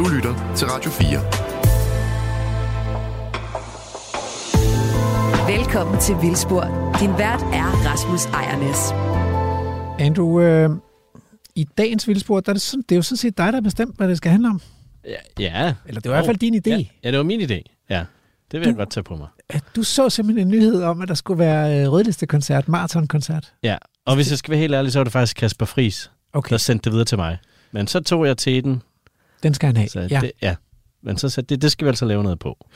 Du lytter til Radio 4. Velkommen til Vildspor. Din vært er Rasmus Ejernes. Andrew, øh, i dagens Vildspor, der er det, sådan, det er jo sådan set dig, der har bestemt, hvad det skal handle om. Ja. ja. Eller det var i hvert fald din idé. Ja, ja det var min idé. Ja, det vil du, jeg godt tage på mig. Du så simpelthen en nyhed om, at der skulle være øh, rødlistekoncert, maratonkoncert. Ja, og hvis jeg skal være helt ærlig, så var det faktisk Kasper Fris, okay. der sendte det videre til mig. Men så tog jeg til den. Den skal han have, så ja. Det, ja. Men så sagde det, det skal vi altså lave noget på.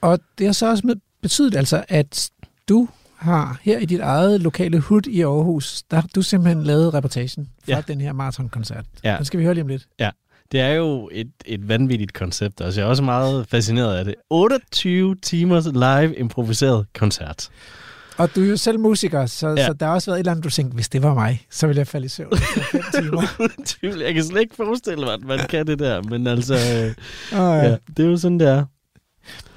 Og det har så også med, betydet altså, at du har her i dit eget lokale hud i Aarhus, der har du simpelthen lavet reportagen fra ja. den her maratonkoncert. Ja. Den skal vi høre lige om lidt. Ja, det er jo et, et vanvittigt koncept, altså jeg er også meget fascineret af det. 28 timers live improviseret koncert. Og du er jo selv musiker, så, ja. så der har også været et eller andet, du tænkte, hvis det var mig, så ville jeg falde i søvn fem timer. jeg kan slet ikke forestille mig, at man kan det der, men altså, øh, oh, ja. ja, det er jo sådan, det er.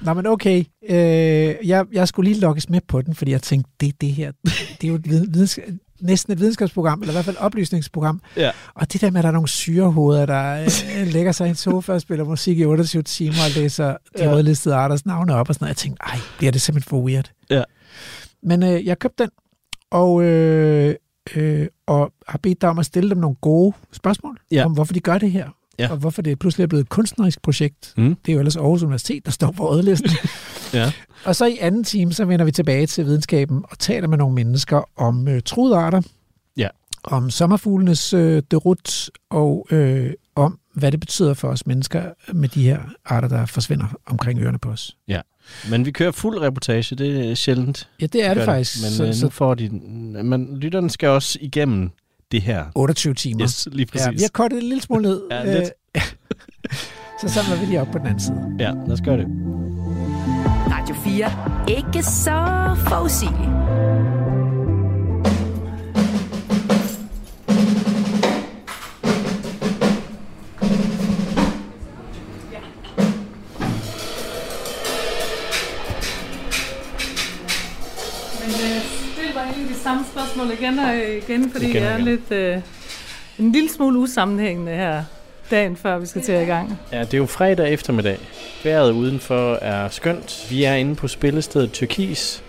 Nå, men okay. Øh, jeg, jeg skulle lige lokkes med på den, fordi jeg tænkte, det, det her, det er jo et videns, næsten et videnskabsprogram, eller i hvert fald et oplysningsprogram. Ja. Og det der med, at der er nogle syrehoveder, der øh, lægger sig i en sofa og spiller musik i 28 timer og læser de ja. rødlistede arters navne op og sådan noget. Jeg tænkte, ej, bliver det simpelthen for weird. Ja. Men øh, jeg købte den, og, øh, øh, og har bedt dig om at stille dem nogle gode spørgsmål ja. om, hvorfor de gør det her. Ja. Og hvorfor det pludselig er blevet et kunstnerisk projekt. Mm. Det er jo ellers Aarhus Universitet, der står på rødlisten. ja. Og så i anden time, så vender vi tilbage til videnskaben og taler med nogle mennesker om øh, trudarter, ja. om sommerfuglenes øh, derut og øh, om, hvad det betyder for os mennesker med de her arter, der forsvinder omkring ørerne på os. Ja. Men vi kører fuld reportage, det er sjældent. Ja, det er det faktisk. Men så, øh, nu får de... Men lytterne skal også igennem det her. 28 timer. Yes, lige præcis. Ja, vi har kortet en lille smule ned. ja, lidt. Øh, så samler vi lige op på den anden side. Ja, lad os gøre det. Radio 4. Ikke så forudsigeligt. Samme spørgsmål igen og igen, fordi igen, jeg er lidt øh, en lille smule usammenhængende her dagen før vi skal til i gang. Ja, det er jo fredag eftermiddag. Vejret udenfor er skønt. Vi er inde på spillestedet Tyrkis.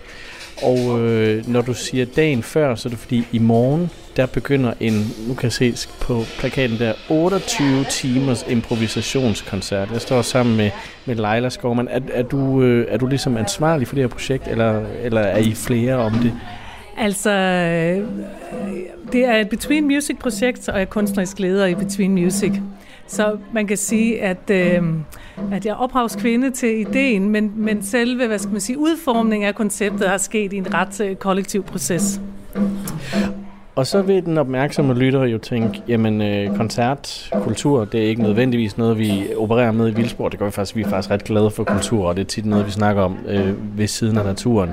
Og øh, når du siger dagen før, så er det fordi i morgen, der begynder en, nu kan jeg se på plakaten der, 28 timers improvisationskoncert. Jeg står sammen med, med Leila Skovman. Er, er, du, øh, er du ligesom ansvarlig for det her projekt, eller, eller er I flere om det? Altså, øh, det er et Between Music-projekt, og jeg er kunstnerisk leder i Between Music. Så man kan sige, at, øh, at jeg er ophavskvinde til ideen, men, men selve hvad skal man sige, udformningen af konceptet har sket i en ret øh, kollektiv proces. Og så vil den opmærksomme lytter jo tænke, jamen øh, koncertkultur, det er ikke nødvendigvis noget, vi opererer med i Vildsport. Det gør vi faktisk, vi er faktisk ret glade for kultur, og det er tit noget, vi snakker om øh, ved siden af naturen.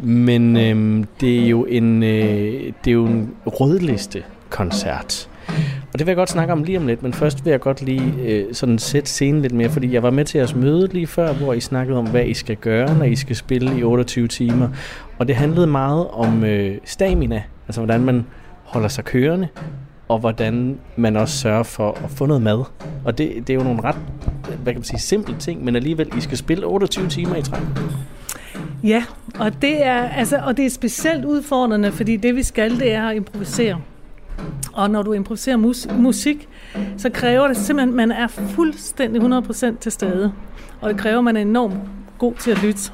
Men øh, det er jo en, øh, det er jo en rødliste koncert. Og det vil jeg godt snakke om lige om lidt, men først vil jeg godt lige øh, sådan sætte scenen lidt mere, fordi jeg var med til jeres møde lige før, hvor I snakkede om, hvad I skal gøre, når I skal spille i 28 timer. Og det handlede meget om øh, stamina, altså hvordan man holder sig kørende, og hvordan man også sørger for at få noget mad. Og det, det er jo nogle ret, hvad kan man sige, simple ting, men alligevel, I skal spille 28 timer i træk. Ja, og det er, altså, og det er specielt udfordrende, fordi det vi skal, det er at improvisere. Og når du improviserer mus- musik, så kræver det simpelthen, at man er fuldstændig 100% til stede. Og det kræver, at man er enormt god til at lytte.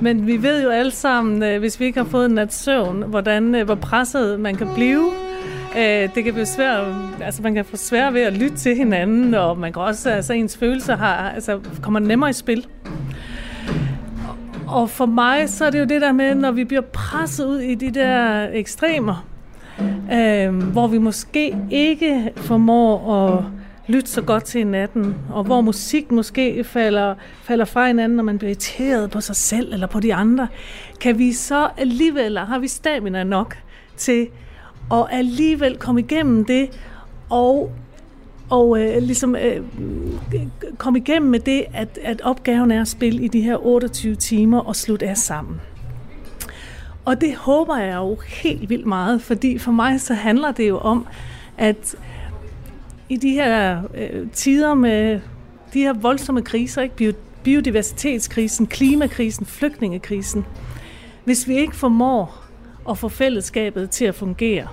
Men vi ved jo alle sammen, øh, hvis vi ikke har fået en nat søvn, hvordan, øh, hvor presset man kan blive. Øh, det kan blive svært, altså man kan få svært ved at lytte til hinanden, og man kan også, altså ens følelser har, altså kommer nemmere i spil. Og for mig, så er det jo det der med, når vi bliver presset ud i de der ekstremer, øh, hvor vi måske ikke formår at lytte så godt til natten, og hvor musik måske falder, falder fra hinanden, når man bliver irriteret på sig selv eller på de andre, kan vi så alligevel, har vi stamina nok til at alligevel komme igennem det, og og øh, ligesom øh, komme igennem med det, at, at opgaven er at spille i de her 28 timer og slutte af sammen. Og det håber jeg jo helt vildt meget, fordi for mig så handler det jo om, at i de her øh, tider med de her voldsomme kriser, ikke? biodiversitetskrisen, klimakrisen, flygtningekrisen, hvis vi ikke formår at få fællesskabet til at fungere,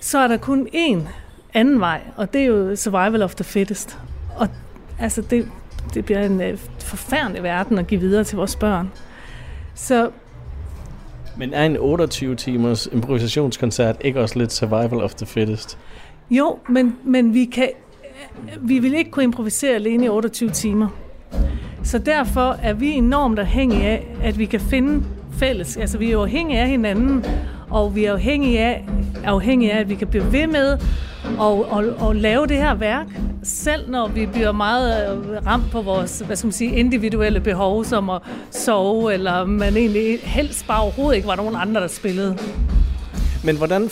så er der kun én anden vej, og det er jo survival of the fittest. Og altså, det, det bliver en øh, forfærdelig verden at give videre til vores børn. Så men er en 28 timers improvisationskoncert ikke også lidt survival of the fittest? Jo, men, men vi, kan, vi vil ikke kunne improvisere alene i 28 timer. Så derfor er vi enormt afhængige af, at vi kan finde fælles. Altså vi er afhængige af hinanden, og vi er afhængige af, afhængige af at vi kan blive ved med og, og, og lave det her værk, selv når vi bliver meget øh, ramt på vores hvad skal man sige, individuelle behov, som at sove, eller man egentlig helst bare overhovedet ikke var nogen andre, der spillede. Men hvordan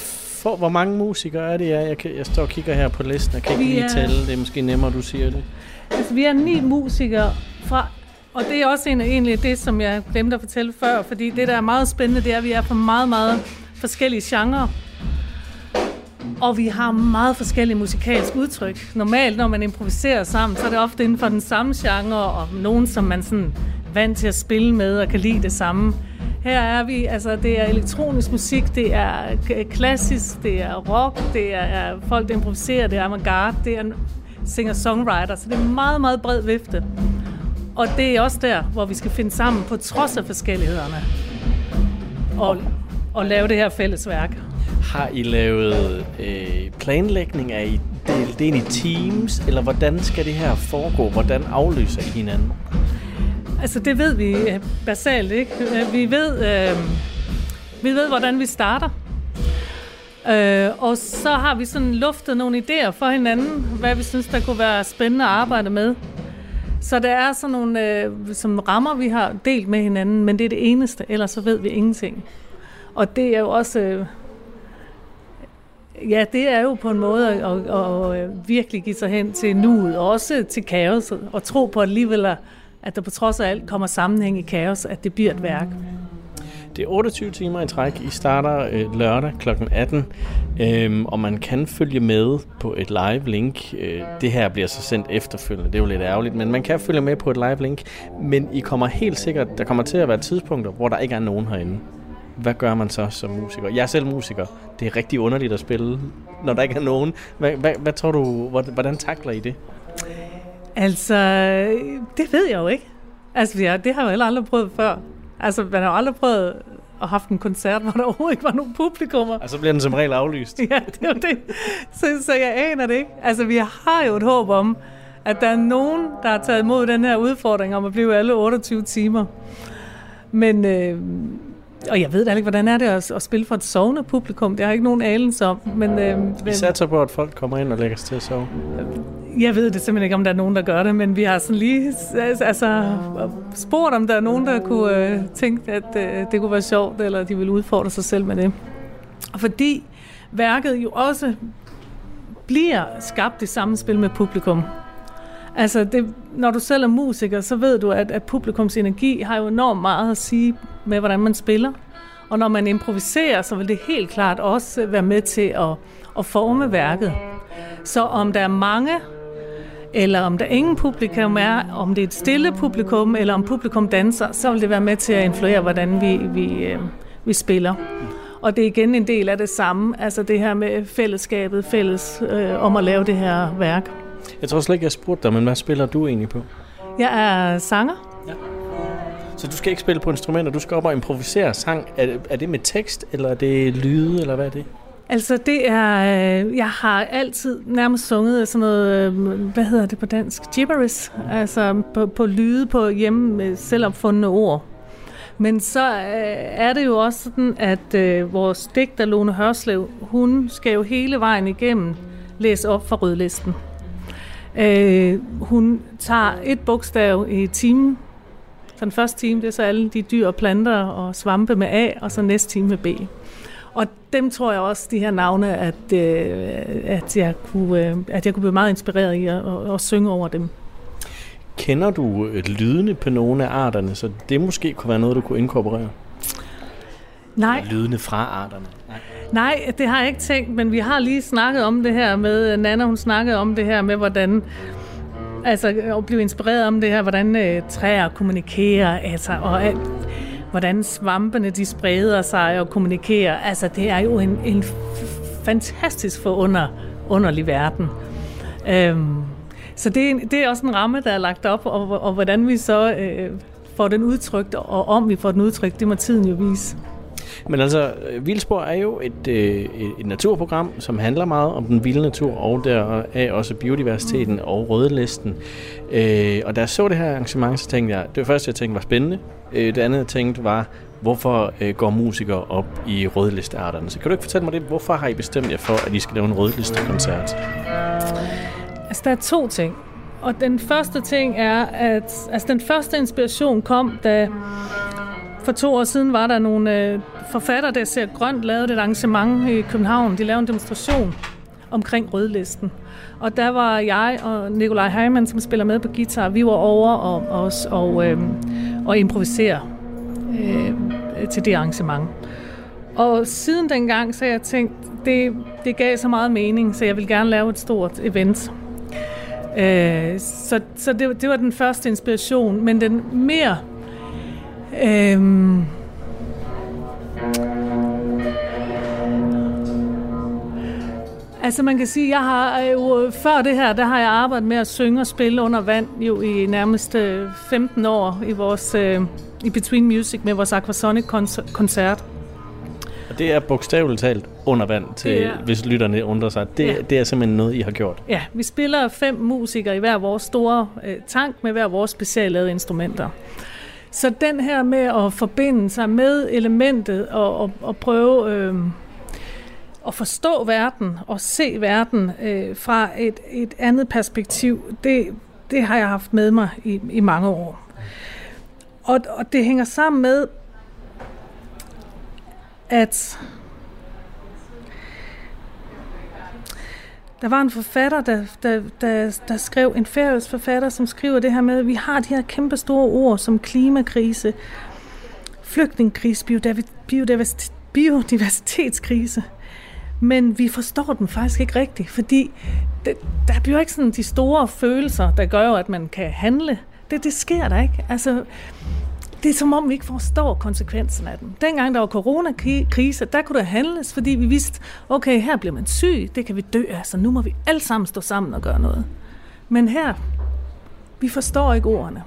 for, hvor mange musikere er det? Jeg, jeg, jeg står og kigger her på listen, jeg kan ikke vi lige er, tælle, det er måske nemmere, du siger det. Altså, vi er ni musikere fra og det er også en, egentlig det, som jeg glemte at fortælle før, fordi det, der er meget spændende, det er, at vi er på meget, meget forskellige genrer. Og vi har meget forskellige musikalske udtryk. Normalt, når man improviserer sammen, så er det ofte inden for den samme genre, og nogen, som man sådan vant til at spille med og kan lide det samme. Her er vi, altså det er elektronisk musik, det er klassisk, det er rock, det er folk, der improviserer, det er avantgarde, det er singer-songwriter, så det er meget, meget bred vifte. Og det er også der, hvor vi skal finde sammen på trods af forskellighederne og, og lave det her fælles værk. Har I lavet øh, planlægning? Er I delt ind i teams? Eller hvordan skal det her foregå? Hvordan afløser I hinanden? Altså det ved vi øh, basalt ikke. Øh, vi ved, øh, vi ved hvordan vi starter. Øh, og så har vi sådan luftet nogle idéer for hinanden, hvad vi synes, der kunne være spændende at arbejde med. Så der er sådan nogle øh, som rammer, vi har delt med hinanden, men det er det eneste, ellers så ved vi ingenting. Og det er jo også... Øh, ja, det er jo på en måde at, at, at, virkelig give sig hen til nuet, og også til kaoset, og tro på alligevel, at der på trods af alt kommer sammenhæng i kaos, at det bliver et værk. Det er 28 timer i træk. I starter øh, lørdag kl. 18, øhm, og man kan følge med på et live link. Øh, det her bliver så sendt efterfølgende, det er jo lidt ærgerligt, men man kan følge med på et live link. Men I kommer helt sikkert, der kommer til at være tidspunkter, hvor der ikke er nogen herinde. Hvad gør man så som musiker? Jeg er selv musiker. Det er rigtig underligt at spille, når der ikke er nogen. Hvad, hvad, hvad tror du, hvordan takler I det? Altså, det ved jeg jo ikke. Altså, ja, det har jeg jo heller aldrig prøvet før. Altså, man har jo aldrig prøvet at have en koncert, hvor der overhovedet ikke var nogen publikummer. Og så bliver den som regel aflyst. ja, det er det. Så, så jeg aner det ikke. Altså, vi har jo et håb om, at der er nogen, der har taget imod den her udfordring om at blive alle 28 timer. Men, øh, og jeg ved da ikke, hvordan er det at, at spille for et sovende publikum. Det har jeg ikke nogen anelse om. Men, øh, vi satser på, at folk kommer ind og lægger sig til at sove. Jeg ved det simpelthen ikke, om der er nogen, der gør det, men vi har sådan lige altså, spurgt, om der er nogen, der kunne øh, tænke, at øh, det kunne være sjovt, eller de ville udfordre sig selv med det. Fordi værket jo også bliver skabt i samspil med publikum. Altså, det, når du selv er musiker, så ved du, at, at publikums energi har jo enormt meget at sige med, hvordan man spiller. Og når man improviserer, så vil det helt klart også være med til at, at forme værket. Så om der er mange, eller om der ingen publikum er, om det er et stille publikum, eller om publikum danser, så vil det være med til at influere, hvordan vi, vi, øh, vi spiller. Og det er igen en del af det samme, altså det her med fællesskabet, fælles øh, om at lave det her værk. Jeg tror slet ikke, jeg spurgte dig, men hvad spiller du egentlig på? Jeg er sanger. Ja. Så du skal ikke spille på instrumenter, du skal op og improvisere sang. Er, er det med tekst, eller er det lyde, eller hvad er det? Altså det er, øh, jeg har altid nærmest sunget sådan noget, øh, hvad hedder det på dansk, gibberish, altså på, på lyde på hjemme med selvopfundne ord. Men så øh, er det jo også sådan, at øh, vores digter Lone Hørslev, hun skal jo hele vejen igennem læse op fra rødlisten. Øh, hun tager et bogstav i timen. Så den første time, det er så alle de dyr og planter og svampe med A, og så næste time med B. Og dem tror jeg også, de her navne, at, øh, at, jeg, kunne, øh, at jeg kunne blive meget inspireret i at, at, at synge over dem. Kender du lydene på nogle af arterne, så det måske kunne være noget, du kunne inkorporere? Nej. Lydene fra arterne? Nej. Det har jeg ikke tænkt, men vi har lige snakket om det her med, øh, Nana hun snakkede om det her med, hvordan Altså øh, at blive inspireret om det her, hvordan øh, træer kommunikerer, altså, og alt, hvordan svampene de spreder sig og kommunikerer. Altså det er jo en, en fantastisk forunder, underlig verden. Øhm, så det er, det er også en ramme, der er lagt op, og, og hvordan vi så øh, får den udtrykt, og om vi får den udtrykt, det må tiden jo vise. Men altså, Vildspor er jo et, øh, et naturprogram, som handler meget om den vilde natur, og der er også biodiversiteten mm. og rødlisten. Øh, og da jeg så det her arrangement, så tænkte jeg, det var første, jeg tænkte var spændende. Øh, det andet, jeg tænkte var, hvorfor øh, går musikere op i rødlistearterne? Så kan du ikke fortælle mig det? Hvorfor har I bestemt jer for, at I skal lave en rødlistekoncert? Altså, der er to ting. Og den første ting er, at altså, den første inspiration kom, da for to år siden var der nogle øh, forfattere, der ser grønt, lavede et arrangement i København. De lavede en demonstration omkring rødlisten. Og der var jeg og Nikolaj Heimann, som spiller med på guitar, vi var over og, os og, øh, og improvisere øh, til det arrangement. Og siden dengang, så har jeg tænkt, det, det gav så meget mening, så jeg vil gerne lave et stort event. Øh, så så det, det var den første inspiration, men den mere... Øh, Altså man kan sige, jeg har jo før det her, der har jeg arbejdet med at synge og spille under vand jo i nærmest 15 år i vores øh, i Between Music med vores Aquasonic koncert. Og det er bogstaveligt talt under vand, til, er, hvis lytterne undrer sig. Det, ja. det er simpelthen noget, I har gjort. Ja, vi spiller fem musikere i hver vores store øh, tank med hver vores speciallavede instrumenter. Så den her med at forbinde sig med elementet og, og, og prøve øh, at forstå verden og se verden øh, fra et, et andet perspektiv, det, det har jeg haft med mig i, i mange år. Og, og det hænger sammen med, at der var en forfatter, der, der, der, der skrev, en færøsk forfatter, som skriver det her med, at vi har de her kæmpe store ord som klimakrise, flygtningekrise, biodiversitetskrise, men vi forstår den faktisk ikke rigtigt, fordi det, der bliver ikke sådan de store følelser, der gør at man kan handle. Det, det sker der ikke. Altså, det er som om, vi ikke forstår konsekvensen af den. Dengang der var coronakrise, der kunne der handles, fordi vi vidste, okay, her bliver man syg, det kan vi dø af, så nu må vi alle sammen stå sammen og gøre noget. Men her, vi forstår ikke ordene.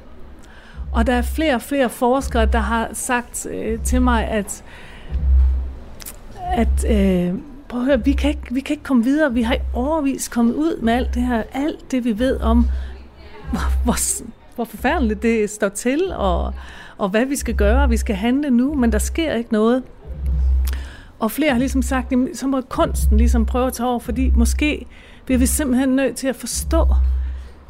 Og der er flere og flere forskere, der har sagt øh, til mig, at, at øh, prøv at høre, vi kan, ikke, vi kan ikke komme videre. Vi har i overvis kommet ud med alt det her, alt det vi ved om, hvor, hvor, hvor forfærdeligt det står til, og, og hvad vi skal gøre, vi skal handle nu, men der sker ikke noget. Og flere har ligesom sagt, så må kunsten ligesom prøve at tage over, fordi måske bliver vi simpelthen nødt til at forstå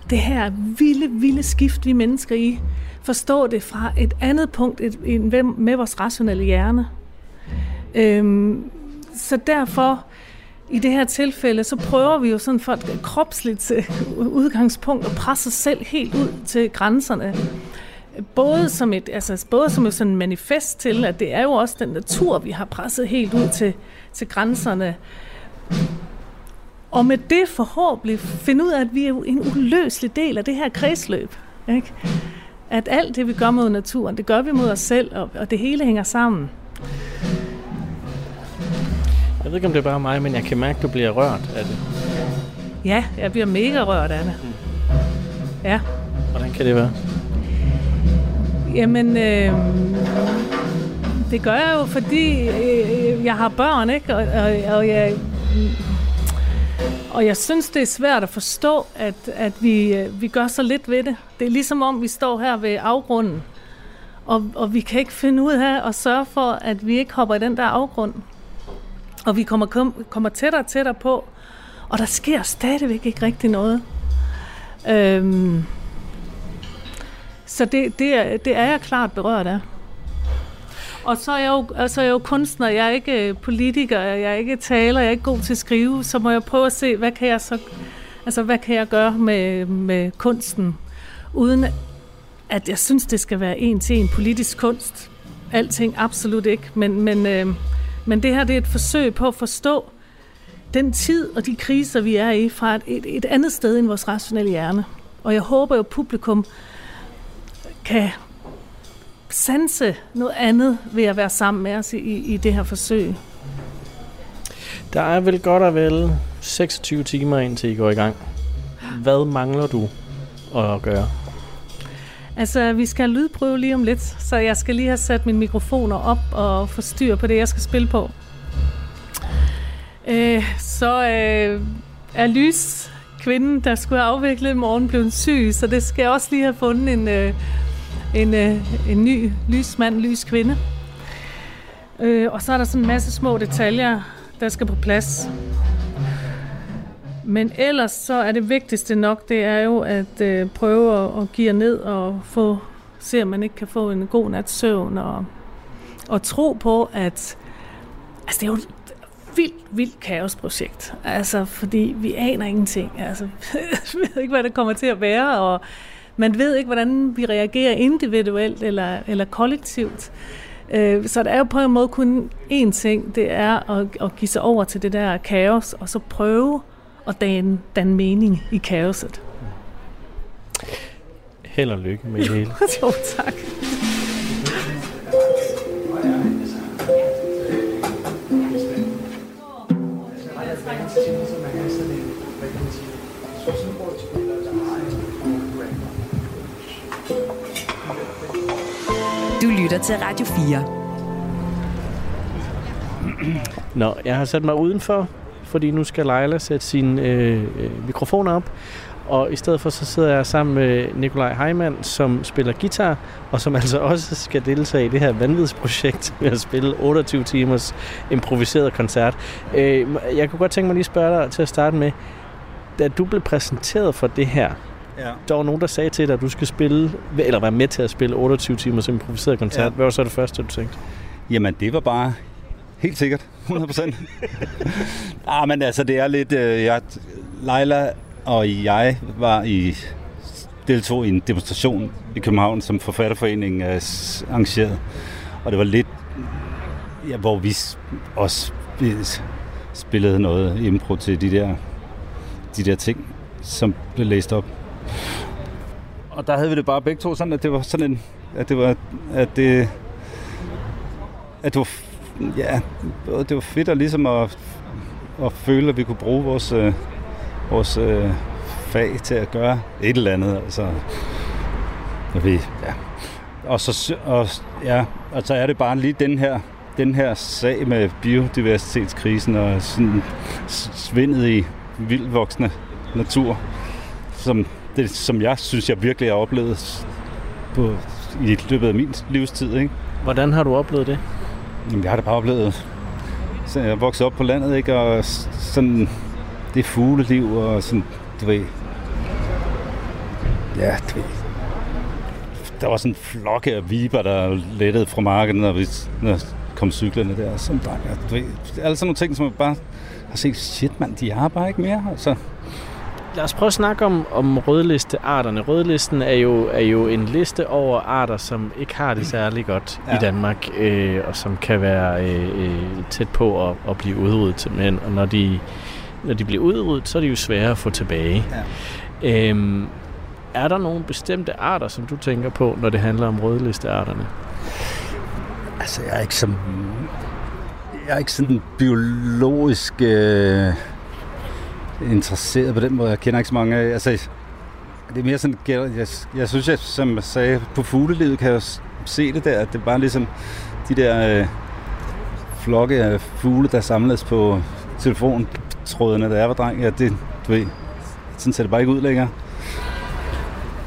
det her vilde, vilde skift, vi mennesker i. Forstå det fra et andet punkt end med vores rationelle hjerne. Øhm, så derfor, i det her tilfælde, så prøver vi jo sådan for et kropsligt øh, udgangspunkt at presse os selv helt ud til grænserne både som et altså både som et sådan manifest til, at det er jo også den natur, vi har presset helt ud til, til grænserne. Og med det forhåbentlig finde ud af, at vi er en uløselig del af det her kredsløb. Ikke? At alt det, vi gør mod naturen, det gør vi mod os selv, og, og det hele hænger sammen. Jeg ved ikke, om det er bare mig, men jeg kan mærke, at du bliver rørt af det. Ja, jeg bliver mega rørt af det. Ja. Hvordan kan det være? Jamen, øh, det gør jeg jo, fordi øh, jeg har børn, ikke? Og, og, og jeg... Og jeg synes, det er svært at forstå, at, at vi, øh, vi gør så lidt ved det. Det er ligesom om, vi står her ved afgrunden, og, og vi kan ikke finde ud af at sørge for, at vi ikke hopper i den der afgrund. Og vi kommer, kom, kommer tættere og tættere på, og der sker stadigvæk ikke rigtig noget. Øhm, så det, det, er, det er jeg klart berørt af. Og så er, jeg jo, altså jeg er jo kunstner, jeg er ikke øh, politiker, jeg er ikke taler, jeg er ikke god til at skrive, så må jeg prøve at se, hvad kan jeg så altså, hvad kan jeg gøre med, med kunsten, uden at jeg synes, det skal være en til en politisk kunst. Alting absolut ikke, men, men, øh, men det her det er et forsøg på at forstå den tid og de kriser, vi er i, fra et, et, et andet sted end vores rationelle hjerne. Og jeg håber jo, at publikum kan sanse noget andet ved at være sammen med os i, i det her forsøg. Der er vel godt og vel 26 timer indtil I går i gang. Hvad mangler du at gøre? Altså, vi skal lydprøve lige om lidt, så jeg skal lige have sat mine mikrofoner op og få styr på det, jeg skal spille på. Øh, så øh, er Lys, kvinden, der skulle have afviklet i morgen, blevet syg, så det skal jeg også lige have fundet en, øh, en, øh, en ny lysmand, lys kvinde. Øh, og så er der sådan en masse små detaljer, der skal på plads. Men ellers så er det vigtigste nok, det er jo at øh, prøve at, at give ned og få, se om man ikke kan få en god nats søvn og, og tro på, at altså det er jo et vildt, vildt kaosprojekt. Altså, fordi vi aner ingenting. Altså, vi ved ikke, hvad det kommer til at være, og man ved ikke, hvordan vi reagerer individuelt eller, eller kollektivt. Øh, så der er jo på en måde kun én ting, det er at, at give sig over til det der kaos, og så prøve at danne, danne mening i kaoset. Held og lykke med det hele. jo, tak. Lytter til Radio 4. Nå, jeg har sat mig udenfor, fordi nu skal Leila sætte sin øh, øh, mikrofon op. Og i stedet for så sidder jeg sammen med Nikolaj Heimann, som spiller guitar, og som altså også skal deltage i det her vanvidsprojekt med at spille 28 timers improviseret koncert. Øh, jeg kunne godt tænke mig lige at spørge dig til at starte med, da du blev præsenteret for det her, Ja. Der var nogen, der sagde til dig, at du skal spille, eller være med til at spille 28 timers improviseret koncert. Ja. Hvad var så det første, du tænkte? Jamen, det var bare helt sikkert. 100 procent. ah, men altså, det er lidt... Øh, jeg, Leila og jeg var i deltog i en demonstration i København, som Forfatterforeningen er arrangeret. Og det var lidt, ja, hvor vi også spillede noget impro til de der, de der ting, som blev læst op. Og der havde vi det bare begge to sådan, at det var sådan en, at det var, at det, at det var, ja, det var fedt at ligesom at, at føle, at vi kunne bruge vores, øh, vores øh, fag til at gøre et eller andet. Altså, jeg vi, ja. Og så, og, ja, og så er det bare lige den her, den her sag med biodiversitetskrisen og sådan svindet i vildvoksende natur, som det, som jeg synes, jeg virkelig har oplevet på, i løbet af min livstid. Ikke? Hvordan har du oplevet det? Jamen, jeg har da bare oplevet, så jeg er vokset op på landet, ikke? og sådan det fugleliv, og sådan, du ved, ja, du ved, der var sådan en flokke af viber, der lettede fra markedet, når vi når kom cyklerne der. Sådan, der, du ved, alle sådan nogle ting, som jeg bare har set, shit mand, de har bare ikke mere. Altså, Lad os prøve at snakke om, om rødlistearterne. Rødlisten er jo, er jo en liste over arter, som ikke har det særlig godt ja. i Danmark, øh, og som kan være øh, øh, tæt på at, at blive udryddet. Men og når de, når de bliver udryddet, så er de jo svære at få tilbage. Ja. Øhm, er der nogle bestemte arter, som du tænker på, når det handler om rødlistearterne? Altså, jeg er ikke sådan... Jeg er ikke sådan biologisk... Øh interesseret på den måde. Jeg kender ikke så mange. Altså, det er mere sådan, jeg, jeg synes, jeg, som jeg sagde, på fuglelivet kan jeg se det der. Det er bare ligesom de der øh, flokke af fugle, der samles på telefontrådene, da jeg var dreng. Ja, det, du ved, sådan ser det bare ikke ud længere.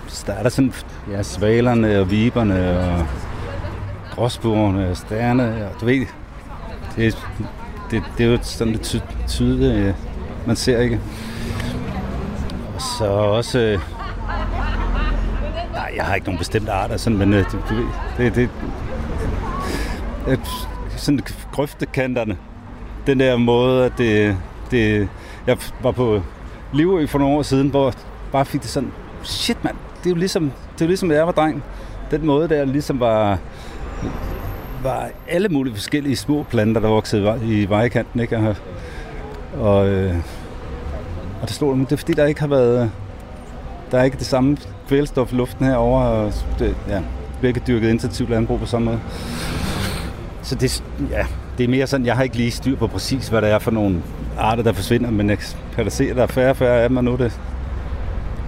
Så der er der sådan, ja, svalerne og viberne og gråsbuerne og stærne, og du ved, det, det, det er jo sådan lidt ty- tydeligt, øh, man ser ikke. Og så også... Øh, nej, jeg har ikke nogen bestemte arter, sådan, men øh, det, det, det, det, sådan grøftekanterne. Den der måde, at det, det... Jeg var på Livø for nogle år siden, hvor bare fik det sådan, shit mand, det er jo ligesom, det er jo ligesom, jeg var dreng. Den måde der ligesom var, var alle mulige forskellige små planter, der voksede i vejkanten, ikke? Og, og, øh, og det slog mig, det er fordi, der ikke har været, der er ikke det samme kvælstof i luften herovre, og det, ja, bliver ikke dyrket intensivt landbrug på samme måde. Så det, ja, det er mere sådan, jeg har ikke lige styr på præcis, hvad der er for nogle arter, der forsvinder, men jeg kan da se, at der er færre og færre af dem, og nu er det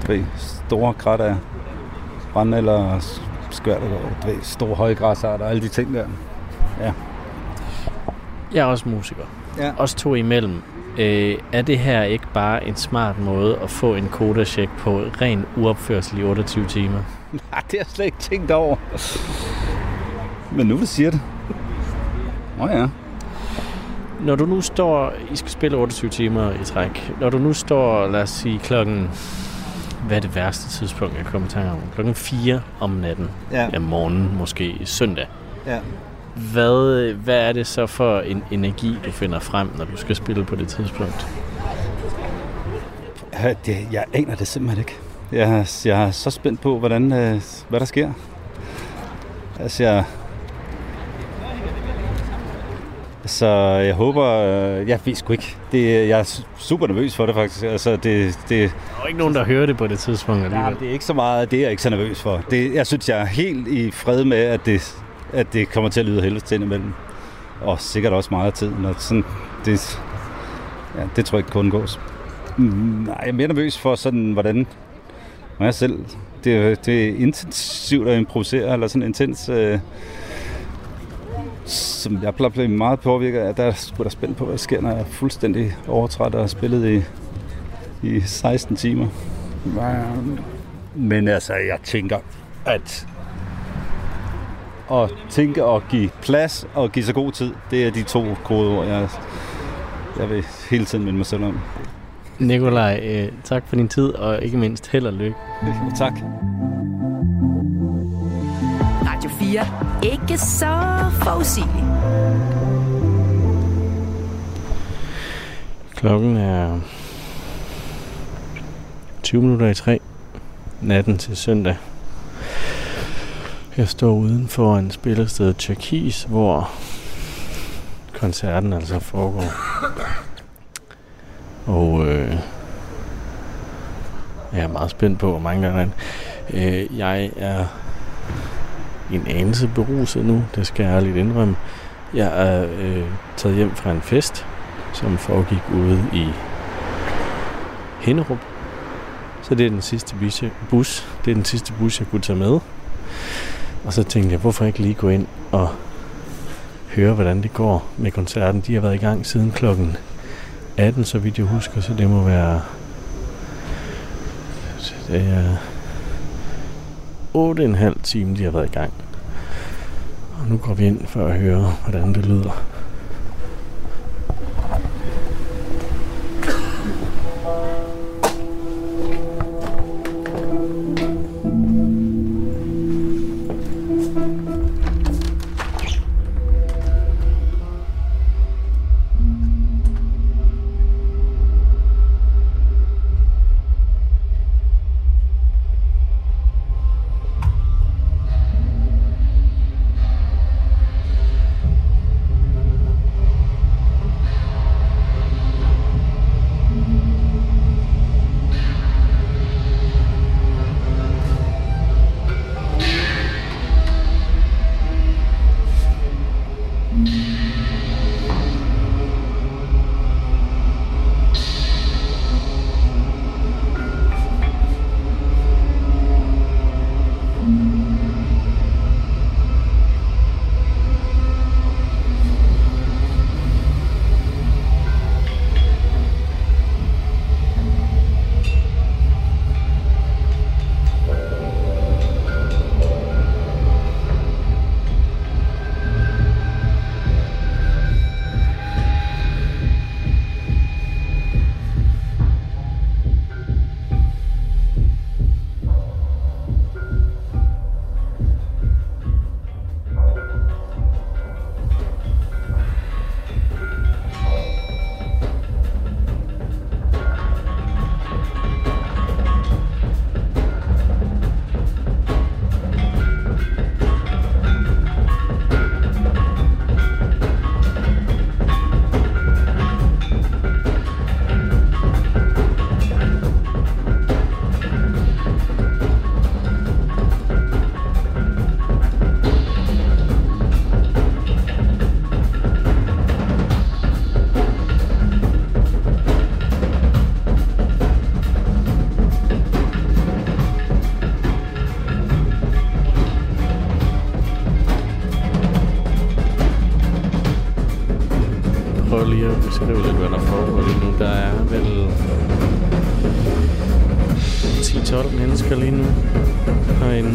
ved, store krat af brænde eller skvært, og ved, store høje græsarter og alle de ting der. Ja. Jeg er også musiker. Ja. Også to imellem. Øh, er det her ikke bare en smart måde at få en kodacheck på ren uopførsel i 28 timer? Nej, det har jeg slet ikke tænkt over. Men nu du siger det. Nå ja. Når du nu står, I skal spille 28 timer i træk. Når du nu står, lad os sige klokken, hvad er det værste tidspunkt, jeg kommer til om? Klokken 4 om natten. Ja. Ja, morgenen, måske søndag. ja. Hvad, hvad er det så for en energi, du finder frem, når du skal spille på det tidspunkt? Ja, det, jeg aner det simpelthen ikke. Jeg, jeg er så spændt på, hvordan, øh, hvad der sker. Altså, jeg... Så jeg håber... øh, Jeg ved sgu ikke. Det, jeg er super nervøs for det, faktisk. Altså, det, det, Der er ikke nogen, der hører det på det tidspunkt Nej, alligevel. men det er ikke så meget, det er jeg ikke så nervøs for. Det, jeg synes, jeg er helt i fred med, at det, at det kommer til at lyde helvede til imellem. Og sikkert også meget af tiden. Og sådan, det, ja, det tror jeg ikke kun gås. Mm, Nej, jeg er mere nervøs for sådan, hvordan mig jeg selv. Det, det er intensivt at improvisere, eller sådan intens... Øh, som jeg plejer at blive meget påvirket af, der er sgu da spændt på, hvad der sker, når jeg er fuldstændig overtræt og har spillet i, i 16 timer. Men altså, jeg tænker, at at tænke og give plads og give så god tid, det er de to kodeord, jeg, jeg vil hele tiden minde mig selv om. Nikolaj, øh, tak for din tid, og ikke mindst held og lykke. Tak. Radio 4. Ikke så forudsigeligt. Klokken er 20 minutter i tre. Natten til søndag. Jeg står uden for en spillested Tjekis, hvor koncerten altså foregår. Og øh, jeg er meget spændt på, hvor mange gange er øh, Jeg er en anelse beruset nu, det skal jeg ærligt indrømme. Jeg er øh, taget hjem fra en fest, som foregik ude i Hinderup. Så det er den sidste bus, bus. Det er den sidste bus, jeg kunne tage med. Og så tænkte jeg, hvorfor ikke lige gå ind og høre, hvordan det går med koncerten. De har været i gang siden klokken 18, så vidt jeg husker, så det må være... Så Det er 8,5 time, de har været i gang. Og nu går vi ind for at høre, hvordan det lyder. Beskrive lidt, hvad der foregår lige nu. Der er vel 10-12 mennesker lige nu herinde.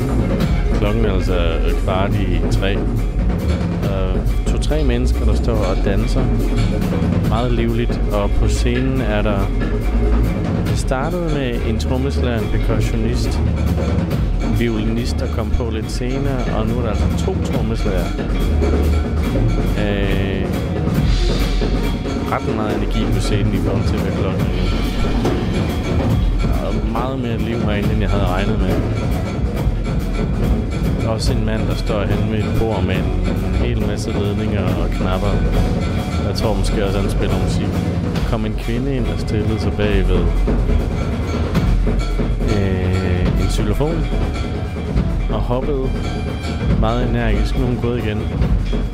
Klokken er altså kvart i tre. Øh, to-tre mennesker, der står og danser meget livligt. Og på scenen er der... Det startede med en trommeslager, en percussionist, violinist, der kom på lidt senere, og nu er der altså to trommeslager. Øh, ret meget energi på scenen i forhold til, hvad klokken er meget mere liv herinde, end jeg havde regnet med. Der Også en mand, der står hen ved et bord med en hel masse ledninger og knapper. Jeg tror måske også, han spiller musik. Der kom en kvinde ind og stillede sig bagved øh, en xylofon og hoppede meget energisk. Nu er hun gået igen.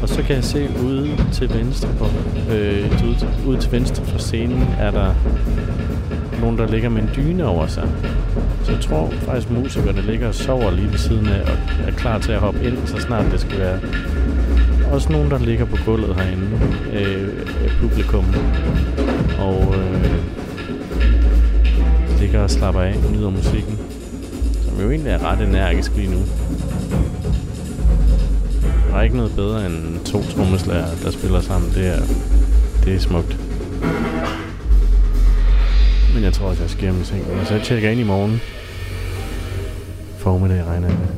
Og så kan jeg se ude til venstre på, øh, ude, ude til venstre for scenen er der nogen, der ligger med en dyne over sig. Så jeg tror faktisk, musikerne ligger og sover lige ved siden af og er klar til at hoppe ind, så snart det skal være. Også nogen, der ligger på gulvet herinde, øh, publikum. Og øh, ligger og slapper af nyder musikken. Som jo egentlig er ret energisk lige nu. Der er ikke noget bedre end to trommeslager, der spiller sammen. Det er, det er smukt. Men jeg tror også, jeg skal hjem i seng. Så jeg tjekker ind i morgen. Formiddag regner jeg med.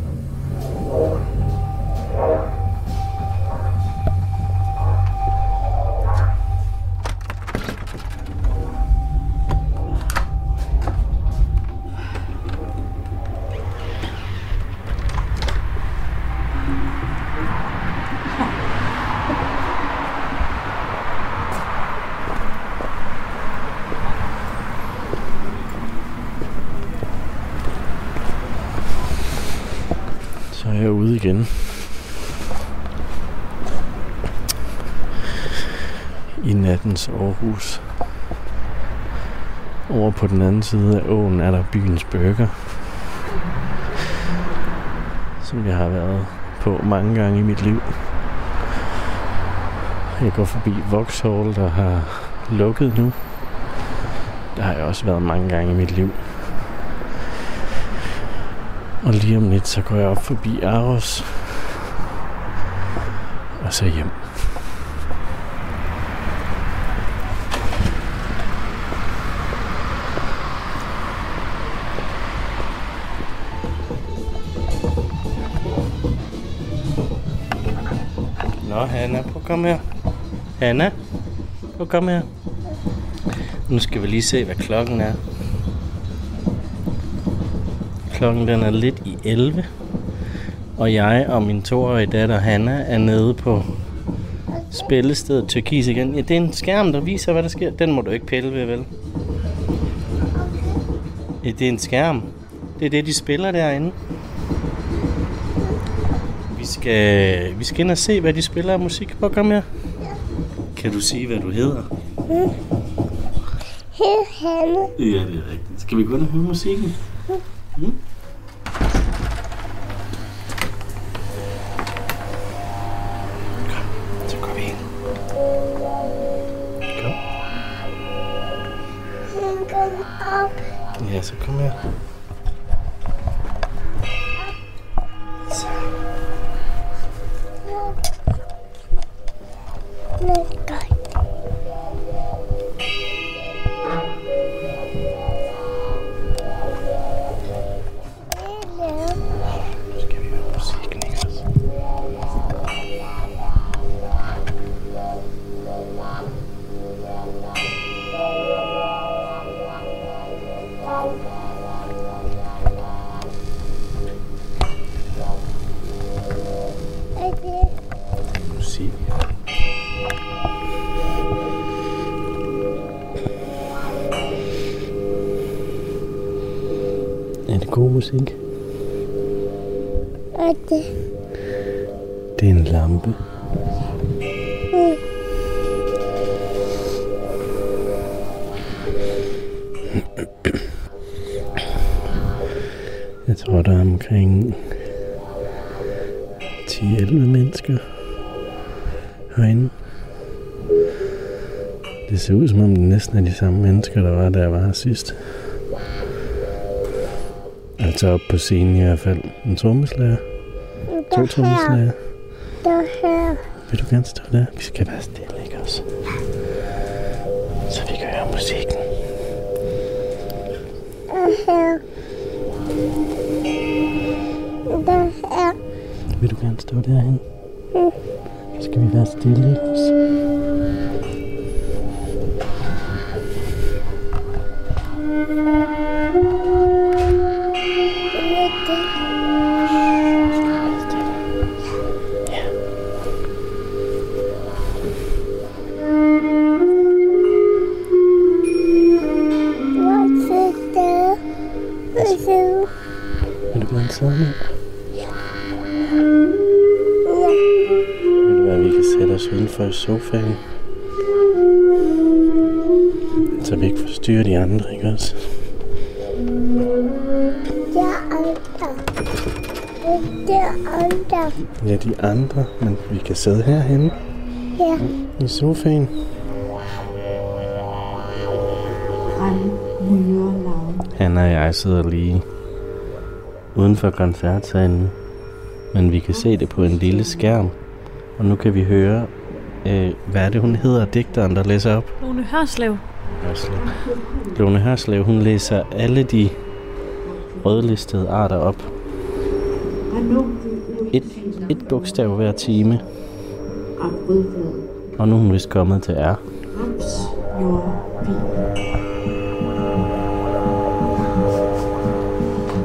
I nattens Aarhus. Over på den anden side af åen er der byens burger. Som jeg har været på mange gange i mit liv. Jeg går forbi Vauxhall, der har lukket nu. Der har jeg også været mange gange i mit liv. Og lige om lidt, så går jeg op forbi Aros. Og så hjem. Hanna, prøv at komme her. Hanna, prøv at komme her. Nu skal vi lige se, hvad klokken er. Klokken den er lidt i 11. Og jeg og min toårige datter Hanna er nede på spillestedet Tyrkis igen. Ja, det er en skærm, der viser, hvad der sker. Den må du ikke pille ved, vel? Ja, det er en skærm. Det er det, de spiller derinde. Vi skal, vi skal ind og se, hvad de spiller af musik. Prøv at komme her. Kan du sige, hvad du hedder? Hej, Hanne. Ja, det er rigtigt. Skal vi gå ind og høre musikken? Samme mennesker, der var, der jeg var her sidst. Altså op på scenen i hvert fald. En trommeslager. To trommeslager. Der her. Vil du gerne stå der? Vi skal være stille, ikke også? Så vi kan høre musikken. Der her. Der her. Vil du gerne stå derhen? Hvor sidder Vil du gerne sidde ned? Ja. Vi kan sætte os udenfor i sofaen. Så vi ikke forstyrrer de andre, ikke også? Andre. Ja, de andre, men vi kan sidde herhenne Ja. i sofaen. Han og jeg sidder lige uden for koncertsalen, men vi kan se det på en lille skærm. Og nu kan vi høre, øh, hvad er det, hun hedder, digteren, der læser op? Lone Hørslev. Hørslev. Lone Hørslev, hun læser alle de rødlistede arter op. Et, et bogstav hver time. Og nu er hun vist kommet til R.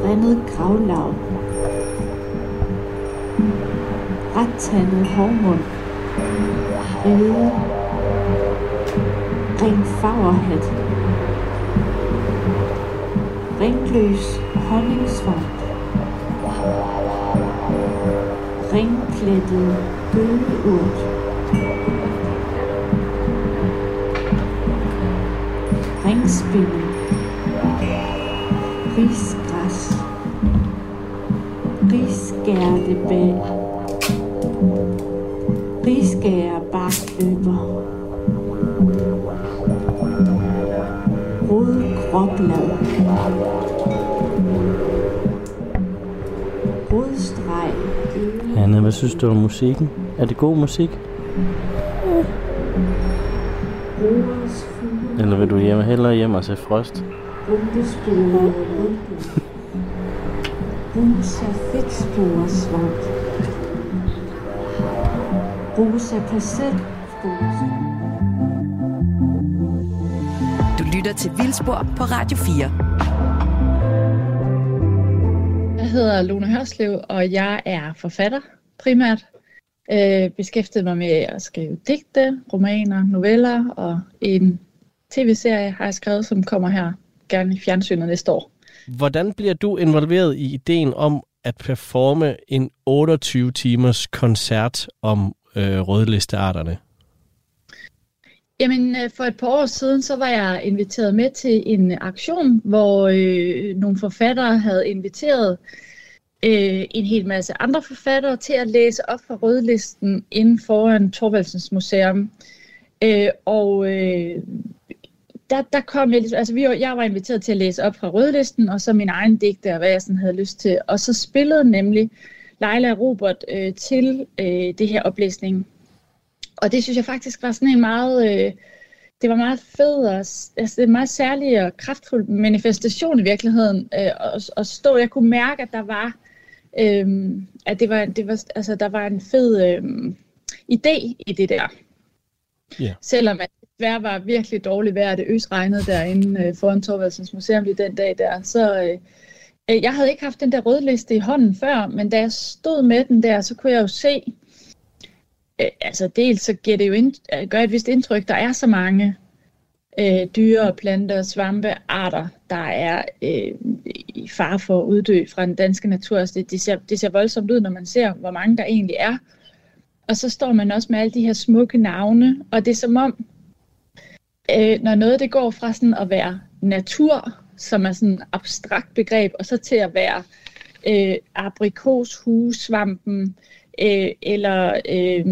Rendet gravlav. Rettandet hårmund. Rede. Ring farverhat. Ringløs honningsvamp. Ringplettet bølgeurt. Ringspinde. Risgræs. Risgærdebag. Synes du om musikken? Er det god musik? Eller vil du hjem, hellere hjem og se frost? Rosa fedtspore svamp. Rosa parcelspore Du lytter til Vildspor på Radio 4. Jeg hedder Lone Hørslev, og jeg er forfatter primært. Øh, beskæftiget mig med at skrive digte, romaner, noveller, og en tv-serie har jeg skrevet, som kommer her gerne i fjernsynet næste år. Hvordan bliver du involveret i ideen om at performe en 28 timers koncert om øh, rødlistearterne? Jamen, øh, for et par år siden, så var jeg inviteret med til en aktion, hvor øh, nogle forfattere havde inviteret øh, Øh, en hel masse andre forfattere til at læse op fra rødlisten inden foran Torvaldsens Museum. Øh, og øh, der, der kom jeg, altså vi jeg var inviteret til at læse op fra rødlisten, og så min egen digte, og hvad jeg sådan havde lyst til. Og så spillede nemlig Leila og Robert øh, til øh, det her oplæsning. Og det synes jeg faktisk var sådan en meget, øh, det var meget fed, og, altså det er en meget særlig og kraftfuld manifestation i virkeligheden, øh, og, og stå, jeg kunne mærke, at der var, øh, at det var, det var, altså der var en fed øh, idé i det der. Ja. Selvom at desværre var virkelig dårligt vejr, det øsregnede derinde øh, foran Torvaldsens Museum lige den dag der, så øh, øh, jeg havde ikke haft den der rødliste i hånden før, men da jeg stod med den der, så kunne jeg jo se, øh, altså dels så giver det jo ind, øh, gør et vist indtryk, der er så mange øh, dyre, planter svampe, arter, der er øh, i fare for at uddø fra den danske natur. Altså det, det, ser, det ser voldsomt ud, når man ser, hvor mange der egentlig er. Og så står man også med alle de her smukke navne, og det er som om, øh, når noget det går fra sådan at være natur, som er sådan et abstrakt begreb, og så til at være øh, aprikoshusvampen, øh, eller øh,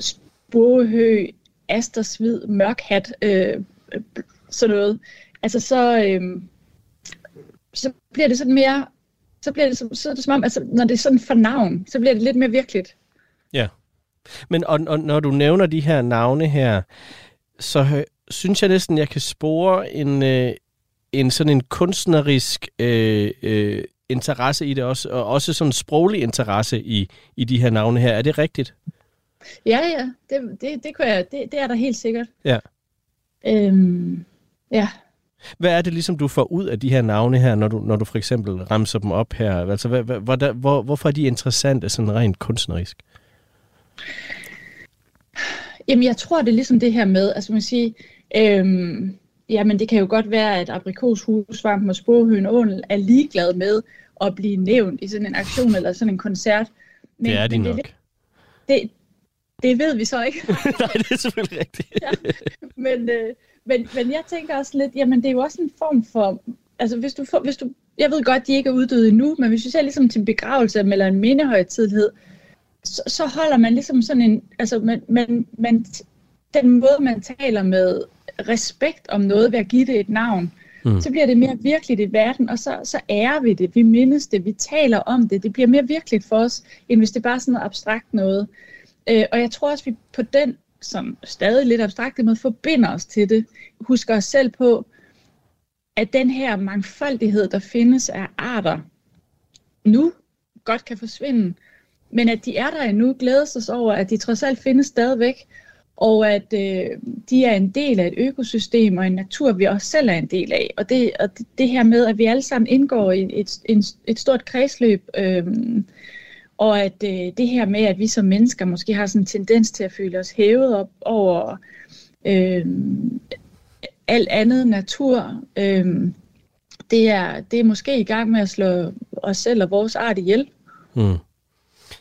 sporehø, Asters hvid mørk hat, øh, sådan noget, altså så, øh, så bliver det sådan mere, så bliver det, så, så er det som om, altså, når det er sådan for navn, så bliver det lidt mere virkeligt. Ja. Men og, og når du nævner de her navne her, så synes jeg næsten, jeg kan spore en, øh, en sådan en kunstnerisk øh, øh, interesse i det også, og også sådan en sproglig interesse i, i de her navne her. Er det rigtigt? Ja, ja, det, det, det, kunne jeg, det, det er der helt sikkert. Ja. Øhm, ja. Hvad er det ligesom, du får ud af de her navne her, når du, når du for eksempel ramser dem op her? Altså, hvad, hvad, hvor, hvor, hvorfor er de interessante sådan rent kunstnerisk? Jamen, jeg tror, det er ligesom det her med, altså man siger, øhm, jamen det kan jo godt være, at aprikoshusvampen og sporhøen ål er ligeglad med at blive nævnt i sådan en aktion eller sådan en koncert. Men, det er de men nok. Det, det, det ved vi så ikke. Nej, det er selvfølgelig rigtigt. ja. men, øh, men, men jeg tænker også lidt, jamen det er jo også en form for, altså hvis du, får, hvis du jeg ved godt, de ikke er uddøde endnu, men hvis vi ser ligesom til en begravelse eller en mindehøjtidlighed, så, så holder man ligesom sådan en, altså man, man, man, den måde, man taler med respekt om noget ved at give det et navn, mm. så bliver det mere virkeligt i verden, og så, så ærer vi det, vi mindes det, vi taler om det, det bliver mere virkeligt for os, end hvis det bare er sådan noget abstrakt noget. Øh, og jeg tror også, vi på den som stadig lidt abstrakte måde forbinder os til det, husker os selv på, at den her mangfoldighed, der findes af arter, nu godt kan forsvinde, men at de er der endnu, glædes os over, at de trods alt findes stadigvæk, og at øh, de er en del af et økosystem og en natur, vi også selv er en del af. Og det, og det, det her med, at vi alle sammen indgår i et, et, et stort kredsløb, øh, og at øh, det her med, at vi som mennesker måske har sådan en tendens til at føle os hævet op over øh, alt andet natur, øh, det, er, det er måske i gang med at slå os selv og vores art ihjel. Hmm.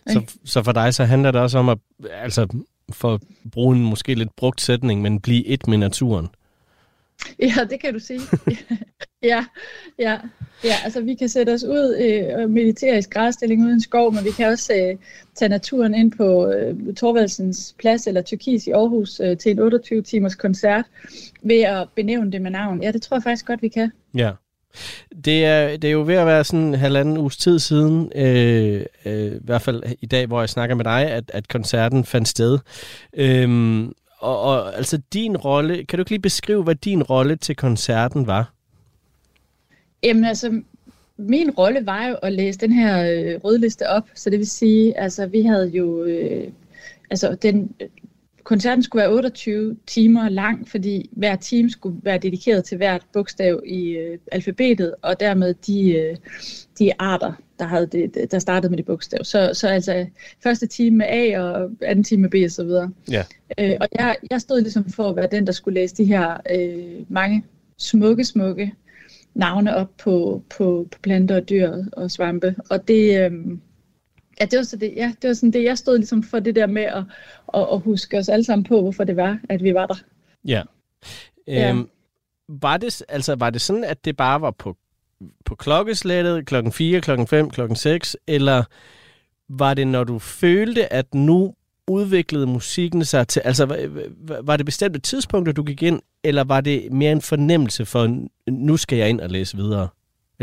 Så, så for dig så handler det også om at, altså for at bruge en måske lidt brugt sætning, men blive et med naturen. Ja, det kan du sige. ja, ja, ja, altså vi kan sætte os ud øh, og meditere i skrædstilling uden skov, men vi kan også øh, tage naturen ind på øh, Torvaldsens plads eller Tyrkis i Aarhus øh, til en 28 timers koncert ved at benævne det med navn. Ja, det tror jeg faktisk godt, vi kan. Ja. Det er, det er jo ved at være sådan en halvanden uges tid siden, øh, øh, i hvert fald i dag, hvor jeg snakker med dig, at, at koncerten fandt sted. Øhm, og, og altså din rolle, kan du ikke lige beskrive, hvad din rolle til koncerten var? Jamen altså, min rolle var jo at læse den her øh, rødliste op, så det vil sige, altså vi havde jo, øh, altså den, koncerten skulle være 28 timer lang, fordi hver time skulle være dedikeret til hvert bogstav i øh, alfabetet, og dermed de, øh, de arter, der, havde det, der startede med det bogstav. Så, så altså første time med A og anden time med B og så videre. Ja. Øh, og jeg, jeg stod ligesom for at være den, der skulle læse de her øh, mange smukke, smukke navne op på, på, på planter og dyr og svampe. Og det, øh, ja, det var, så det, ja, det var sådan det, jeg stod ligesom for det der med at, at, at huske os alle sammen på, hvorfor det var, at vi var der. Ja. Ja. Øhm, var, det, altså, var det sådan, at det bare var på, på klokkeslættet klokken 4, klokken 5, klokken 6, eller var det, når du følte, at nu udviklede musikken sig til, altså var, var det bestemte tidspunkter, du gik ind, eller var det mere en fornemmelse for, nu skal jeg ind og læse videre?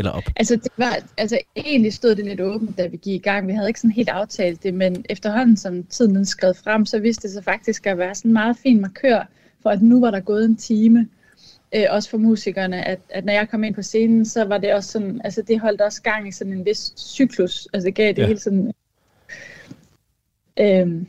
Eller op? Altså, det var, altså egentlig stod det lidt åbent, da vi gik i gang. Vi havde ikke sådan helt aftalt det, men efterhånden som tiden den skred frem, så viste det sig faktisk at være sådan en meget fin markør for, at nu var der gået en time. Øh, også for musikerne, at, at når jeg kom ind på scenen, så var det også sådan, altså det holdt også gang i sådan en vis cyklus. Altså det gav det ja. hele sådan... Øh,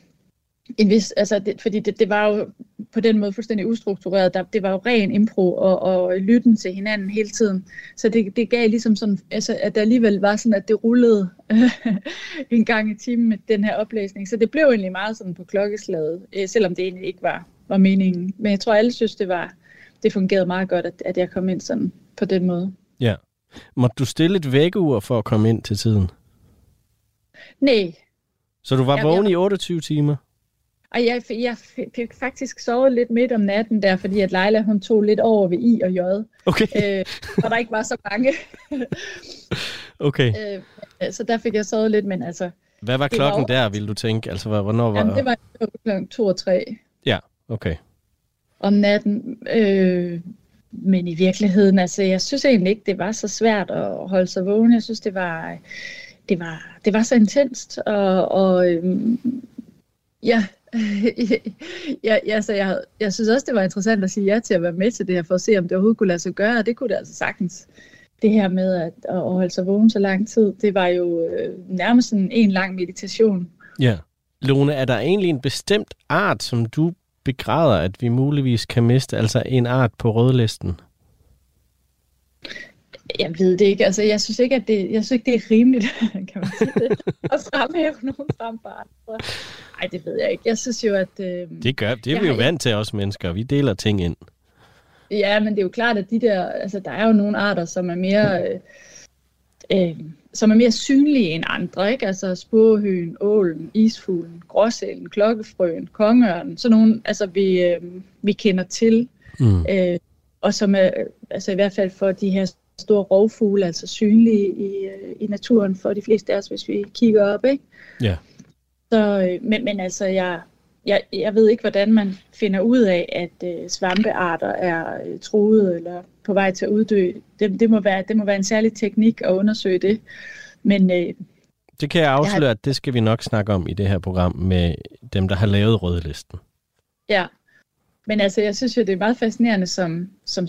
en vis, altså det, fordi det, det var jo på den måde fuldstændig ustruktureret. Der, det var jo ren impro og, og lytten til hinanden hele tiden. Så det, det gav ligesom sådan, altså, at der alligevel var sådan, at det rullede en gang i timen med den her oplæsning. Så det blev egentlig meget sådan på klokkeslaget, øh, selvom det egentlig ikke var, var meningen. Men jeg tror, alle synes, det var, det fungerede meget godt, at, at jeg kom ind sådan på den måde. Ja. Måtte du stille et vækkeur for at komme ind til tiden? Nej, Så du var Ja, vågen jeg- i 28 timer? Og jeg, jeg fik faktisk sovet lidt midt om natten der, fordi at Leila hun tog lidt over ved I og J, Okay, øh, og der ikke var så mange. okay. øh, så der fik jeg sovet lidt, men altså, Hvad var var klokken jo- der, vil du tænke? Altså, hvor- hvornår var... jamen, det var kl. 2 og 3. Ja, okay. om natten. Øh, men i virkeligheden, altså, jeg synes egentlig ikke, det var så svært at holde sig vågen. Jeg synes, det var, det var, det var så intenst. Og, og øhm, ja, ja, ja, så jeg, jeg synes også, det var interessant at sige ja til at være med til det her, for at se, om det overhovedet kunne lade sig gøre, og det kunne det altså sagtens. Det her med at, at holde sig vågen så lang tid, det var jo øh, nærmest sådan en lang meditation. Ja. Lone, er der egentlig en bestemt art, som du begræder, at vi muligvis kan miste, altså en art på rødlisten? Jeg ved det ikke. Altså, jeg synes ikke, at det, jeg synes ikke, det er rimeligt, kan man sige det, at fremhæve nogen frem for andre. Nej, det ved jeg ikke. Jeg synes jo, at... Øh, det gør, det er vi jo vant til os mennesker. Vi deler ting ind. Ja, men det er jo klart, at de der, altså, der er jo nogle arter, som er mere... Øh, øh, som er mere synlige end andre, ikke? Altså spurhøen, ålen, isfuglen, gråsælen, klokkefrøen, kongeørnen, sådan nogle, altså vi, øh, vi kender til, mm. øh, og som er, altså i hvert fald for de her store rovfugle, altså synlige i, øh, i naturen for de fleste af os, hvis vi kigger op, ikke? Ja. Så, øh, men, men altså, jeg, jeg, jeg ved ikke, hvordan man finder ud af, at øh, svampearter er øh, truet eller på vej til at uddø. Det, det, må, være, det må være en særlig teknik at undersøge det. Men, øh, det kan jeg afsløre, jeg har... at det skal vi nok snakke om i det her program med dem, der har lavet rødlisten. Ja, men altså, jeg synes jo, det er meget fascinerende som, som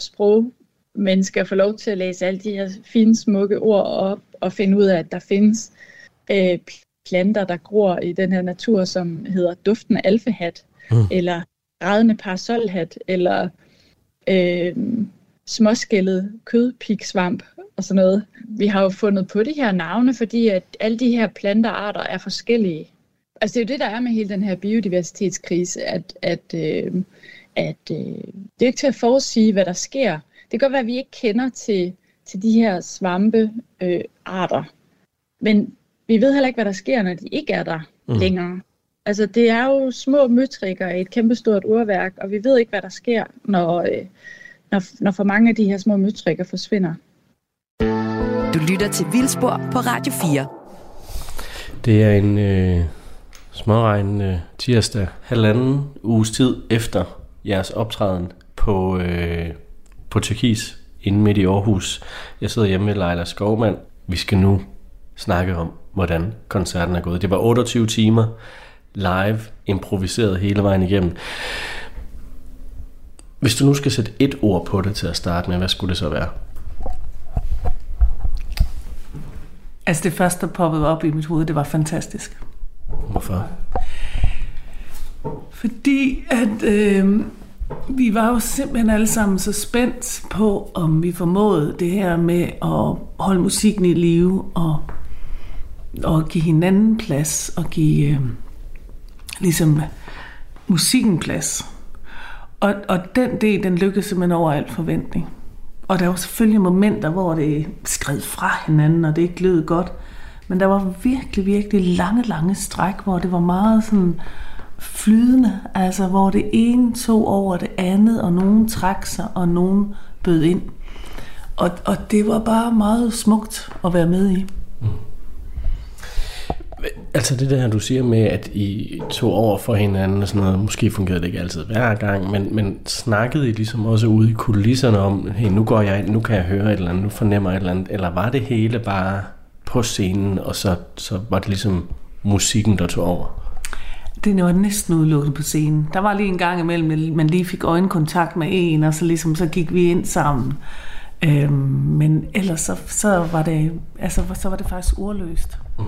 sprogmenneske at få lov til at læse alle de her fine, smukke ord op og finde ud af, at der findes øh, planter, der gror i den her natur, som hedder duften af alfehat, mm. eller grædende parasolhat, eller øh, småskældet kødpiksvamp og sådan noget. Vi har jo fundet på de her navne, fordi at alle de her planterarter er forskellige. Altså det er jo det, der er med hele den her biodiversitetskrise, at, at, øh, at øh, det er ikke til at forudsige, hvad der sker. Det kan godt være, at vi ikke kender til, til de her svampearter, øh, men vi ved heller ikke, hvad der sker, når de ikke er der mm. længere. Altså, det er jo små møtrikker i et kæmpestort urværk, og vi ved ikke, hvad der sker, når, øh, når, når for mange af de her små møtrikker forsvinder. Du lytter til Vildspor på Radio 4. Det er en øh, småregn øh, tirsdag, halvanden uges tid efter jeres optræden på, øh, på Tyrkis inde midt i Aarhus. Jeg sidder hjemme med Leila Skovmand. Vi skal nu snakke om, hvordan koncerten er gået. Det var 28 timer live, improviseret hele vejen igennem. Hvis du nu skal sætte et ord på det til at starte med, hvad skulle det så være? Altså det første, der poppede op i mit hoved, det var fantastisk. Hvorfor? Fordi at øh, vi var jo simpelthen alle sammen så spændt på, om vi formåede det her med at holde musikken i live og og give hinanden plads og give øh, ligesom musikken plads. Og, og den del, den lykkedes simpelthen over al forventning. Og der var selvfølgelig momenter, hvor det skred fra hinanden, og det ikke lød godt. Men der var virkelig, virkelig lange, lange stræk, hvor det var meget sådan flydende. Altså, hvor det ene tog over det andet, og nogen trak sig, og nogen bød ind. Og, og det var bare meget smukt at være med i. Mm. Altså det der, du siger med, at I tog over for hinanden og sådan noget, måske fungerede det ikke altid hver gang, men, men snakkede I ligesom også ude i kulisserne om, hey, nu går jeg nu kan jeg høre et eller andet, nu fornemmer jeg et eller andet, eller var det hele bare på scenen, og så, så var det ligesom musikken, der tog over? Det var næsten udelukket på scenen. Der var lige en gang imellem, man lige fik øjenkontakt med en, og så, ligesom, så gik vi ind sammen. Øhm, men ellers så, så, var det, altså, så var det faktisk ordløst. Mm.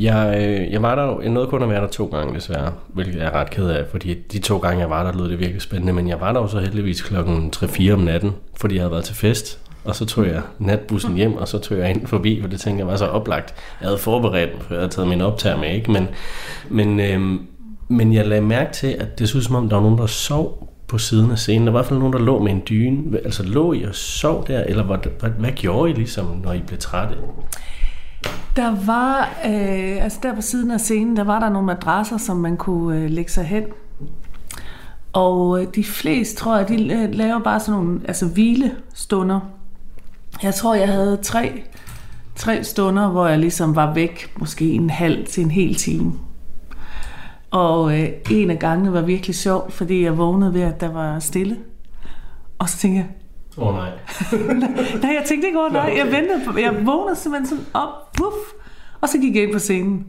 Jeg, øh, jeg var der, jeg nåede kun at være der to gange desværre, hvilket jeg er ret ked af, fordi de to gange jeg var der, lød det virkelig spændende, men jeg var der jo så heldigvis klokken 3-4 om natten, fordi jeg havde været til fest, og så tog jeg natbussen hjem, og så tog jeg ind forbi, for det tænkte jeg var så oplagt. Jeg havde forberedt mig, for jeg havde taget min optager med, ikke? Men, men, øhm, men jeg lagde mærke til, at det så ud som om, der var nogen, der sov på siden af scenen. Der var i hvert fald nogen, der lå med en dyne. Altså lå I og sov der, eller hvad, hvad, hvad gjorde I ligesom, når I blev trætte? Der var, øh, altså der på siden af scenen, der var der nogle madrasser, som man kunne øh, lægge sig hen. Og øh, de fleste, tror jeg, de øh, laver bare sådan nogle altså hvilestunder. Jeg tror, jeg havde tre, tre stunder, hvor jeg ligesom var væk, måske en halv til en hel time. Og øh, en af gangene var virkelig sjov, fordi jeg vågnede ved, at der var stille. Og så tænkte jeg, Åh oh, nej. nej, jeg tænkte ikke over nej. Jeg ventede på, jeg vågnede simpelthen sådan op, puff, og så gik jeg ind på scenen.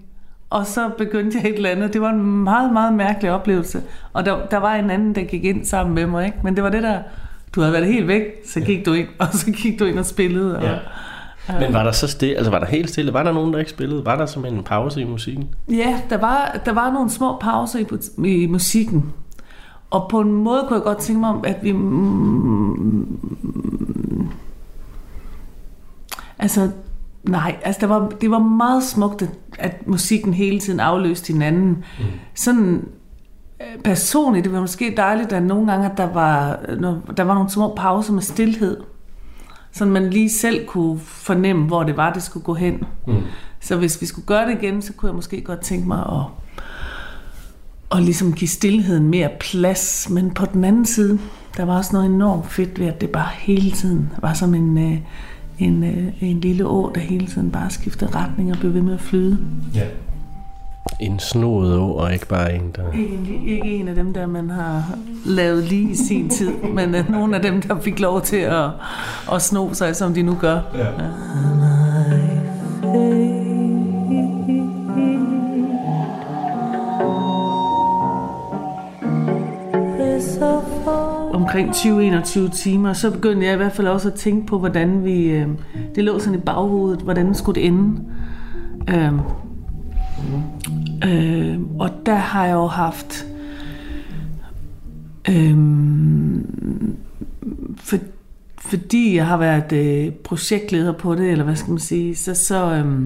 Og så begyndte jeg et eller andet. Det var en meget, meget mærkelig oplevelse. Og der, der var en anden, der gik ind sammen med mig. Ikke? Men det var det der, du havde været helt væk, så gik du ind, og så gik du ind og spillede. Og, Ja. Men var der så stille, altså var der helt stille? Var der nogen, der ikke spillede? Var der simpelthen en pause i musikken? Ja, der var, der var nogle små pauser i, i musikken. Og på en måde kunne jeg godt tænke mig, at vi... Mm, altså, nej, altså der var, det var meget smukt, at, musikken hele tiden afløste hinanden. Mm. Sådan personligt, det var måske dejligt, at nogle gange, at der var, når, der var nogle små pauser med stillhed. Så man lige selv kunne fornemme, hvor det var, det skulle gå hen. Mm. Så hvis vi skulle gøre det igen, så kunne jeg måske godt tænke mig at, at ligesom give stillheden mere plads. Men på den anden side, der var også noget enormt fedt ved, at det bare hele tiden var som en, øh, en, øh, en lille å, der hele tiden bare skiftede retning og blev ved med at flyde. Ja. En snoet å, og ikke bare en, der... Ikke, en- ikke en af dem, der man har lavet lige i sin tid, men øh, nogle af dem, der fik lov til at, at sno sig, som de nu gør. Ja. omkring 20-21 timer, så begyndte jeg i hvert fald også at tænke på, hvordan vi... Øh, det lå sådan i baghovedet, hvordan skulle det ende. Øh, øh, og der har jeg jo haft... Øh, for, fordi jeg har været øh, projektleder på det, eller hvad skal man sige, så... så øh,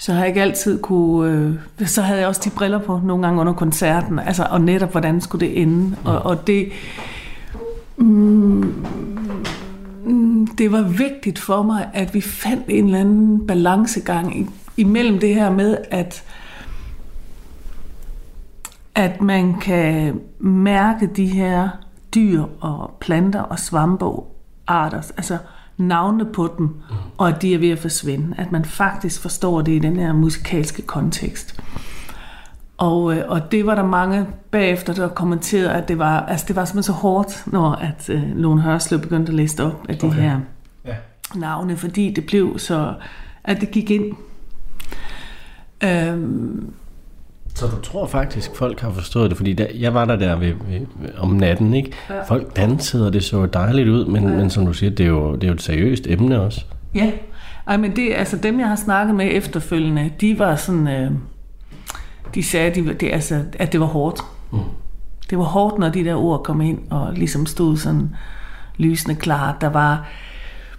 så har jeg ikke altid kunne... Øh, så havde jeg også de briller på nogle gange under koncerten, altså, og netop hvordan skulle det ende. Og, og det... Mm, mm det var vigtigt for mig, at vi fandt en eller anden balancegang i- imellem det her med, at at man kan mærke de her dyr og planter og svampearter, altså navne på dem, og at de er ved at forsvinde. At man faktisk forstår det i den her musikalske kontekst. Og, øh, og det var der mange bagefter, der kommenterede, at det var, altså det var simpelthen så hårdt, når at øh, Lone Hørslev begyndte at læse op af de Okay. her Ja. navne, fordi det blev så, at det gik ind. Øhm, Så du tror faktisk, folk har forstået det? Fordi der, jeg var der der ved, ved, om natten, ikke? Ja. Folk dansede, og det så dejligt ud, men, Ja. men som du siger, det er, jo, det er jo et seriøst emne også. Ja, Ej, men det, altså dem, jeg har snakket med efterfølgende, de var sådan, øh, de sagde, de, det, altså, at det var hårdt. Mm. Det var hårdt, når de der ord kom ind og ligesom stod sådan lysende klart. Der var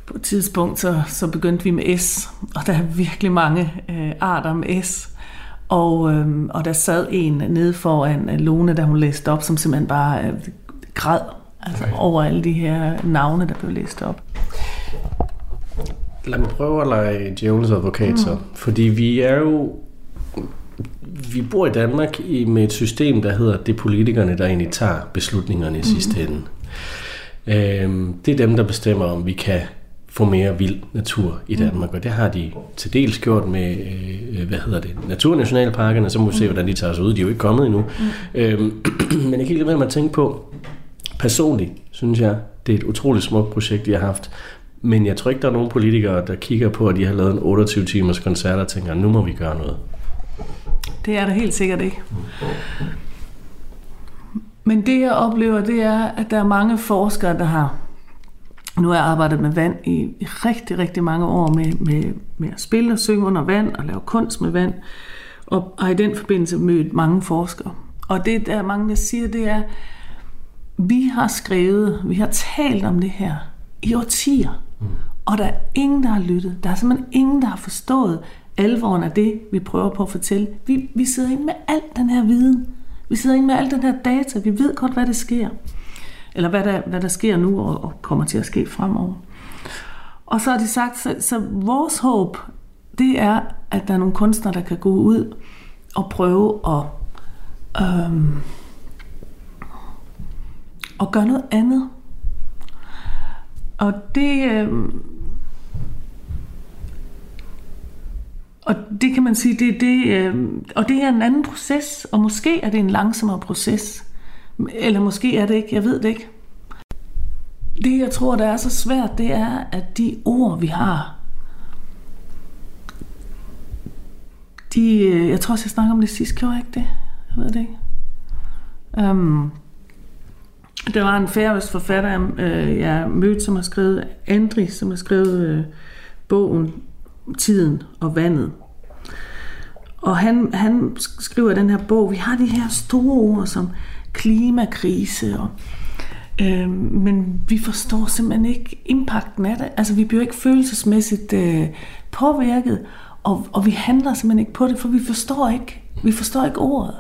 på et tidspunkt, så, så begyndte vi med S, og der er virkelig mange øh, arter med S. Og, øh, og der sad en nede foran øh, Lone, da hun læste op, som simpelthen bare øh, græd altså, Okay. over alle de her navne, der blev læst op. Lad mig prøve at lege djævelens advokat Mm. så. Fordi vi er jo... Vi bor i Danmark i, med et system, der hedder, det er politikerne, der egentlig tager beslutningerne i sidste ende. Øhm, det er dem, der bestemmer, om vi kan få mere vild natur i Danmark, og det har de til dels gjort med, øh, hvad hedder det, naturnationalparkerne, så må vi se, hvordan de tager sig ud. De er jo ikke kommet endnu. Øhm, men jeg kan ikke lade være med at tænke på, personligt synes jeg, det er et utroligt smukt projekt, vi har haft. Men jeg tror ikke, der er nogen politikere, der kigger på, at de har lavet en 28 timers koncert og tænker, nu må vi gøre noget. Det er der helt sikkert ikke. Men det jeg oplever, det er, at der er mange forskere, der har... Nu har jeg arbejdet med vand i, i rigtig, rigtig mange år med, med, med at spille og synge under vand og lave kunst med vand. Og har i den forbindelse mødt mange forskere. Og det, der er mange, der siger, det er, vi har skrevet, vi har talt om det her i årtier. Og der er ingen, der har lyttet. Der er simpelthen ingen, der har forstået alvoren af det, vi prøver på at fortælle. Vi, vi sidder inde med al den her viden. Vi sidder inde med al den her data. Vi ved godt, hvad der sker. Eller hvad der, hvad der sker nu og, og kommer til at ske fremover. Og så har de sagt, så, så vores håb, det er, at der er nogle kunstnere, der kan gå ud og prøve at, øhm, at gøre noget andet. Og det... Øhm, Og det kan man sige, det, det, øh, og det er en anden proces, og måske er det en langsommere proces. Eller måske er det ikke, jeg ved det ikke. Det, jeg tror, der er så svært, det er, at de ord, vi har, de, øh, jeg tror også, jeg snakker om det sidste, gjorde jeg ikke det? Jeg ved det ikke. Um, der var en færøsk forfatter, øh, jeg mødte, som har skrevet, Andri, som har skrevet øh, bogen Tiden og Vandet. Og han, han skriver den her bog, vi har de her store ord som klimakrise, og, øh, men vi forstår simpelthen ikke impacten af det. Altså vi bliver ikke følelsesmæssigt øh, påvirket, og, og vi handler simpelthen ikke på det, for vi forstår ikke, vi forstår ikke ordet.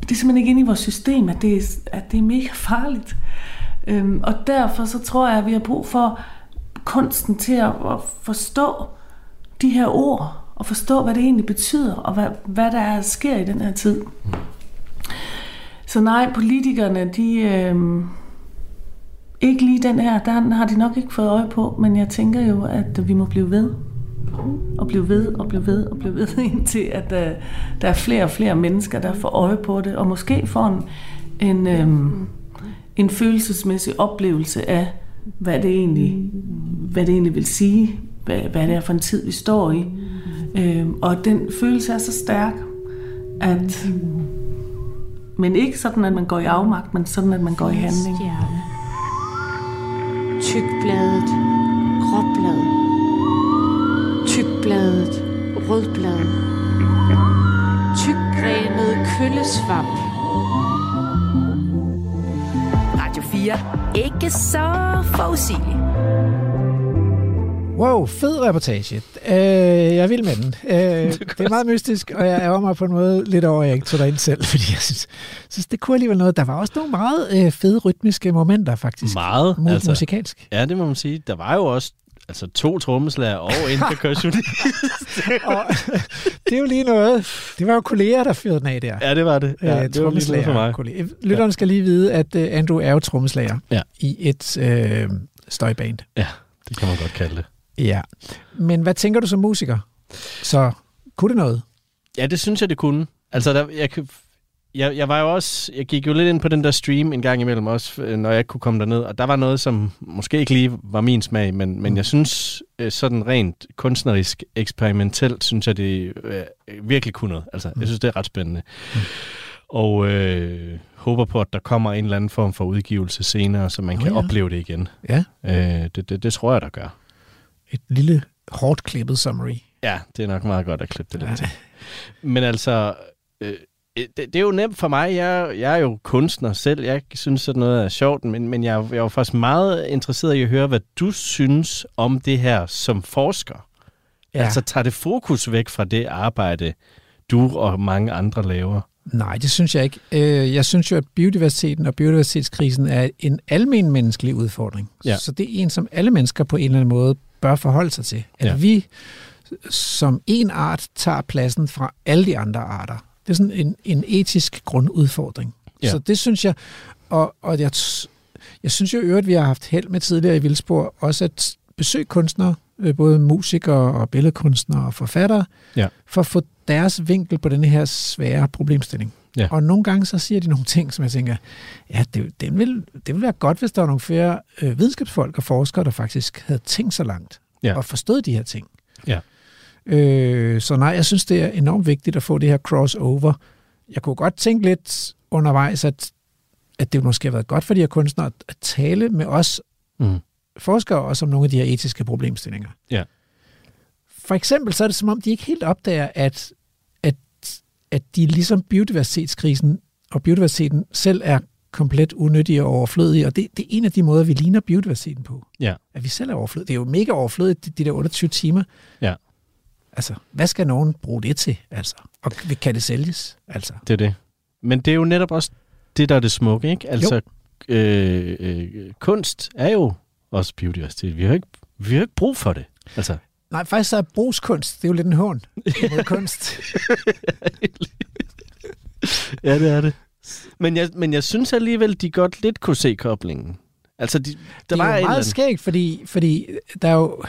Det er simpelthen ikke inde i vores system, at det er, at det er mega farligt. Øhm, og derfor så tror jeg, at vi har brug for kunsten til at, at forstå de her ord, og forstå, hvad det egentlig betyder, og hvad, hvad der sker i den her tid. Mm. Så nej, politikerne, de... Øh, ikke lige den her, der har de nok ikke fået øje på, men jeg tænker jo, at vi må blive ved. Og blive ved, og blive ved, og blive ved, indtil at øh, der er flere og flere mennesker, der får øje på det, og måske får en, en, øh, en følelsesmæssig oplevelse af, hvad det egentlig, hvad det egentlig vil sige, hvad, hvad det er for en tid, vi står i. Øh, og den følelse er så stærk, at men ikke sådan, at man går i afmagt, men sådan, at man går i handling. Stjerne. Tykbladet. Gråbladet. Tykbladet. Rødbladet. Tykgrenet køllesvamp. Radio 4. Ikke så forudsigeligt. Wow, fed reportage. Øh, jeg vil med den. Øh, det er meget mystisk, og jeg ærger mig på en måde lidt over, at jeg ikke tog dig ind selv, fordi jeg synes, synes det kunne alligevel noget. Der var også nogle meget øh, fede rytmiske momenter, faktisk. Meget. Mu- altså, musikalsk. Ja, det må man sige. Der var jo også altså to trommeslager og en percussionist. og det er jo lige noget. Det var jo kolleger, der fyrede den af der. ja, det var det. Ja, Øh, det var lige noget for mig. Lytteren skal lige vide, at øh, Andrew er jo trommeslager Ja. i et øh, støjband. Ja, det kan man godt kalde det. Ja. Men hvad tænker du som musiker? Så kunne det noget? Ja, det synes jeg, det kunne. Altså, der, jeg, jeg, jeg var jo også, jeg gik jo lidt ind på den der stream en gang imellem også, øh, når jeg ikke kunne komme derned, og der var noget, som måske ikke lige var min smag, men, men jeg synes øh, sådan rent kunstnerisk, eksperimentelt, synes jeg, det øh, virkelig kunne noget. Altså, jeg synes, det er ret spændende. Og øh, håber på, at der kommer en eller anden form for udgivelse senere, så man Nå kan ja. opleve det igen. Ja. Øh, det, det, det tror jeg, der gør. Et lille hårdt klippet summary. Ja, det er nok meget godt at klippe det lidt til. Men altså, øh, det, det er jo nemt for mig. Jeg, jeg er jo kunstner selv. Jeg synes, sådan noget er sjovt, men, men jeg, jeg er jo faktisk meget interesseret i at høre, hvad du synes om det her som forsker. Ja. Ja. Altså, tager det fokus væk fra det arbejde, du og mange andre laver? Nej, det synes jeg ikke. Øh, Jeg synes jo, at biodiversiteten og biodiversitetskrisen er en almen menneskelig udfordring. Ja. Så det er en, som alle mennesker på en eller anden måde bør forholde sig til. At Ja. vi som en art tager pladsen fra alle de andre arter. Det er sådan en, en etisk grundudfordring. Ja. Så det synes jeg, og, og jeg, jeg synes jo øvrigt, at vi har haft held med tidligere i Vildspor, også at besøge kunstnere, øh, både musikere og billedkunstnere og forfattere, Ja. for at få deres vinkel på denne her svære problemstilling. Ja. Og nogle gange så siger de nogle ting, som jeg tænker, ja, det, det, vil, det vil være godt, hvis der var nogle flere øh, videnskabsfolk og forskere, der faktisk havde tænkt så langt Ja. og forstået de her ting. Ja. Øh, så nej, jeg synes, det er enormt vigtigt at få det her crossover. Jeg kunne godt tænke lidt undervejs, at, at det måske har været godt for de her kunstnere at, tale med os Mm. forskere også om nogle af de her etiske problemstillinger. Ja. For eksempel så er det som om, de ikke helt opdager, at, at de ligesom biodiversitetskrisen og biodiversiteten selv er komplet unødige og overflødige, og det, det er en af de måder, vi ligner biodiversiteten på. Ja. At vi selv er overflødige. Det er jo mega overflødigt, de, de der 28 timer. Ja. Altså, hvad skal nogen bruge det til? Altså, og kan det sælges? Altså, Det er det. Men det er jo netop også det, der er det smukke, ikke? Altså, øh, øh, kunst er jo også biodiversitet. Vi har ikke, vi har ikke brug for det. Altså, nej, faktisk så er brugskunst, det er jo lidt en hån kunst. ja, det er det. Men jeg, men jeg synes alligevel, de godt lidt kunne se koblingen. Altså, de, der det var er jo meget skægt, fordi, fordi der er jo,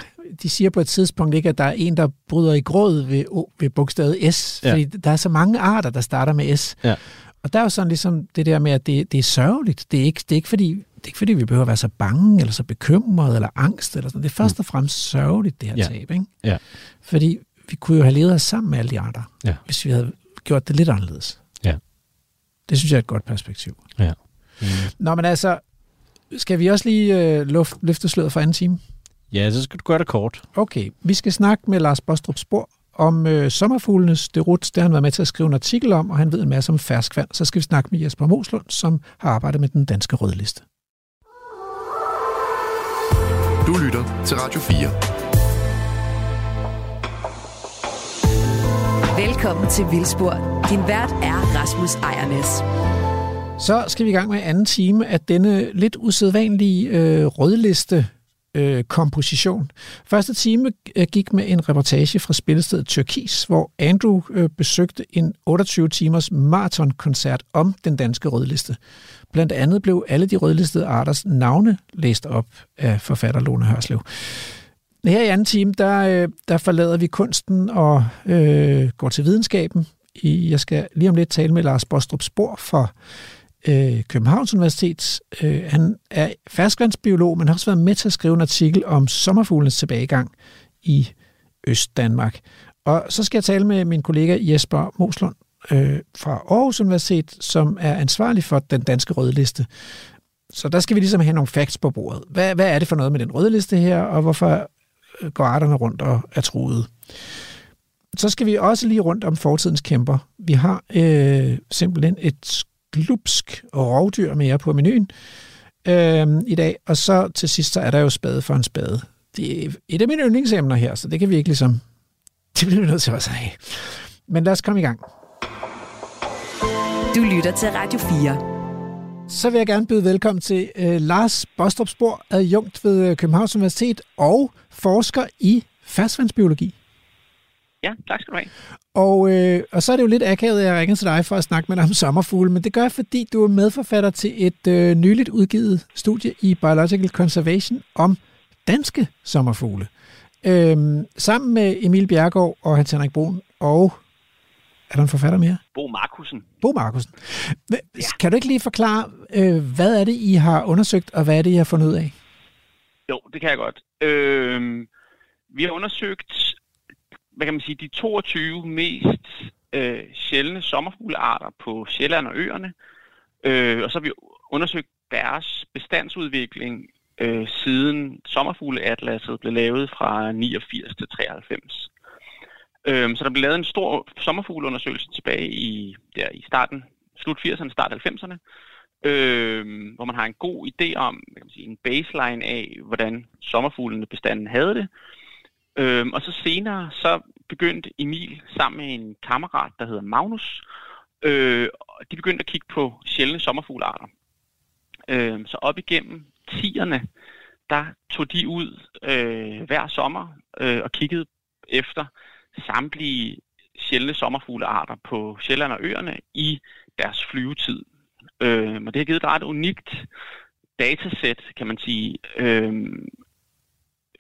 de siger på et tidspunkt ikke, at der er en, der bryder i gråd ved, ved bogstavet S, Ja. fordi der er så mange arter, der starter med S. Ja. Og der er jo sådan ligesom det der med, at det, det er sørgeligt. Det er, ikke, det, er ikke fordi, er ikke fordi, vi behøver at være så bange, eller så bekymrede, eller angst, eller sådan. Det er først og fremmest sørgeligt, det her Ja. tab, ikke? Ja. Fordi vi kunne jo have levet os sammen med alle de andre, Ja. hvis vi havde gjort det lidt anderledes. Ja. Det synes jeg er et godt perspektiv. Ja. Mm. Nå, men altså, skal vi også lige øh, luft, løfte sløret for anden time? Ja, så skal du gøre det kort. Okay, vi skal snakke med Lars Bostrup Spor om øh, sommerfuglenes derut. Det har han været med til at skrive en artikel om, og han ved en masse om ferskvand. Så skal vi snakke med Jesper Moslund, som har arbejdet med den danske rødliste. Du lytter til Radio 4. Velkommen til Vildspor. Din vært er Rasmus Ejernes. Så skal vi i gang med anden time af denne lidt usædvanlige øh, rødliste øh, komposition. Første time øh, gik med en reportage fra spillestedet Tyrkis, hvor Andrew øh, besøgte en 28 timers maratonkoncert om den danske rødliste. Blandt andet blev alle de rødlistede arters navne læst op af forfatter Lone Hørslev. Her i anden time, der, øh, der forlader vi kunsten og øh, går til videnskaben. Jeg skal lige om lidt tale med Lars Bostrup Spor fra øh, Københavns Universitet. Øh, han er ferskvandsbiolog, men har også været med til at skrive en artikel om sommerfuglens tilbagegang i Øst-Danmark. Og så skal jeg tale med min kollega Jesper Moslund øh, fra Aarhus Universitet, som er ansvarlig for den danske rødliste. Så der skal vi ligesom have nogle facts på bordet. Hvad, hvad er det for noget med den rødliste her, og hvorfor øh, går arterne rundt og er truet? Så skal vi også lige rundt om fortidens kæmper. Vi har øh, simpelthen et glupsk rovdyr mere på menuen øh, i dag. Og så til sidst, så er der jo spade for en spade. Det er et af mine yndlingsemner her, så det kan vi ikke ligesom... Det bliver vi nødt til at have. Men lad os komme i gang. Du lytter til Radio 4. Så vil jeg gerne byde velkommen til øh, Lars Bostrup Spor, adjunkt ved øh, Københavns Universitet og forsker i færdsvandsbiologi. Ja, tak skal du have. Og, øh, og så er det jo lidt akavet, at jeg ringer til dig for at snakke med dig om sommerfugle, men det gør jeg, fordi du er medforfatter til et øh, nyligt udgivet studie i Biological Conservation om danske sommerfugle. Øhm, sammen med Emil Bjergård og Hans Henrik Brun og... Er der en forfatter mere? Bo Markusen. Bo Markusen. Ja. Kan du ikke lige forklare, øh, hvad er det, I har undersøgt, og hvad er det, I har fundet ud af? Jo, det kan jeg godt. Øh, vi har undersøgt, hvad kan man sige, de 22 mest øh, sjældne sommerfuglearter på Sjælland og øerne. Øh, og så har vi undersøgt deres bestandsudvikling øh, siden sommerfugleatlasset blev lavet fra 89 til 93. Øh, så der blev lavet en stor sommerfugleundersøgelse tilbage i, der, i starten, slut 80'erne, start 90'erne, øhm, hvor man har en god idé om hvad kan man sige, en baseline af, hvordan sommerfuglene bestanden havde det. Øhm, og så senere, så begyndte Emil sammen med en kammerat, der hedder Magnus, øh, de begyndte at kigge på sjældne sommerfuglearter. Øh, så op igennem 10'erne, der tog de ud øh, hver sommer øh, og kiggede efter samtlige sjældne sommerfuglearter på Sjælland og øerne i deres flyvetid. Øh, og det har givet et ret unikt datasæt, kan man sige, øh,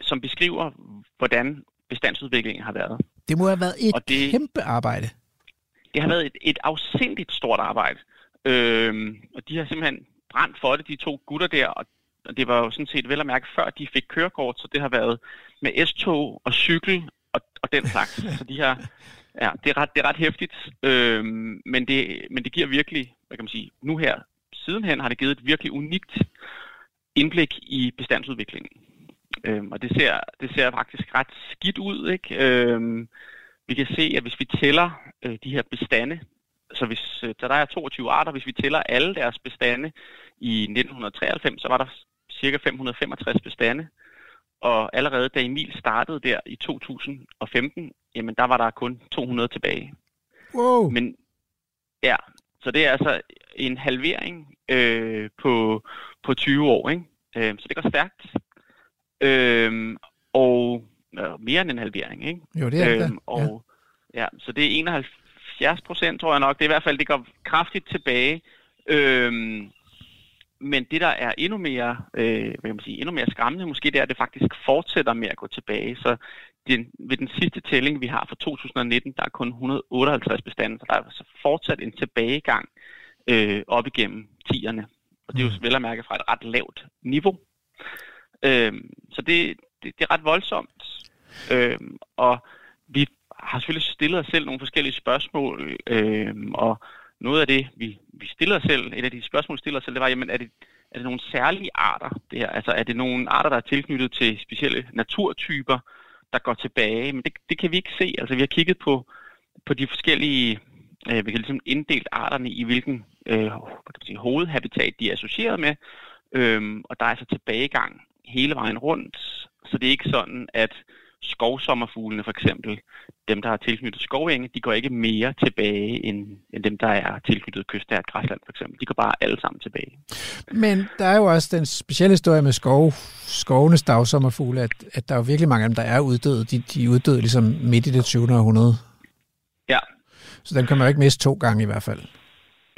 som beskriver, hvordan bestandsudviklingen har været. Det må have været et Og det- kæmpe arbejde. Det har været et, et afsindigt stort arbejde. Øh, og de har simpelthen brændt for det, de to gutter der, og og det var jo sådan set vel at mærke, før de fik kørekort, så det har været med S-tog og cykel og, den slags. Så de har, ja, det er ret, det er ret hæftigt, øh, men, det, men det giver virkelig, hvad kan man sige, nu her, sidenhen har det givet et virkelig unikt indblik i bestandsudviklingen. Øhm, og det ser, det ser faktisk ret skidt ud, ikke? Øhm, vi kan se, at hvis vi tæller øh, de her bestande, så hvis øh, så der er 22 arter, hvis vi tæller alle deres bestande i 1993, så var der cirka 565 bestande. Og allerede da Emil startede der i 2015, jamen der var der kun 200 tilbage. Wow. Men ja, så det er altså en halvering øh, på, på 20 år, ikke? Øh, så det går stærkt. Øh, og øh, mere end en halvering, ikke? Jo, det er det da. og, ja. ja, så det er 71 procent, tror jeg nok. Det er i hvert fald, det går kraftigt tilbage. Øhm, men det, der er endnu mere, øh, hvad kan man sige, endnu mere skræmmende måske, det er, at det faktisk fortsætter med at gå tilbage. Så den, ved den sidste tælling, vi har for 2019, der er kun 158 bestande, så der er altså fortsat en tilbagegang øh, op igennem tierne. Og det er jo vel at mærke fra et ret lavt niveau. Øh, så det, det, det er ret voldsomt. Øh, og vi har selvfølgelig stillet os selv nogle forskellige spørgsmål, øh, og noget af det, vi, vi stiller os selv, et af de spørgsmål, vi stiller os selv, det var, jamen, er det, er det nogle særlige arter, det her? Altså, er det nogle arter, der er tilknyttet til specielle naturtyper, der går tilbage? Men det, det kan vi ikke se. Altså, vi har kigget på, på de forskellige, øh, vi kan ligesom inddelt arterne i, hvilken øh, hvad kan man sige, hovedhabitat de er associeret med, øhm, og der er altså tilbagegang hele vejen rundt, så det er ikke sådan, at skovsommerfuglene for eksempel, dem der har tilknyttet skovenge, de går ikke mere tilbage end, end dem, der er tilknyttet kystnært græsland for eksempel. De går bare alle sammen tilbage. Men der er jo også den specielle historie med skov, skovenes dagsommerfugle, at, at der er jo virkelig mange af dem, der er uddøde. De, de er uddøde ligesom midt i det 20. århundrede. Ja. Så dem kan man jo ikke miste to gange i hvert fald.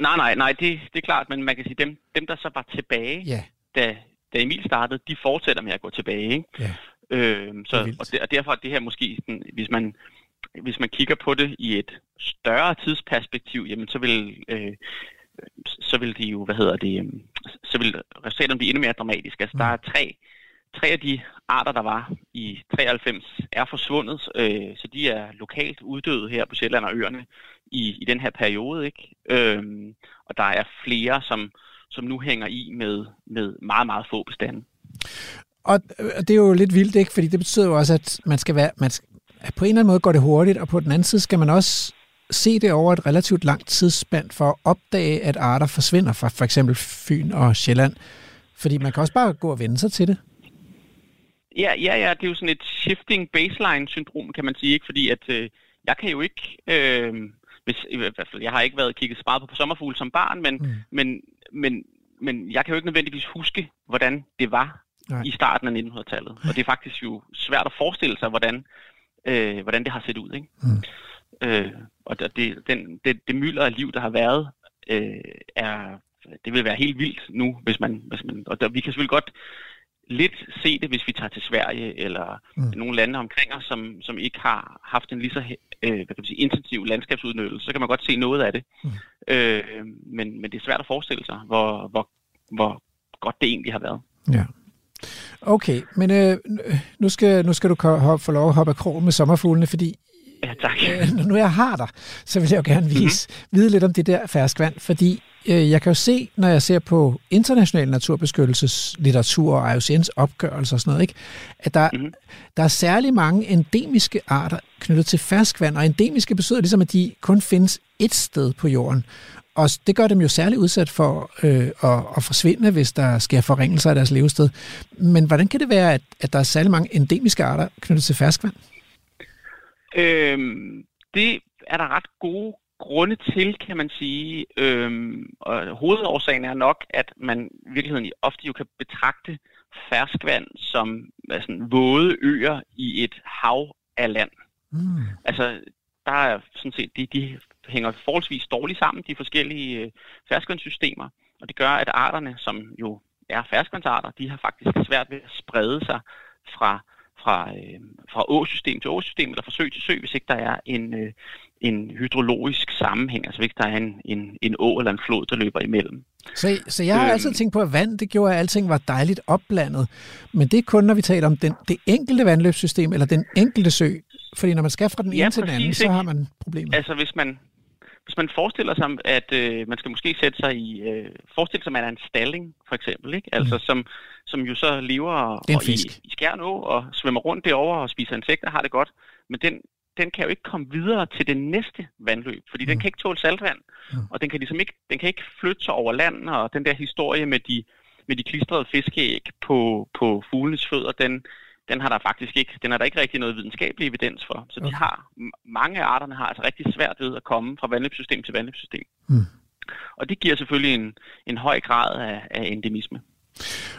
Nej, nej, nej, det, det er klart, men man kan sige, dem, dem der så var tilbage, ja. da, da Emil startede, de fortsætter med at gå tilbage. Ikke? Ja. Øh, så, og, det, og derfor er det her måske, sådan, hvis man hvis man kigger på det i et større tidsperspektiv, jamen så vil øh, så vil de jo, hvad hedder det, øh, så vil resultaterne blive endnu mere dramatiske. Altså, mm. der er tre, tre af de arter, der var i 93, er forsvundet, øh, så de er lokalt uddøde her på Sjælland og øerne i, i den her periode. Ikke? Øh, og der er flere, som, som nu hænger i med, med meget, meget få bestande. Og det er jo lidt vildt, ikke? Fordi det betyder jo også, at man skal være, man skal, at på en eller anden måde går det hurtigt, og på den anden side skal man også se det over et relativt langt tidsspand for at opdage, at arter forsvinder fra for eksempel Fyn og Sjælland. Fordi man kan også bare gå og vende sig til det. Ja, ja, ja, det er jo sådan et shifting baseline-syndrom, kan man sige, ikke? Fordi at øh, jeg kan jo ikke, øh, hvis, i hvert fald, jeg har ikke været kigget så meget på, på sommerfugle som barn, men, mm. men, men, men jeg kan jo ikke nødvendigvis huske, hvordan det var Nej. i starten af 1900-tallet. Og det er faktisk jo svært at forestille sig, hvordan, øh, hvordan det har set ud. Ikke? Mm. Øh, og det, den, det, det mylder af liv, der har været, øh, er, det vil være helt vildt nu, hvis man, hvis man og der, vi kan selvfølgelig godt lidt se det, hvis vi tager til Sverige eller mm. nogle lande omkring os, som, som ikke har haft en lige så øh, hvad kan man sige, intensiv landskabsudnyttelse, så kan man godt se noget af det. Mm. Øh, men, men det er svært at forestille sig, hvor, hvor, hvor godt det egentlig har været. Ja. Okay, men øh, nu, skal, nu skal du få lov at hoppe af krogen med sommerfuglene, fordi Ja, tak. Øh, nu jeg har dig, så vil jeg jo gerne vise, mm-hmm. vide lidt om det der ferskvand, fordi øh, jeg kan jo se, når jeg ser på international naturbeskyttelseslitteratur og IUCN's opgørelser og sådan noget, ikke, at der, mm-hmm. der er særlig mange endemiske arter knyttet til ferskvand, og endemiske betyder ligesom, at de kun findes et sted på jorden. Og det gør dem jo særligt udsat for øh, at, at forsvinde, hvis der sker forringelser af deres levested. Men hvordan kan det være, at, at der er særlig mange endemiske arter knyttet til ferskvand? Øhm, det er der ret gode grunde til, kan man sige. Øhm, og hovedårsagen er nok, at man i virkeligheden ofte jo kan betragte ferskvand som sådan, våde øer i et hav af land. Mm. Altså, der er sådan set, de, de hænger forholdsvis dårligt sammen, de forskellige øh, ferskvandssystemer. Og det gør, at arterne, som jo er ferskvandsarter, de har faktisk svært ved at sprede sig fra fra, øh, fra åsystem til åsystem, eller fra sø til sø, hvis ikke der er en, øh, en hydrologisk sammenhæng, altså hvis der er en, en, en å eller en flod, der løber imellem. Så, så jeg har øhm, altid tænkt på, at vand, det gjorde, at alting var dejligt opblandet. Men det er kun, når vi taler om den, det enkelte vandløbssystem, eller den enkelte sø. Fordi når man skal fra den ene ja, til den anden, så har man problemer. Altså hvis man, hvis man forestiller sig, at øh, man skal måske sætte sig i, øh, forestille sig, at man er en stalling, for eksempel, ikke? Altså, mm. som, som jo så lever og, i, i Skjernå og svømmer rundt derovre og spiser insekter, har det godt. Men den, den kan jo ikke komme videre til det næste vandløb, fordi mm. den kan ikke tåle saltvand, mm. og den kan ligesom ikke, den kan ikke flytte sig over land, og den der historie med de, med de klistrede fiskeæg på, på fuglenes fødder, den, den har der faktisk ikke, den er der ikke rigtig noget videnskabelig evidens for. Så okay. de har, mange af arterne har altså rigtig svært ved at komme fra vandløbssystem til vandløbssystem. Mm. Og det giver selvfølgelig en, en høj grad af, af endemisme.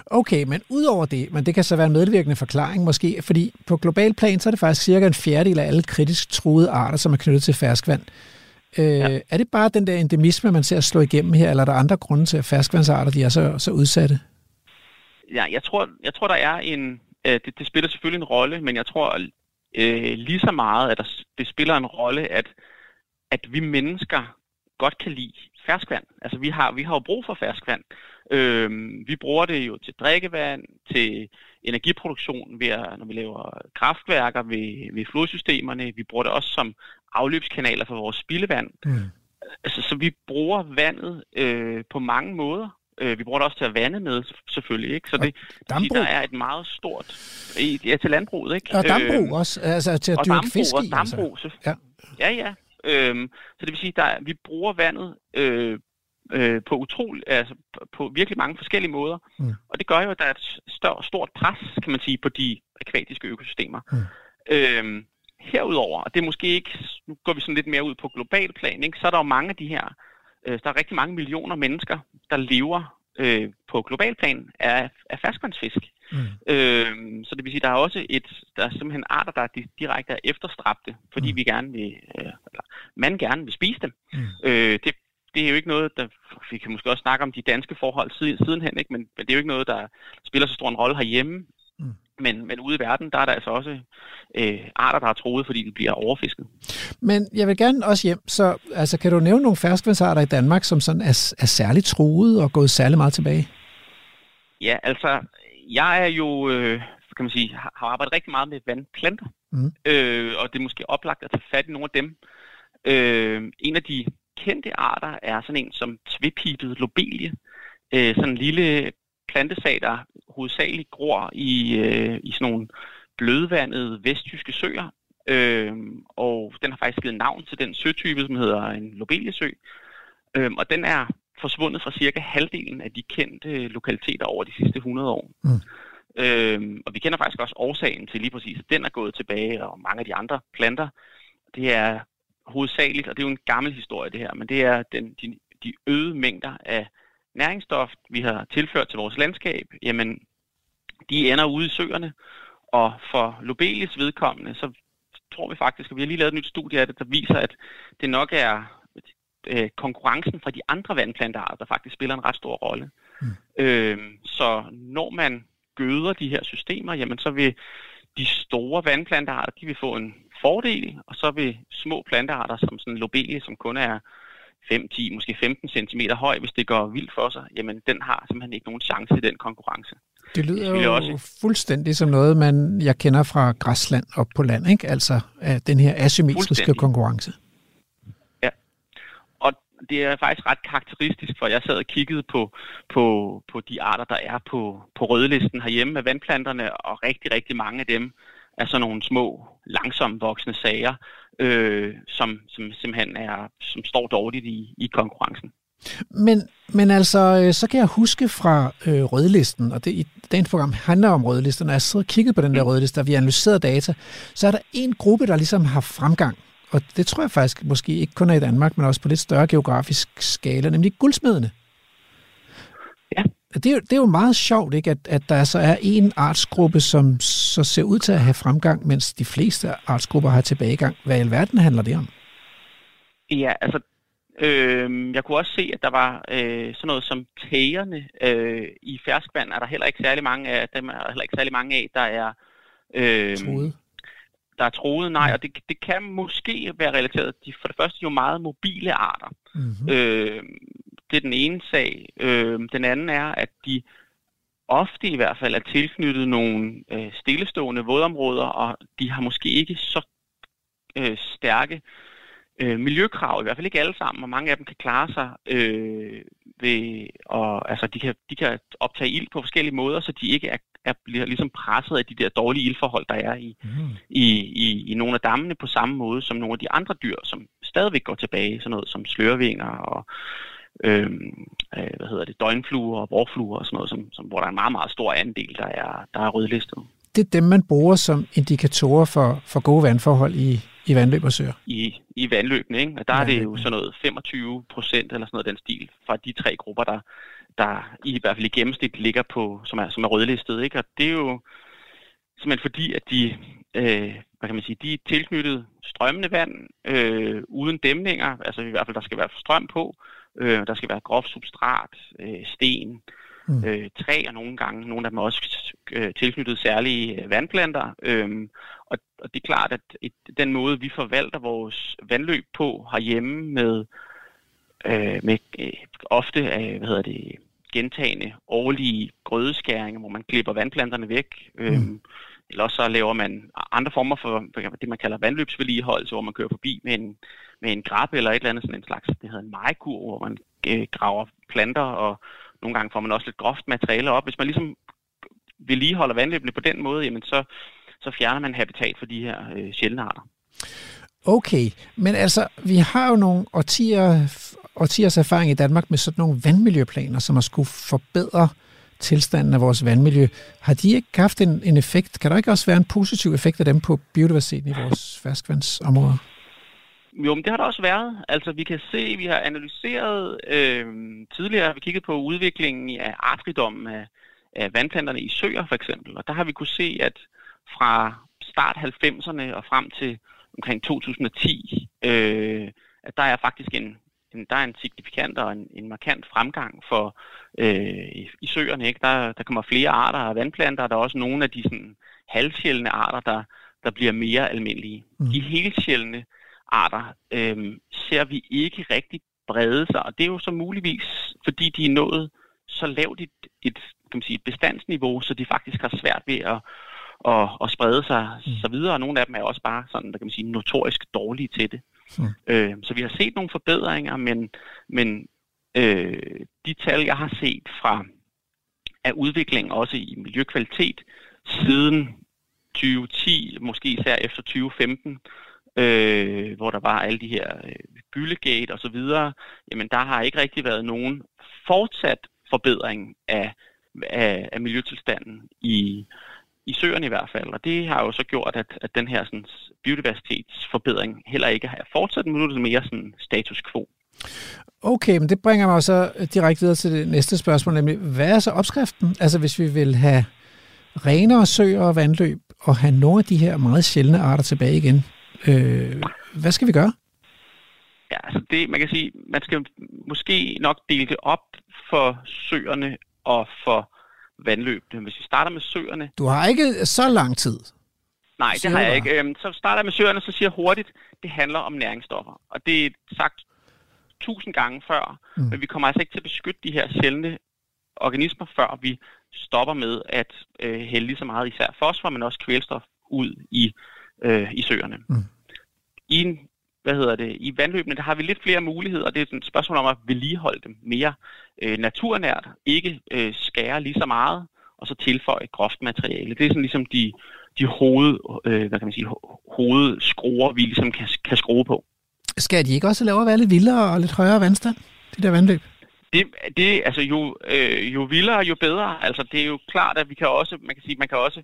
Okay, men udover det, men det kan så være en medvirkende forklaring måske, fordi på global plan, så er det faktisk cirka en fjerdedel af alle kritisk truede arter, som er knyttet til ferskvand. Øh, ja. Er det bare den der endemisme, man ser at slå igennem her, eller er der andre grunde til, at ferskvandsarter de er så, så udsatte? Ja, jeg tror, jeg tror der er en... Øh, det, det spiller selvfølgelig en rolle, men jeg tror øh, lige så meget, at der, det spiller en rolle, at, at vi mennesker godt kan lide ferskvand. Altså vi har, vi har jo brug for ferskvand. Øh, vi bruger det jo til drikkevand, til energiproduktion, ved at, når vi laver kraftværker ved, ved flodsystemerne. Vi bruger det også som afløbskanaler for vores spildevand. Mm. Altså, så vi bruger vandet øh, på mange måder. Øh, vi bruger det også til at vande med, selvfølgelig. Ikke? Så det, det der er et meget stort... Ja, til landbruget, ikke? Og dambrug øh, også, altså til at dyrke dambrug, fisk i. Og dambrug, altså. ja. ja, ja. Øhm, så det vil sige, at vi bruger vandet øh, øh, på utrolig, altså på virkelig mange forskellige måder. Mm. Og det gør jo, at der er et større, stort pres, kan man sige, på de akvatiske økosystemer. Mm. Øhm, herudover, og det er måske ikke, nu går vi sådan lidt mere ud på global plan, ikke, så er der jo mange af de her, øh, der er rigtig mange millioner mennesker, der lever øh, på global plan af, af ferskvandsfisk. Mm. Øh, så det vil sige, der er også et, der er simpelthen arter, der er direkte er efterstræbte, fordi mm. vi gerne vil, øh, eller man gerne vil spise dem. Mm. Øh, det, det er jo ikke noget, der, vi kan måske også snakke om de danske forhold siden, sidenhen, ikke? Men, men det er jo ikke noget, der spiller så stor en rolle herhjemme. Mm. Men, men ude i verden, der er der altså også øh, arter, der er troet, fordi de bliver overfisket. Men jeg vil gerne også hjem, så altså, kan du nævne nogle ferskvandsarter i Danmark, som sådan er, er særligt troet og gået særlig meget tilbage? Ja, altså, jeg er jo, øh, kan man sige, har, arbejdet rigtig meget med vandplanter, mm. øh, og det er måske oplagt at tage fat i nogle af dem. Øh, en af de kendte arter er sådan en som tvepipet lobelie, øh, sådan en lille plantesag, der hovedsageligt gror i, øh, i sådan nogle blødvandede vesttyske søer. Øh, og den har faktisk givet navn til den søtype, som hedder en lobeliesø. Øh, og den er forsvundet fra cirka halvdelen af de kendte lokaliteter over de sidste 100 år. Mm. Øh, og vi kender faktisk også årsagen til lige præcis, at den er gået tilbage, og mange af de andre planter. Det er hovedsageligt, og det er jo en gammel historie det her, men det er den, de, de øgede mængder af næringsstof, vi har tilført til vores landskab, jamen de ender ude i søerne, og for Lobelis vedkommende, så tror vi faktisk, at vi har lige lavet et nyt studie af det, der viser, at det nok er øh, konkurrencen fra de andre vandplantearter, der faktisk spiller en ret stor rolle. Mm. Øh, så når man gøder de her systemer, jamen så vil de store vandplantearter, de vil få en fordel, og så vil små plantearter som sådan lobelie, som kun er 5, 10, måske 15 cm høj, hvis det går vildt for sig, jamen den har simpelthen ikke nogen chance i den konkurrence. Det lyder det jo også... fuldstændig som noget, man, jeg kender fra græsland op på land, ikke? altså den her asymmetriske konkurrence. Ja, og det er faktisk ret karakteristisk, for jeg sad og kiggede på, på, på de arter, der er på, på rødlisten herhjemme med vandplanterne, og rigtig, rigtig mange af dem er sådan nogle små, langsomt voksende sager, øh, som, som simpelthen er, som står dårligt i, i konkurrencen. Men, men altså, øh, så kan jeg huske fra øh, rødlisten, og det i dagens program handler om rødlisten, når jeg sidder og kigget på den der mm. rødliste, og vi analyserer data, så er der en gruppe, der ligesom har fremgang, og det tror jeg faktisk måske ikke kun er i Danmark, men også på lidt større geografisk skala, nemlig guldsmedene. Det er, jo, det er jo meget sjovt, ikke, at, at der så er en artsgruppe, som så ser ud til at have fremgang, mens de fleste artsgrupper har tilbagegang. Hvad i alverden handler det om? Ja, altså Øh, jeg kunne også se, at der var øh, sådan noget som tægerne øh, i ferskvand, er der heller ikke særlig mange af dem, er der heller ikke særlig mange af, der er øh, troede. Der er troede, nej, og det, det kan måske være relateret. De for det første jo meget mobile arter. Mm-hmm. Øh, det er den ene sag. Øh, den anden er, at de ofte i hvert fald er tilknyttet nogle øh, stillestående vådområder, og de har måske ikke så øh, stærke øh, miljøkrav, i hvert fald ikke alle sammen, og mange af dem kan klare sig øh, ved, og, altså, de kan, de kan optage ild på forskellige måder, så de ikke er, er, bliver ligesom presset af de der dårlige ildforhold, der er i, mm. i, i, i nogle af dammene på samme måde som nogle af de andre dyr, som stadigvæk går tilbage, sådan noget som slørvinger og øh, hvad hedder det, døgnfluer og vorfluer og sådan noget, som, som, hvor der er en meget, meget stor andel, der er, der er rødlistet. Det er dem, man bruger som indikatorer for, for gode vandforhold i, i vandløb og søer? I, i vandløbene, ikke? Og der er det jo sådan noget 25 procent eller sådan noget den stil fra de tre grupper, der, der i hvert fald i gennemsnit ligger på, som er, som er rødlistet, ikke? Og det er jo simpelthen fordi, at de, øh, hvad kan man sige, de er tilknyttet strømmende vand, øh, uden dæmninger, altså i hvert fald der skal være strøm på, øh, der skal være groft substrat, øh, sten, mm. øh, træer nogle gange, nogle af dem også øh, tilknyttet særlige øh, vandplanter, øh, og, og det er klart, at et, den måde vi forvalter vores vandløb på herhjemme med, øh, med øh, ofte øh, hvad hedder det, gentagende årlige grødeskæringer, hvor man klipper vandplanterne væk, øh, mm eller også så laver man andre former for det, man kalder vandløbsvedligeholdelse, hvor man kører forbi med en, med en grab eller et eller andet sådan en slags, det hedder en majkur, hvor man øh, graver planter, og nogle gange får man også lidt groft materiale op. Hvis man ligesom vedligeholder vandløbene på den måde, jamen så, så fjerner man habitat for de her øh, sjældne arter. Okay, men altså, vi har jo nogle årtier, årtiers erfaring i Danmark med sådan nogle vandmiljøplaner, som har skulle forbedre tilstanden af vores vandmiljø. Har de ikke haft en, en effekt? Kan der ikke også være en positiv effekt af dem på biodiversiteten i vores ferskvandsområder? Jo, men det har der også været. Altså, vi kan se, vi har analyseret øh, tidligere, vi kigget på udviklingen af artrigdommen af, af vandplanterne i søer, for eksempel. Og der har vi kunne se, at fra start 90'erne og frem til omkring 2010, øh, at der er faktisk en, en, der er en signifikant og en, en markant fremgang for øh, i, i søerne. Ikke? Der, der kommer flere arter af vandplanter, og der er også nogle af de sådan, halvsjældne arter, der, der bliver mere almindelige. Mm. De helsjældne arter øh, ser vi ikke rigtig brede sig, og det er jo så muligvis, fordi de er nået så lavt et, et kan man sige, bestandsniveau, så de faktisk har svært ved at, at, at sprede sig mm. så videre, og nogle af dem er også bare sådan, der kan man sige, notorisk dårlige til det. Mm. Øh, så vi har set nogle forbedringer, men, men øh, de tal, jeg har set fra af udvikling også i miljøkvalitet siden 2010, måske især efter 2015, øh, hvor der var alle de her øh, Byllegate og så videre, jamen der har ikke rigtig været nogen fortsat forbedring af, af, af miljøtilstanden i, i søerne i hvert fald. Og det har jo så gjort, at, at den her sådan, biodiversitetsforbedring heller ikke har fortsat, men nu er det mere sådan status quo. Okay, men det bringer mig så direkte videre til det næste spørgsmål, nemlig, hvad er så opskriften? Altså hvis vi vil have renere søer og vandløb, og have nogle af de her meget sjældne arter tilbage igen, øh, hvad skal vi gøre? Ja, altså det, man kan sige, man skal måske nok dele det op for søerne og for vandløbene. Hvis vi starter med søerne... Du har ikke så lang tid. Nej, det har jeg ikke. Øhm, så starter jeg med søerne, så siger jeg hurtigt, det handler om næringsstoffer. Og det er sagt tusind gange før, mm. men vi kommer altså ikke til at beskytte de her sjældne organismer, før vi stopper med at øh, hælde lige så meget især fosfor, men også kvælstof ud i, øh, i søerne. Mm. I en hvad hedder det, i vandløbene, der har vi lidt flere muligheder, og det er et spørgsmål om at vedligeholde dem mere øh, naturnært, ikke øh, skære lige så meget, og så tilføje groft materiale. Det er sådan ligesom de, de hoved, øh, hvad kan man sige, hovedskruer, vi ligesom kan, kan skrue på. Skal de ikke også lave at være lidt vildere og lidt højere vandstand, de der vandløb? Det, det altså jo, øh, jo vildere, jo bedre. Altså det er jo klart, at vi kan også, man kan sige, man kan også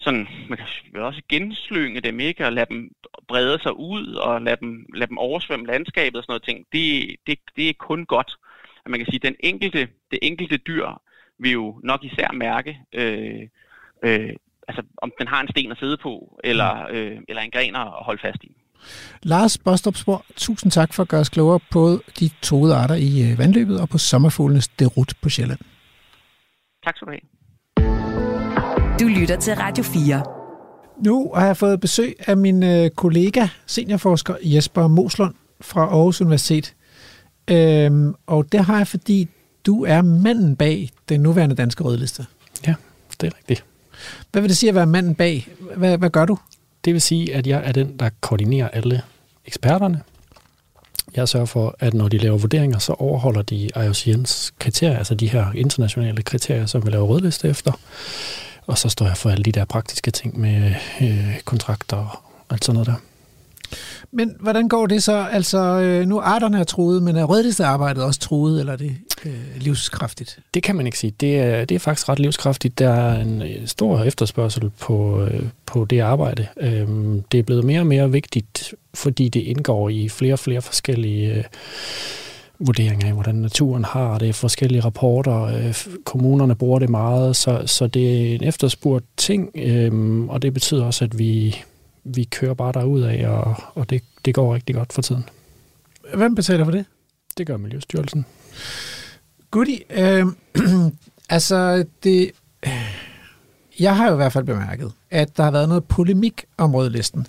sådan, man kan også genslynge dem, ikke? Og lade dem brede sig ud, og lade dem, lade dem oversvømme landskabet og sådan noget ting. Det, det, det er kun godt. At man kan sige, den enkelte, det enkelte dyr vil jo nok især mærke, øh, øh, altså om den har en sten at sidde på, eller, øh, eller en gren at holde fast i. Lars Bostrup Spor, tusind tak for at gøre os klogere på de toede arter i øh, vandløbet og på sommerfuglenes derut på Sjælland. Tak skal du have. Du lytter til Radio 4. Nu har jeg fået besøg af min øh, kollega, seniorforsker Jesper Moslund fra Aarhus Universitet. Øhm, og det har jeg, fordi du er manden bag den nuværende danske rødliste. Ja, det er rigtigt. Hvad vil det sige at være manden bag? Hvad, hvad gør du? Det vil sige, at jeg er den, der koordinerer alle eksperterne. Jeg sørger for, at når de laver vurderinger, så overholder de IOCN's kriterier, altså de her internationale kriterier, som vi laver rødliste efter. Og så står jeg for alle de der praktiske ting med øh, kontrakter og alt sådan noget der. Men hvordan går det så? Altså, øh, nu arterne er truet, men er rødlistearbejdet også truet, eller er det øh, livskraftigt? Det kan man ikke sige. Det er, det er faktisk ret livskraftigt. Der er en øh, stor efterspørgsel på, øh, på det arbejde. Øh, det er blevet mere og mere vigtigt, fordi det indgår i flere og flere forskellige... Vurderinger af, hvordan naturen har det, forskellige rapporter, øh, kommunerne bruger det meget, så, så det er en efterspurgt ting, øh, og det betyder også, at vi vi kører bare derud af, og, og det, det går rigtig godt for tiden. Hvem betaler for det? Det gør Miljøstyrelsen. Goodie. Øh, altså, det... Jeg har jo i hvert fald bemærket, at der har været noget polemik om rødlisten.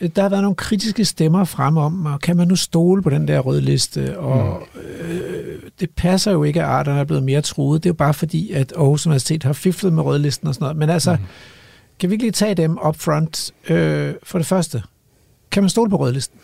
Der har været nogle kritiske stemmer frem om, og kan man nu stole på den der rødliste? Og øh, det passer jo ikke, at arterne er blevet mere truet. Det er jo bare fordi, at Aarhus Universitet har fiflet med rødlisten og sådan noget. Men altså, mm. kan vi ikke lige tage dem up front? Øh, for det første, kan man stole på rødlisten?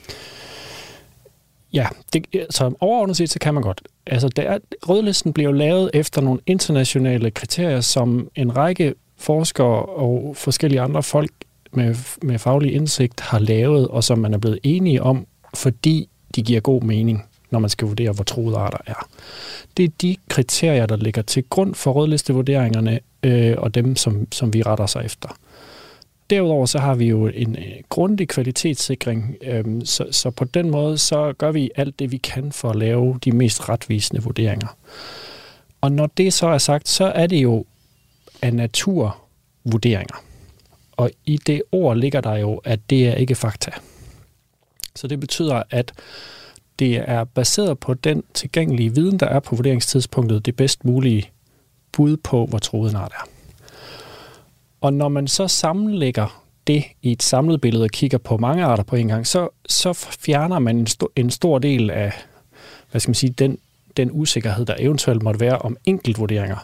Ja, det, så overordnet set, så kan man godt. Altså, der er, rødlisten bliver jo lavet efter nogle internationale kriterier, som en række forskere og forskellige andre folk med, med faglig indsigt har lavet, og som man er blevet enige om, fordi de giver god mening, når man skal vurdere, hvor troede arter er. Det er de kriterier, der ligger til grund for rødlistevurderingerne, øh, og dem, som, som vi retter sig efter. Derudover så har vi jo en øh, grundig kvalitetssikring, øh, så, så på den måde så gør vi alt det, vi kan for at lave de mest retvisende vurderinger. Og når det så er sagt, så er det jo af naturvurderinger. Og i det ord ligger der jo, at det er ikke fakta. Så det betyder, at det er baseret på den tilgængelige viden, der er på vurderingstidspunktet, det bedst mulige bud på, hvor troet art er. Og når man så sammenlægger det i et samlet billede og kigger på mange arter på en gang, så, så fjerner man en, stor, en stor del af hvad skal man sige, den, den usikkerhed, der eventuelt måtte være om enkeltvurderinger,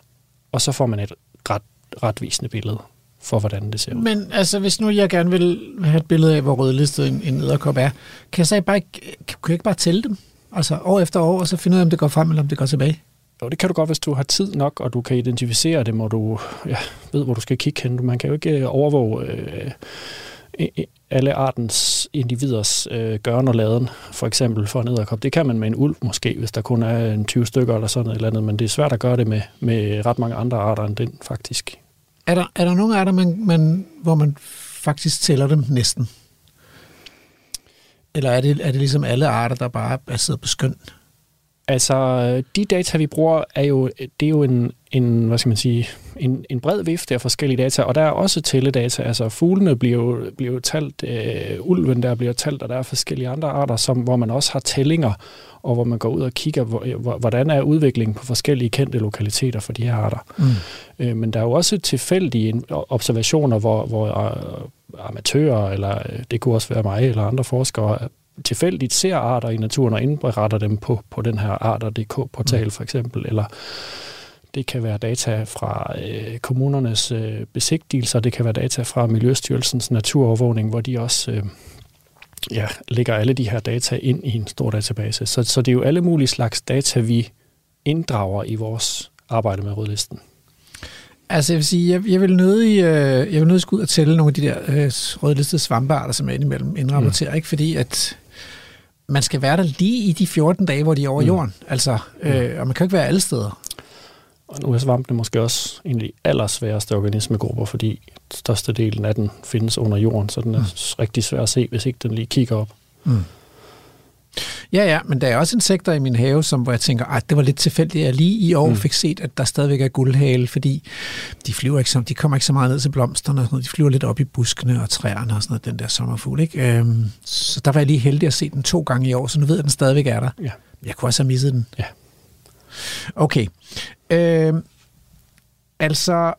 og så får man et ret, retvisende billede for, hvordan det ser ud. Men altså, hvis nu jeg gerne vil have et billede af, hvor rødlistet en, en æderkop er, kan jeg så bare ikke, kan jeg ikke bare tælle dem? Altså år efter år, og så finde ud af, om det går frem, eller om det går tilbage? Jo, det kan du godt, hvis du har tid nok, og du kan identificere dem, og du ja, ved, hvor du skal kigge hen. Man kan jo ikke øh, overvåge øh, alle artens individers øh, gøren og laden, for eksempel for en æderkop. Det kan man med en ulv måske, hvis der kun er en 20 stykker eller sådan noget eller andet, men det er svært at gøre det med, med ret mange andre arter end den, faktisk. Er der, er der nogle arter, man, man, hvor man faktisk tæller dem næsten? Eller er det, er det ligesom alle arter, der bare er baseret på skøn? Altså, de data, vi bruger, er jo, det er jo en, en, hvad skal man sige, en, en bred vifte af forskellige data, og der er også tælledata. Altså, fuglene bliver jo, bliver jo talt, øh, ulven der bliver talt, og der er forskellige andre arter, som, hvor man også har tællinger, og hvor man går ud og kigger, hvor, hvordan er udviklingen på forskellige kendte lokaliteter for de her arter. Mm. Øh, men der er jo også tilfældige observationer, hvor, hvor uh, amatører, eller øh, det kunne også være mig, eller andre forskere, tilfældigt ser arter i naturen og indberetter dem på, på den her arter.dk-portal mm. for eksempel, eller det kan være data fra øh, kommunernes øh, besigtigelser, det kan være data fra Miljøstyrelsens naturovervågning, hvor de også øh, ja, lægger alle de her data ind i en stor database. Så, så det er jo alle mulige slags data, vi inddrager i vores arbejde med rødlisten. Altså jeg vil sige, jeg, jeg vil nødig, øh, jeg vil nødig ud og tælle nogle af de der øh, rødlistede svampearter, som er indimellem indrapporterer, mm. ikke? fordi at man skal være der lige i de 14 dage, hvor de er over mm. jorden. Altså, øh, og man kan ikke være alle steder. Og nu er svampene måske også en af de allersværeste organismegrupper, fordi størstedelen af den findes under jorden, så den er mm. rigtig svær at se, hvis ikke den lige kigger op. Mm. Ja, ja, men der er også insekter i min have, som, hvor jeg tænker, at det var lidt tilfældigt, at jeg lige i år mm. fik set, at der stadigvæk er guldhale, fordi de flyver ikke så, de kommer ikke så meget ned til blomsterne, og sådan noget. de flyver lidt op i buskene og træerne og sådan noget, den der sommerfugl. Ikke? Øhm, så der var jeg lige heldig at se den to gange i år, så nu ved jeg, at den stadigvæk er der. Ja. Jeg kunne også have misset den. Ja. Okay. Øhm, altså,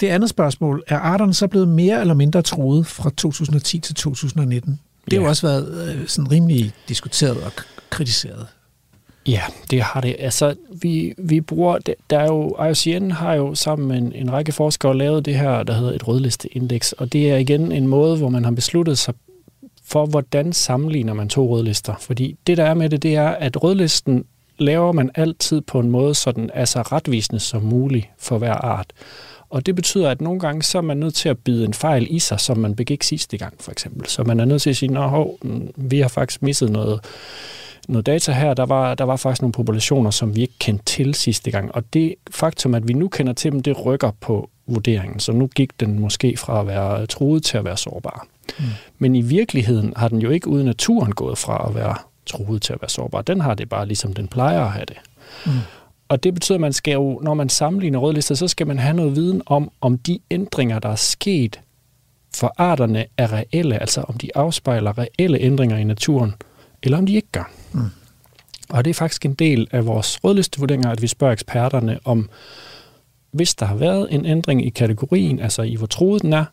det andet spørgsmål, er arterne så blevet mere eller mindre truet fra 2010 til 2019? Det har ja. jo også været øh, sådan rimelig diskuteret og kritiseret. Ja, det har det. Altså, vi, vi bruger, der er jo, IUCN har jo sammen med en, en række forskere lavet det her, der hedder et rødlisteindeks, og det er igen en måde, hvor man har besluttet sig for, hvordan sammenligner man to rødlister. Fordi det, der er med det, det er, at rødlisten laver man altid på en måde, så den er så retvisende som muligt for hver art. Og det betyder, at nogle gange så er man nødt til at bide en fejl i sig, som man begik sidste gang, for eksempel. Så man er nødt til at sige, at mm, vi har faktisk misset noget, noget data her. Der var, der var faktisk nogle populationer, som vi ikke kendte til sidste gang. Og det faktum, at vi nu kender til dem, det rykker på vurderingen. Så nu gik den måske fra at være truet til at være sårbar. Mm. Men i virkeligheden har den jo ikke uden naturen gået fra at være truet til at være sårbar. Den har det bare ligesom den plejer at have det. Mm. Og det betyder, at man skal jo, når man sammenligner rødlister, så skal man have noget viden om, om de ændringer, der er sket for arterne er reelle, altså om de afspejler reelle ændringer i naturen, eller om de ikke gør. Mm. Og det er faktisk en del af vores rødlistevurderinger, at vi spørger eksperterne om, hvis der har været en ændring i kategorien, altså i hvor truet den er,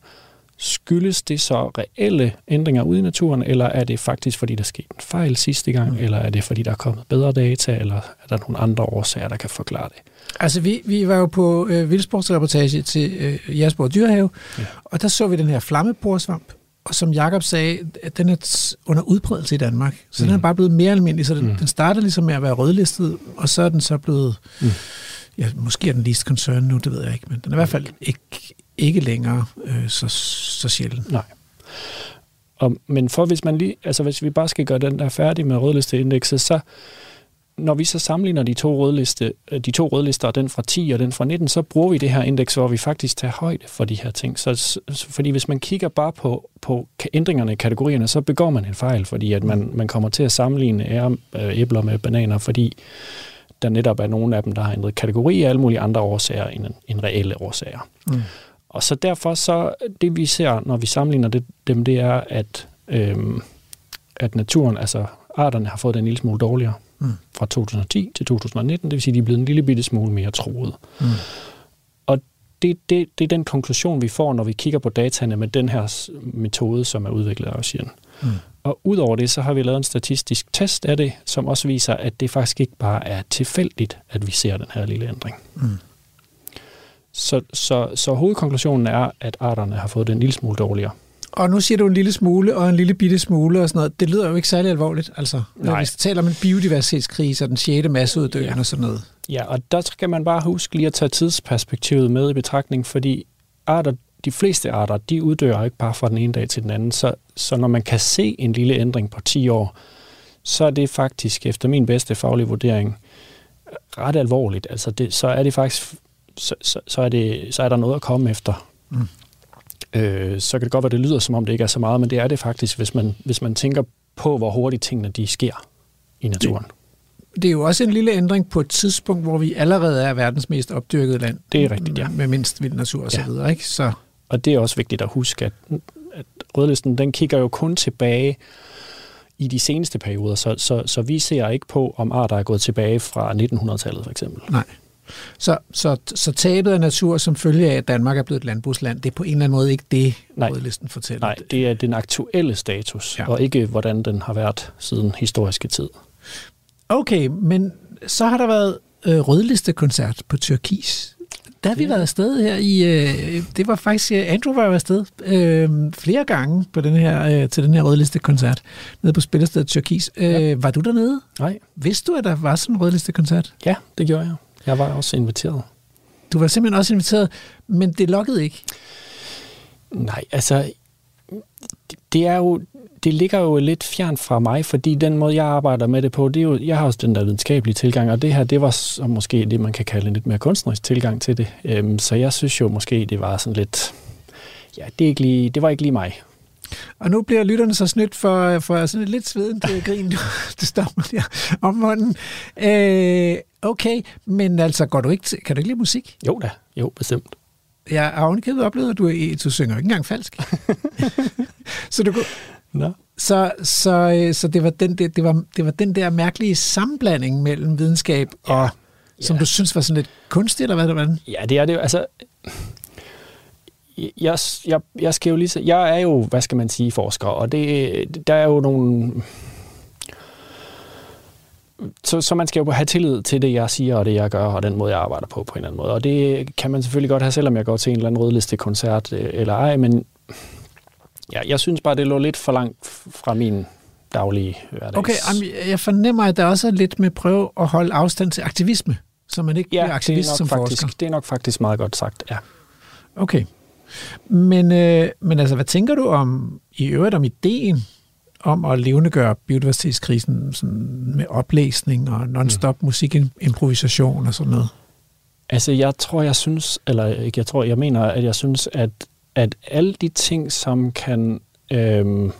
skyldes det så reelle ændringer ude i naturen, eller er det faktisk, fordi der skete en fejl sidste gang, mm. eller er det, fordi der er kommet bedre data, eller er der nogle andre årsager, der kan forklare det? Altså, vi, vi var jo på øh, vildsportsreportage til øh, Jasborg Dyrehave, ja. og der så vi den her flammeporsvamp, og som Jakob sagde, at den er under udbredelse i Danmark. Så mm. den er bare blevet mere almindelig, så den, mm. den startede ligesom med at være rødlistet, og så er den så blevet, mm. ja, måske er den least concern nu, det ved jeg ikke, men den er i hvert fald ikke, ikke længere øh, så, så sjældent. Nej. Og, men for hvis man lige, altså hvis vi bare skal gøre den der færdig med rødlisteindekset, så når vi så sammenligner de to, rødliste, de to rødlister, den fra 10 og den fra 19, så bruger vi det her indeks, hvor vi faktisk tager højde for de her ting. Så, så fordi hvis man kigger bare på, på ændringerne i kategorierne, så begår man en fejl, fordi at man, man kommer til at sammenligne ære, øh, æbler med bananer, fordi der netop er nogle af dem, der har ændret kategori af alle mulige andre årsager end, end reelle årsager. Mm. Og så derfor så, det vi ser, når vi sammenligner det, dem, det er, at, øhm, at naturen, altså arterne har fået den en lille smule dårligere mm. fra 2010 til 2019, det vil sige, at de er blevet en lille bitte smule mere troet. Mm. Og det, det, det er den konklusion, vi får, når vi kigger på dataene med den her metode, som er udviklet af Ocean. Mm. Og udover det, så har vi lavet en statistisk test af det, som også viser, at det faktisk ikke bare er tilfældigt, at vi ser den her lille ændring. Mm. Så, så, så hovedkonklusionen er, at arterne har fået den en lille smule dårligere. Og nu siger du en lille smule og en lille bitte smule og sådan noget. Det lyder jo ikke særlig alvorligt. Altså, Nej. Hvis vi taler om en biodiversitetskrise og den sjette masseuddøen ja. og sådan noget. Ja, og der skal man bare huske lige at tage tidsperspektivet med i betragtning, fordi arter, de fleste arter, de uddør ikke bare fra den ene dag til den anden. Så, så når man kan se en lille ændring på 10 år, så er det faktisk, efter min bedste faglige vurdering, ret alvorligt. Altså det, så er det faktisk så, så, så, er det, så er der noget at komme efter. Mm. Øh, så kan det godt være, det lyder som om det ikke er så meget, men det er det faktisk, hvis man, hvis man tænker på, hvor hurtigt tingene de sker i naturen. Det, det er jo også en lille ændring på et tidspunkt, hvor vi allerede er verdens mest opdyrkede land. Det er rigtigt, ja. Med mindst vild natur og ja. så videre, ikke? Så. Og det er også vigtigt at huske, at, at rødlisten, den kigger jo kun tilbage i de seneste perioder, så, så, så vi ser ikke på, om arter er gået tilbage fra 1900-tallet for eksempel. Nej. Så, så, så tabet af natur som følge af, at Danmark er blevet et landbrugsland, det er på en eller anden måde ikke det, Nej. rødlisten fortæller. Nej, det er den aktuelle status, ja. og ikke hvordan den har været siden historiske tid. Okay, men så har der været øh, rødlistekoncert på Tyrkis. Der har vi været afsted her i, øh, det var faktisk, øh, Andrew var afsted øh, flere gange på den her, øh, til den her rødlistekoncert, nede på spillestedet Tyrkis. Øh, ja. Var du dernede? Nej. Vidste du, at der var sådan en rødlistekoncert? Ja, det gjorde jeg. Jeg var også inviteret. Du var simpelthen også inviteret, men det lukkede ikke? Nej, altså, det er jo, det ligger jo lidt fjern fra mig, fordi den måde, jeg arbejder med det på, det er jo, jeg har også den der videnskabelige tilgang, og det her, det var så måske det, man kan kalde en lidt mere kunstnerisk tilgang til det. Øhm, så jeg synes jo måske, det var sådan lidt, ja, det, er ikke lige, det var ikke lige mig. Og nu bliver lytterne så snydt for, for sådan et lidt svedent grin, du, du stopper der om munden. Øh, okay, men altså, går du ikke, kan du ikke lide musik? Jo da, jo, bestemt. Jeg har ovenikæbet oplevet, at du, du synger ikke engang falsk. så du Nå. Så, så, øh, så det, var den, det, det, var, det var den der mærkelige sammenblanding mellem videnskab ja. og, som ja. du synes var sådan lidt kunstigt, eller hvad det var? Ja, det er det jo. Altså, jeg, jeg, jeg skal jo lige jeg er jo, hvad skal man sige, forsker, og det, der er jo nogle... Så, så man skal jo have tillid til det, jeg siger, og det, jeg gør, og den måde, jeg arbejder på, på en eller anden måde. Og det kan man selvfølgelig godt have, selvom jeg går til en eller anden rødliste-koncert øh, eller ej, men ja, jeg synes bare, det lå lidt for langt fra min daglige hverdags. Okay, jeg fornemmer, at der også er lidt med prøve at holde afstand til aktivisme, så man ikke ja, bliver aktivist det er som faktisk, forsker. det er nok faktisk meget godt sagt, ja. Okay. Men, øh, men altså, hvad tænker du om i øvrigt om ideen om at levendegøre biodiversitetskrisen sådan med oplæsning og non-stop mm. musikimprovisation og sådan noget? Altså, jeg tror, jeg synes, eller ikke jeg tror, jeg mener, at jeg synes, at, at alle de ting, som kan øhm,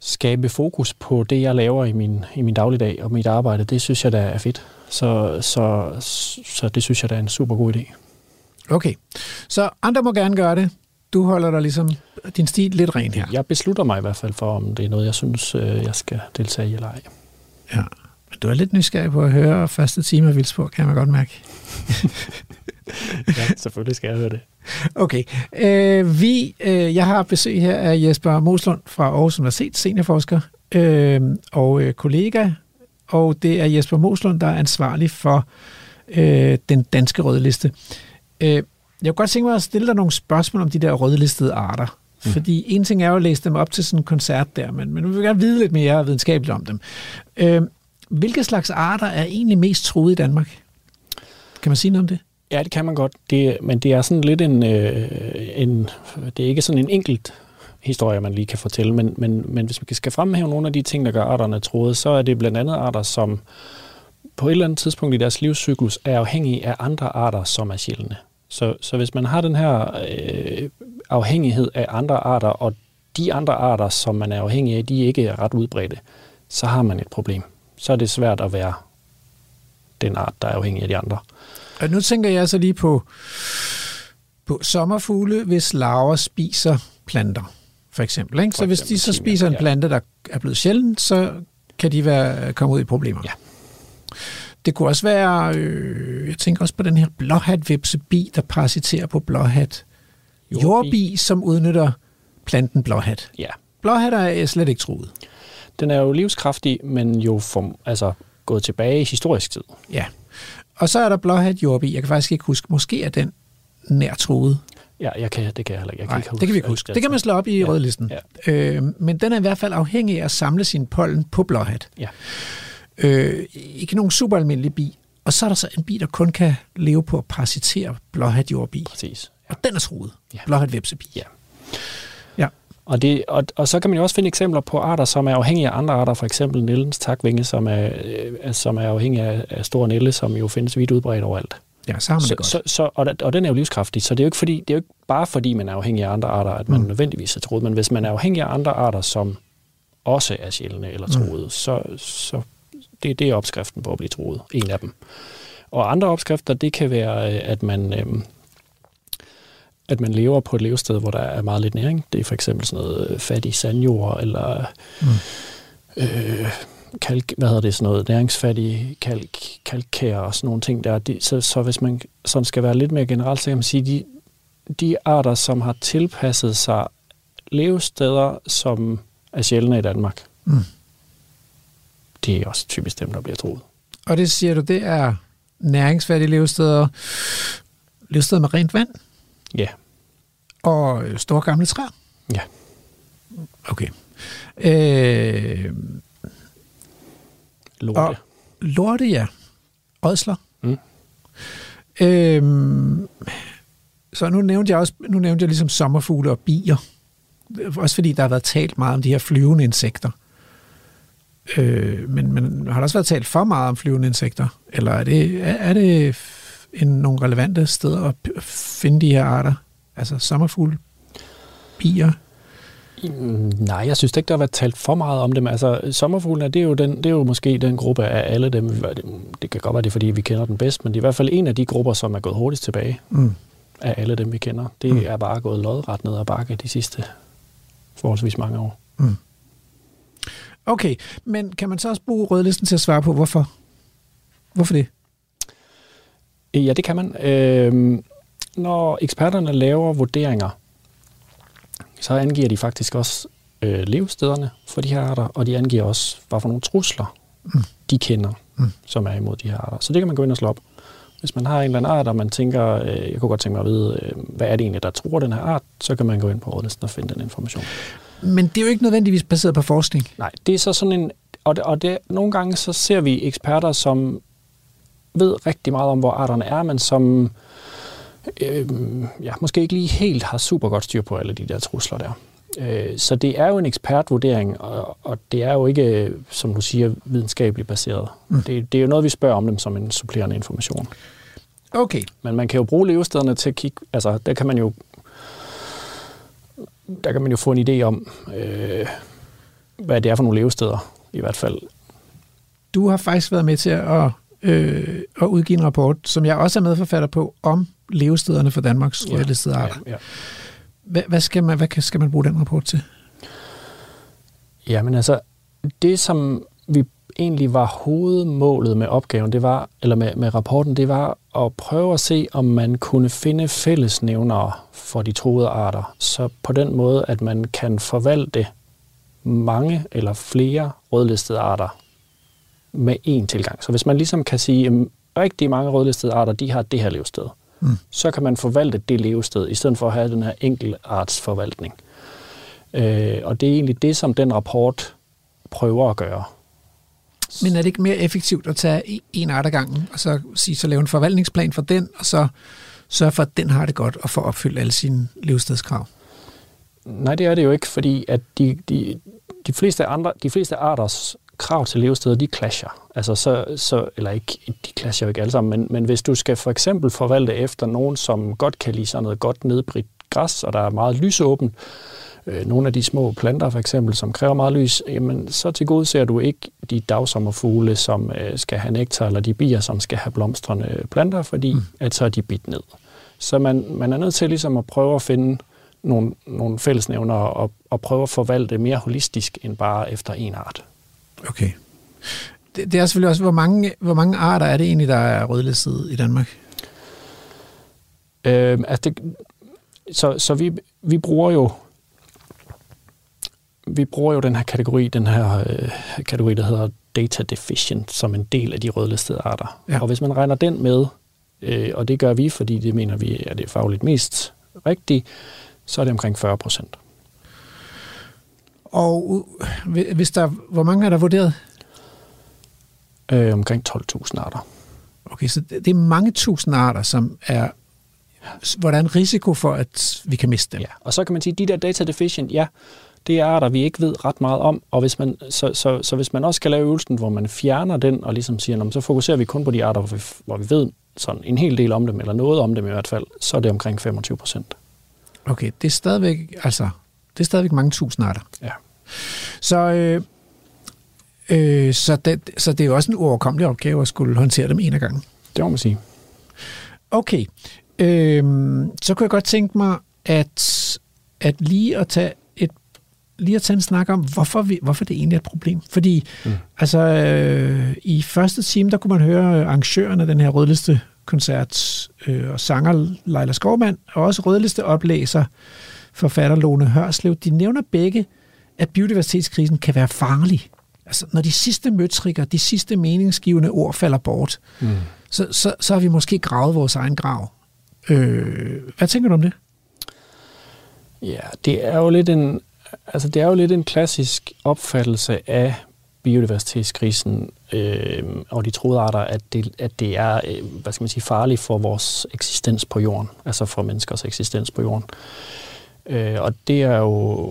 skabe fokus på det, jeg laver i min, i min dagligdag og mit arbejde, det synes jeg, der er fedt. Så, så, så det synes jeg, der er en super god idé. Okay, så andre må gerne gøre det. Du holder dig ligesom din stil lidt ren her. Jeg beslutter mig i hvert fald for, om det er noget, jeg synes, øh, jeg skal deltage i eller ej. Ja. Du er lidt nysgerrig på at høre første time af Vildspor, kan man godt mærke. ja, selvfølgelig skal jeg høre det. Okay. Øh, vi, øh, jeg har besøg her af Jesper Moslund fra Aarhus Universitet, seniorforsker øh, og øh, kollega. Og det er Jesper Moslund, der er ansvarlig for øh, den danske rødliste. Øh, jeg kunne godt tænke mig at stille dig nogle spørgsmål om de der rødlistede arter. Mm. Fordi en ting er jo at læse dem op til sådan en koncert der, men, men vi vil gerne vide lidt mere videnskabeligt om dem. Øh, hvilke slags arter er egentlig mest truet i Danmark? Kan man sige noget om det? Ja, det kan man godt. Det, men det er sådan lidt en, øh, en... Det er ikke sådan en enkelt historie, man lige kan fortælle, men, men, men hvis vi skal fremhæve nogle af de ting, der gør arterne troede, så er det blandt andet arter, som på et eller andet tidspunkt i deres livscyklus er afhængige af andre arter, som er sjældne. Så, så hvis man har den her øh, afhængighed af andre arter, og de andre arter, som man er afhængig af, de ikke er ret udbredte, så har man et problem. Så er det svært at være den art, der er afhængig af de andre. Og nu tænker jeg så lige på, på sommerfugle, hvis larver spiser planter, for eksempel. Ikke? Så hvis de så spiser en plante, der er blevet sjælden, så kan de være kommet ud i problemer. Ja. Det kunne også være, øh, jeg tænker også på den her blåhatvipsebi, der parasiterer på blåhat. Jordbi, Jordbi som udnytter planten blåhat. Ja. Blåhat er slet ikke truet. Den er jo livskraftig, men jo for, altså, gået tilbage i historisk tid. Ja. Og så er der blåhat jordbi. Jeg kan faktisk ikke huske. Måske er den nær truet. Ja, jeg kan, det kan jeg heller ikke. Jeg kan Nej, ikke huske. det kan vi ikke huske. Det kan man slå op i ja. rødlisten. Ja. Øh, men den er i hvert fald afhængig af at samle sin pollen på blåhat. Ja. Øh, ikke nogen super almindelig bi. Og så er der så en bi, der kun kan leve på at parasitere blåhat jordbi. Præcis. Ja. Og den er truet. Ja. Blåhat vepsebi. Ja. Ja. Og, det, og, og så kan man jo også finde eksempler på arter, som er afhængige af andre arter, for eksempel nellens takvinge, som er, øh, som er afhængig af, af stor nelle, som jo findes vidt udbredt overalt. Ja, så har man så, det godt. Så, så, og, og den er jo livskraftig, så det er jo ikke, fordi, det er jo ikke bare fordi, man er afhængig af andre arter, at man mm. nødvendigvis er troet, men hvis man er afhængig af andre arter, som også er sjældne eller troede, mm. så, så det, det er opskriften på at blive troet, en af dem. Og andre opskrifter, det kan være, øh, at man, øhm, at man lever på et levested, hvor der er meget lidt næring. Det er for eksempel sådan noget fattig sandjord, eller mm. øh, kalk, hvad hedder det, sådan noget næringsfattig kalk, kalkkær og sådan nogle ting der. De, så, så hvis man sådan skal være lidt mere generelt, så kan man sige, de, de arter, som har tilpasset sig levesteder, som er sjældne i Danmark, Mm. Det er også typisk dem, der bliver troet. Og det siger du, det er næringsfattige levesteder, levesteder med rent vand Ja, og øh, store gamle træer. ja. Okay. Øh, Lorte. Og lorte, ja. Ådsler. Mm. Øhm, så nu nævnte jeg også, nu nævnte jeg ligesom sommerfugle og bier. Også fordi der har været talt meget om de her flyvende insekter. Øh, men, men har der også været talt for meget om flyvende insekter? Eller er det, er, er det en, nogle relevante steder at finde de her arter? Altså sommerfugle, bier, Mm, Nej, jeg synes ikke, der har været talt for meget om dem. Altså, sommerfuglene, det er jo, den, det er jo måske den gruppe af alle dem. Det, kan godt være, det er, fordi vi kender den bedst, men det er i hvert fald en af de grupper, som er gået hurtigst tilbage Mm. af alle dem, vi kender. Det Mm. mm. er bare gået lodret ned ad bakke de sidste forholdsvis mange år. Okay, men kan man så også bruge rødlisten til at svare på, hvorfor? Hvorfor det? Ja, det kan man. Øhm, når eksperterne laver vurderinger, så angiver de faktisk også øh, levestederne for de her arter, og de angiver også, hvad for nogle trusler Mm. de kender, Mm. som er imod de her arter. Så det kan man gå ind og slå op. Hvis man har en eller anden art, og man tænker, øh, jeg kunne godt tænke mig at vide, øh, hvad er det egentlig, der tror den her art, så kan man gå ind på rådlisten og finde den information. Men det er jo ikke nødvendigvis baseret på forskning. Nej, det er så sådan en... Og, det, og det, nogle gange så ser vi eksperter, som ved rigtig meget om, hvor arterne er, men som øh, ja, måske ikke lige helt har super godt styr på alle de der trusler der. Øh, så det er jo en ekspertvurdering, og, og det er jo ikke, som du siger, videnskabeligt baseret. Mm. Det, det er jo noget, vi spørger om dem som en supplerende information. Okay. Men man kan jo bruge levestederne til at kigge, altså der kan man jo der kan man jo få en idé om, øh, hvad det er for nogle levesteder, i hvert fald. Du har faktisk været med til at, øh, at udgive en rapport, som jeg også er medforfatter på, om levestederne for Danmarks ja, rødlistede arter. Ja, ja. hvad, hvad, skal man, hvad kan- skal man bruge den rapport til? Jamen altså, det som vi egentlig var hovedmålet med opgaven, det var, eller med, med rapporten, det var at prøve at se, om man kunne finde fællesnævnere for de troede arter. Så på den måde, at man kan forvalte mange eller flere rødlistede arter med én tilgang. Så hvis man ligesom kan sige, at rigtig mange rødlistede arter, de har det her levested, Mm. så kan man forvalte det levested, i stedet for at have den her enkeltartsforvaltning. Øh, og det er egentlig det, som den rapport prøver at gøre. Men er det ikke mere effektivt at tage en- art ad gangen, og så, sige, så lave en forvaltningsplan for den, og så sørge for, at den har det godt og får opfyldt alle sine levestedskrav? Nej, det er det jo ikke, fordi at de, de, de, fleste, andre, de fleste arters krav til levesteder, de clasher. Altså så, så, eller ikke, de clasher jo ikke alle sammen, men, men hvis du skal for eksempel forvalte efter nogen, som godt kan lide sådan noget godt nedbridt græs, og der er meget lysåbent, øh, nogle af de små planter for eksempel, som kræver meget lys, jamen så til gode ser du ikke de dagsommerfugle, som øh, skal have nektar, eller de bier, som skal have blomstrende planter, fordi mm. at så er de bidt ned. Så man, man er nødt til ligesom at prøve at finde nogle, nogle fællesnævner og, og prøve at forvalte mere holistisk end bare efter en art. Okay. Det, det er selvfølgelig også, hvor mange, hvor mange arter er det egentlig, der er rødlistet i Danmark? Øh, altså det, så så vi, vi bruger jo vi bruger jo den her kategori, den her øh, kategori, der hedder data deficient, som en del af de rødlistede arter. Ja. Og hvis man regner den med, øh, og det gør vi, fordi det mener vi er det fagligt mest rigtige, så er det omkring 40 procent. Og hvis der, hvor mange er der vurderet? Øh, omkring 12.000 arter. Okay, så det det er mange tusind arter, som er, hvor der er en risiko for, at vi kan miste dem. Ja. Og så kan man sige, at de der data deficient, ja, det er arter, vi ikke ved ret meget om, og hvis man, så, så, så hvis man også skal lave øvelsen, hvor man fjerner den, og ligesom siger, "Nå, men så fokuserer vi kun på de arter, hvor vi, hvor vi ved sådan en hel del om dem, eller noget om dem i hvert fald, så er det omkring 25 procent. Okay, det er stadigvæk, altså, det er stadigvæk mange tusind arter. Ja. Så, øh, øh, så, det, så det er jo også en uoverkommelig opgave at skulle håndtere dem en af gangen. Det må man sige. Okay, øh, så kunne jeg godt tænke mig, at, at lige at tage lige at tage en snak om, hvorfor, vi, hvorfor det egentlig er et problem. Fordi mm. altså, øh, i første time, der kunne man høre arrangøren af den her rødliste koncert øh, og sanger Leila Skovmand, og også rødliste oplæser forfatter Lone Hørslev, de nævner begge, at biodiversitetskrisen kan være farlig. Altså, når de sidste møtrikker, de sidste meningsgivende ord falder bort, Mm. så, så, så har vi måske gravet vores egen grav. Øh, hvad tænker du om det? Ja, det er jo lidt en, altså det er jo lidt en klassisk opfattelse af biodiversitetskrisen øh, og de troede arter, at det, at det er øh, hvad skal man sige, farligt for vores eksistens på jorden, altså for menneskers eksistens på jorden. Øh, og det er jo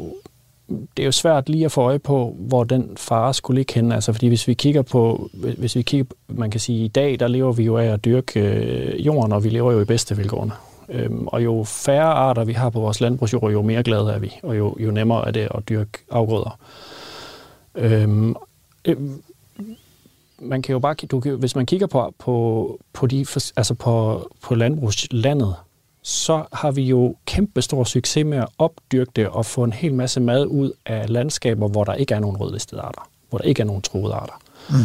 det er jo svært lige at få øje på, hvor den fare skulle ligge henne. Altså, fordi hvis vi kigger på, hvis vi kigger, man kan sige, i dag, der lever vi jo af at dyrke øh, jorden, og vi lever jo i bedste velgående. Øhm, og jo færre arter vi har på vores landbrugsjord, jo mere glade er vi, og jo, jo nemmere er det at dyrke afgrøder. Øhm, øhm, man kan jo bare, du kan, hvis man kigger på, på, på, de, altså på, på landbrugslandet, så har vi jo kæmpe stor succes med at opdyrke det og få en hel masse mad ud af landskaber, hvor der ikke er nogen rødlistede arter, hvor der ikke er nogen truede arter. Mm.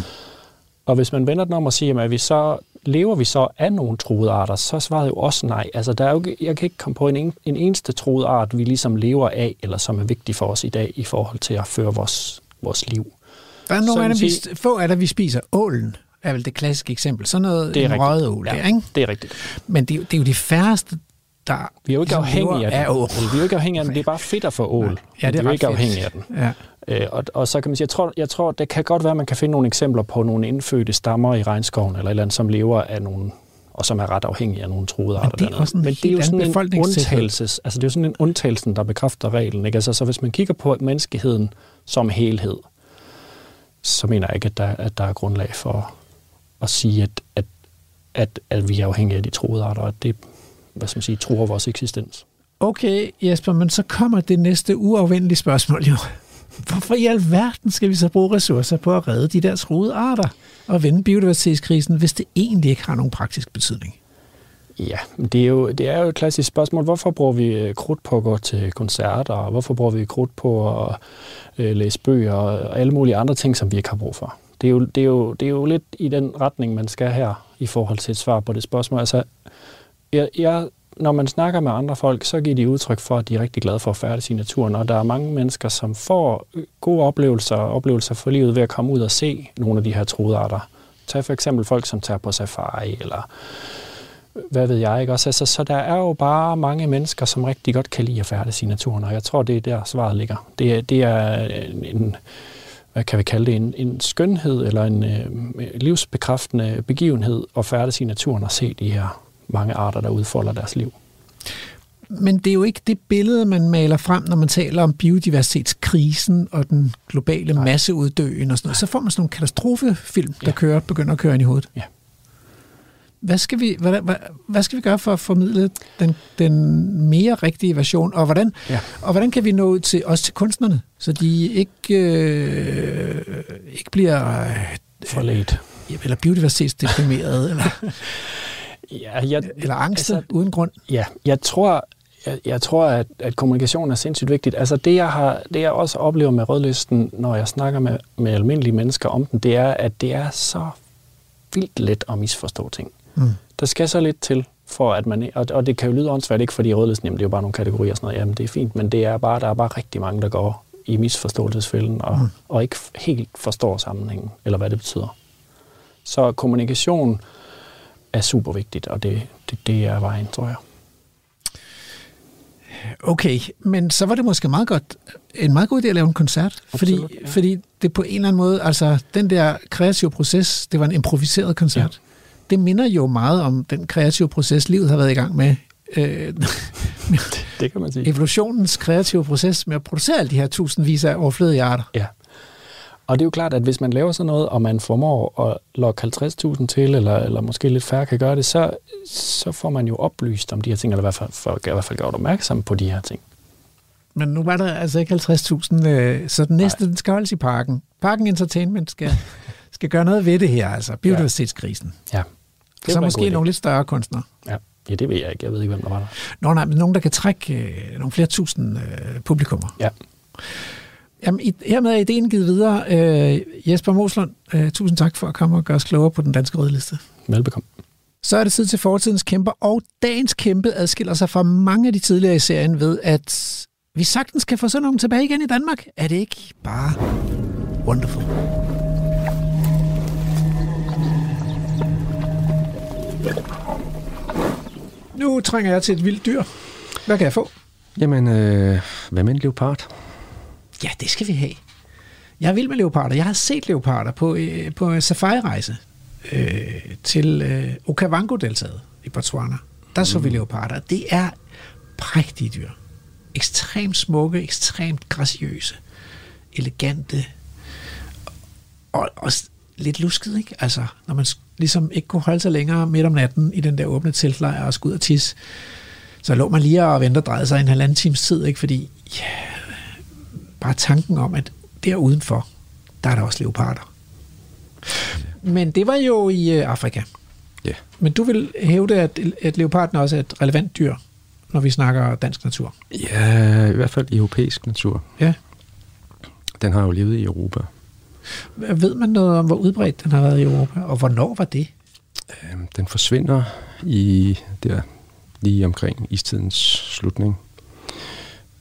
Og hvis man vender den om og siger, at vi så lever vi så af nogle truede arter, så er svaret jo også nej. Altså, der er jo, ikke- jeg kan ikke komme på en, en, en eneste truet art, vi ligesom lever af, eller som er vigtig for os i dag i forhold til at føre vores, vores liv. Der er nogle af dem, vi, få af dem, vi spiser. Ålen er vel det klassiske eksempel. Sådan noget, Det er en røget ål Ja, der, ikke? det er rigtigt. Men det, er det er jo de færreste, der Vi er jo ikke ligesom afhængige af lever den. Vi er jo ikke afhængige af den. Det er bare fedt at få ål. Ja, Men det er vi er jo ikke fedt. afhængige af den. Ja. Øh, og, og så kan man sige, jeg tror, jeg tror, det kan godt være, at man kan finde nogle eksempler på nogle indfødte stammer i regnskoven, eller et eller andet, som lever af nogle, og som er ret afhængige af nogle truede arter. det er også en Men det er jo sådan en undtagelses, altså det er jo sådan en undtagelse, der bekræfter reglen. Ikke? Altså, så hvis man kigger på menneskeheden som helhed, så mener jeg ikke, at der, at der er grundlag for at sige, at, at, at, at vi er afhængige af de truede arter, og det hvad skal man sige, truer vores eksistens. Okay, Jesper, men så kommer det næste uafvendelige spørgsmål jo. Hvorfor i alverden skal vi så bruge ressourcer på at redde de der truede arter og vende biodiversitetskrisen, hvis det egentlig ikke har nogen praktisk betydning? Ja, det er, jo, det er jo et klassisk spørgsmål. Hvorfor bruger vi øh, krudt på at gå til koncerter, og hvorfor bruger vi krudt på at øh, læse bøger og alle mulige andre ting, som vi ikke har brug for? Det er, jo, det, er jo, det er jo lidt i den retning, man skal her i forhold til et svar på det spørgsmål. Altså, jeg, jeg, når man snakker med andre folk, så giver de udtryk for, at de er rigtig glade for at færdes i naturen, og der er mange mennesker, som får gode oplevelser, oplevelser for livet ved at komme ud og se nogle af de her trudarter. Tag for eksempel folk, som tager på safari, eller hvad ved jeg, ikke også? Altså, så der er jo bare mange mennesker, som rigtig godt kan lide at færdes i naturen, og jeg tror, det er der svaret ligger. Det, det er en, hvad kan vi kalde det, en, en skønhed eller en øh, livsbekræftende begivenhed at færdes i naturen og se de her mange arter, der udfolder deres liv. Men det er jo ikke det billede, man maler frem, når man taler om biodiversitetskrisen og den globale Nej. masseuddøen og sådan noget. Så får man sådan nogle katastrofefilm, der ja. kører, begynder at køre ind i hovedet. Ja. Hvad skal, vi, hvad, hvad, hvad skal vi gøre for at formidle den, den mere rigtige version, og hvordan, Ja. og hvordan kan vi nå ud til, også til kunstnerne, så de ikke, øh, ikke bliver... Øh, Forledt. Eller biodiversitetsdeprimeret, eller, Ja, jeg, eller angst altså, uden grund. Ja, jeg tror, jeg, jeg tror at, at kommunikation er sindssygt vigtigt. Altså det jeg, har, det, jeg også oplever med rødlisten, når jeg snakker med, med almindelige mennesker om den, det er, at det er så vildt let at misforstå ting. Mm. Der skal så lidt til, for at man, og, og det kan jo lyde åndssvagt, ikke fordi rødlisten, jamen det er jo bare nogle kategorier og sådan noget, jamen det er fint, men det er bare, der er bare rigtig mange, der går i misforståelsesfælden og, Mm. og ikke helt forstår sammenhængen, eller hvad det betyder. Så kommunikation er super vigtigt, og det, det, det er vejen, tror jeg. Okay, men så var det måske meget godt, en meget god idé at lave en koncert, fordi, Absolut, ja. fordi det på en eller anden måde, altså den der kreative proces, det var en improviseret koncert. Ja. Det minder jo meget om den kreative proces, livet har været i gang med. Øh, Det kan man sige. evolutionens kreative proces med at producere alle de her tusindvis af overflødige arter. Ja. Og det er jo klart, at hvis man laver sådan noget, og man formår at lokke 50.000 til, eller, eller måske lidt færre kan gøre det, så, så får man jo oplyst om de her ting, eller i hvert fald, folk er i hvert fald gjort opmærksom på de her ting. Men nu var der altså ikke 50.000, øh, så den næste den skal holdes i parken. Parken Entertainment skal, skal gøre noget ved det her, altså biodiversitetskrisen. Ja. Så var en måske nogle lidt større kunstnere. Ja. ja, det ved jeg ikke. Jeg ved ikke, hvem der var der. Nå nej, men nogen, der kan trække øh, nogle flere tusind øh, publikummer. Ja. Jamen, i, hermed er ideen givet videre. Øh, Jesper Moslund, øh, tusind tak for at komme og gøre os klogere på den danske rødliste. Velbekomme. Så er det tid til fortidens kæmper, og dagens kæmpe adskiller sig fra mange af de tidligere i serien ved, at vi sagtens kan få sådan nogen tilbage igen i Danmark. Er det ikke bare wonderful? Nu trænger jeg til et vildt dyr. Hvad kan jeg få? Jamen, øh, hvad med en leopard? Ja, det skal vi have. Jeg vild med leoparder. Jeg har set leoparder på, øh, på safari-rejse øh, til øh, Okavango-deltaget i Botswana. Der så vi leoparder. Det er prægtige dyr. Ekstremt smukke, ekstremt graciøse, elegante og også lidt lusket, ikke? Altså, når man ligesom ikke kunne holde sig længere midt om natten i den der åbne teltlejr og skulle ud og tisse, så lå man lige og ventede og drejede sig en halvanden times tid, ikke? Fordi ja, bare tanken om, at der udenfor, der er der også leoparder. Men det var jo i øh, Afrika. Ja. Men du vil hævde, at, at leoparden også er et relevant dyr, når vi snakker dansk natur. Ja, i hvert fald europæisk natur. Ja. Den har jo levet i Europa. Ved man noget om, hvor udbredt den har været i Europa, og hvornår var det? Øhm, Den forsvinder i der lige omkring istidens slutning.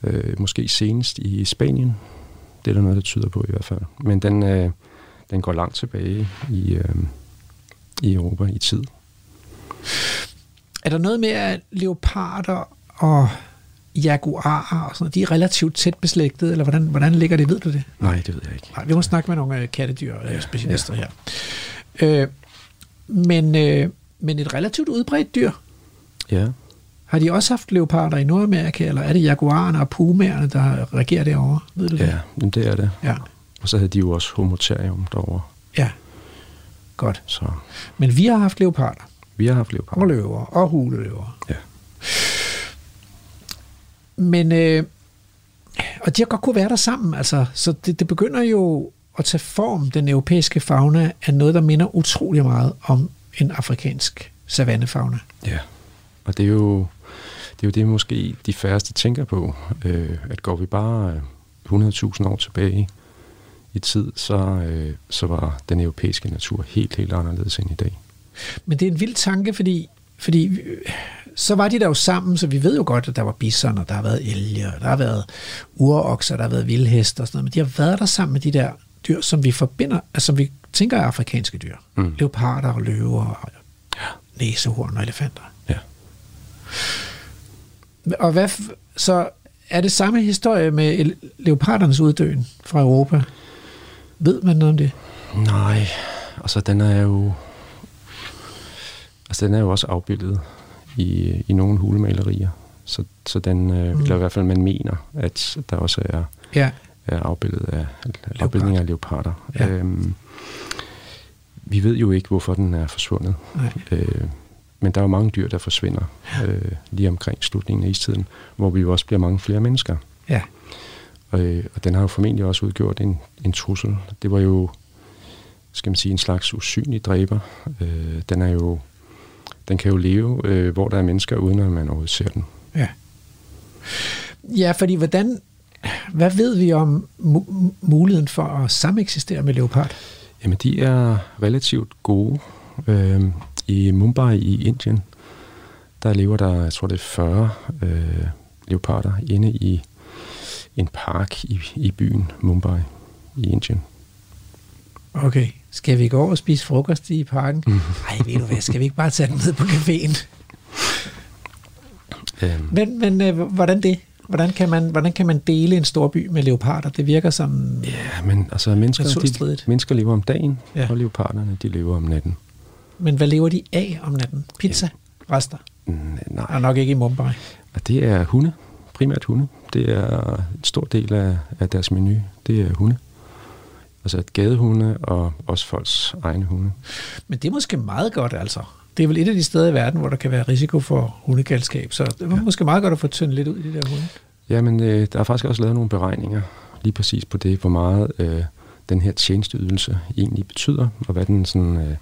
Øh, måske senest i Spanien. Det er der noget, der tyder på i hvert fald. Men den, øh, den går langt tilbage i, øh, i Europa i tid. Er der noget med, at leoparder og jaguarer og sådan noget, de er relativt tæt beslægtet, eller hvordan, hvordan ligger det? Ved du det? Nej, det ved jeg ikke. Nej, vi må snakke med nogle øh, kattedyr ja, specialister ja. her. Øh, men, øh, men et relativt udbredt dyr. Ja. Har de også haft leoparder i Nordamerika, eller er det jaguarerne og pumaerne, der regerer derovre? Ved du det? Ja, men det er det. Ja. Og så havde de jo også homoterium derovre. Ja. Godt. Så Men vi har haft leoparder. vi har haft leoparder. Og løver. Og huleløver. Ja. Men, øh, og de har godt kunne være der sammen, altså, så det, det begynder jo at tage form, den europæiske fauna, af noget, der minder utrolig meget om en afrikansk savannefauna. Ja. Og det er jo det, er jo det måske de færreste tænker på, øh, at går vi bare 100.000 år tilbage i tid, så, øh, så var den europæiske natur helt, helt anderledes end i dag. Men det er en vild tanke, fordi, fordi øh, så var de der jo sammen, så vi ved jo godt, at der var bison, og der har været elge, og der har været urokser, der har været vildhester og sådan noget, men de har været der sammen med de der dyr, som vi forbinder, altså som vi tænker er afrikanske dyr. Mm. Leoparder og løver og næsehorn og elefanter. Ja. Og hvad, så er det samme historie med leopardernes uddøen fra Europa? Ved man noget om det? Nej, altså den er jo altså den er jo også afbildet i, i nogle hulemalerier. Så, så den, øh, mm. eller i hvert fald man mener, at der også er, ja. er afbildet af afbildninger af leoparder. Ja. Øhm, vi ved jo ikke, hvorfor den er forsvundet. Nej. Øh, men der er jo mange dyr, der forsvinder øh, lige omkring slutningen af istiden, hvor vi jo også bliver mange flere mennesker. Ja. Og, øh, og den har jo formentlig også udgjort en, en trussel. Det var jo, skal man sige, en slags usynlig dræber. Øh, den er jo, den kan jo leve, øh, hvor der er mennesker, uden at man overhovedet ser den. Ja. Ja, fordi hvordan, hvad ved vi om mu- muligheden for at sameksistere med leopard? Jamen, de er relativt gode. Øh, I Mumbai i Indien, der lever der, jeg tror det er 40 øh, leoparder inde i en park i, i byen Mumbai i Indien. Okay, skal vi gå over og spise frokost i parken? Nej, mm. ved du hvad, skal vi ikke bare tage den ned på caféen? Øhm. Men, men øh, hvordan det? Hvordan kan, man, hvordan kan man dele en stor by med leoparder? Det virker som... Ja, men altså mennesker, de, mennesker lever om dagen, ja. og leoparderne, de lever om natten. Men hvad lever de af om natten? Pizza? Ja. Rester? Nej. Og nok ikke i Mumbai. Og det er hunde. Primært hunde. Det er en stor del af, af deres menu. Det er hunde. Altså gadehunde og også folks egne hunde. Men det er måske meget godt altså. Det er vel et af de steder i verden, hvor der kan være risiko for hundegalskab, så det er ja. måske meget godt at få tyndt lidt ud i de der hunde. Ja, men øh, der er faktisk også lavet nogle beregninger lige præcis på det, hvor meget øh, den her tjenesteydelse egentlig betyder, og hvad den sådan, øh,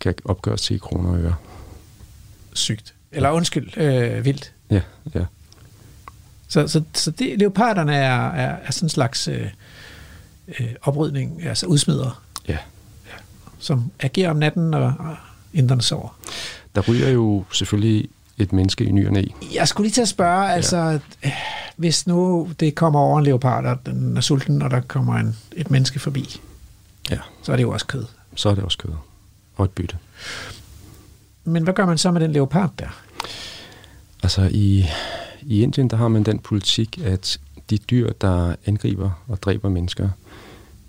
kan opgøres til i kroner og øre. Sygt. Eller undskyld, øh, vildt. Ja, ja. Så, så, så det, leoparderne er, er, er sådan en slags øh, øh, oprydning, altså udsmider. Ja. ja. Som agerer om natten, og, og inderne sover. Der ryger jo selvfølgelig et menneske i ny og næ. Jeg skulle lige til at spørge, ja. altså, øh, hvis nu det kommer over en leopard, og den er sulten, og der kommer en, et menneske forbi, ja. så er det jo også kød. Så er det også kød. Og et bytte. Men hvad gør man så med den leopard der? Altså i, i Indien, der har man den politik, at de dyr, der angriber og dræber mennesker,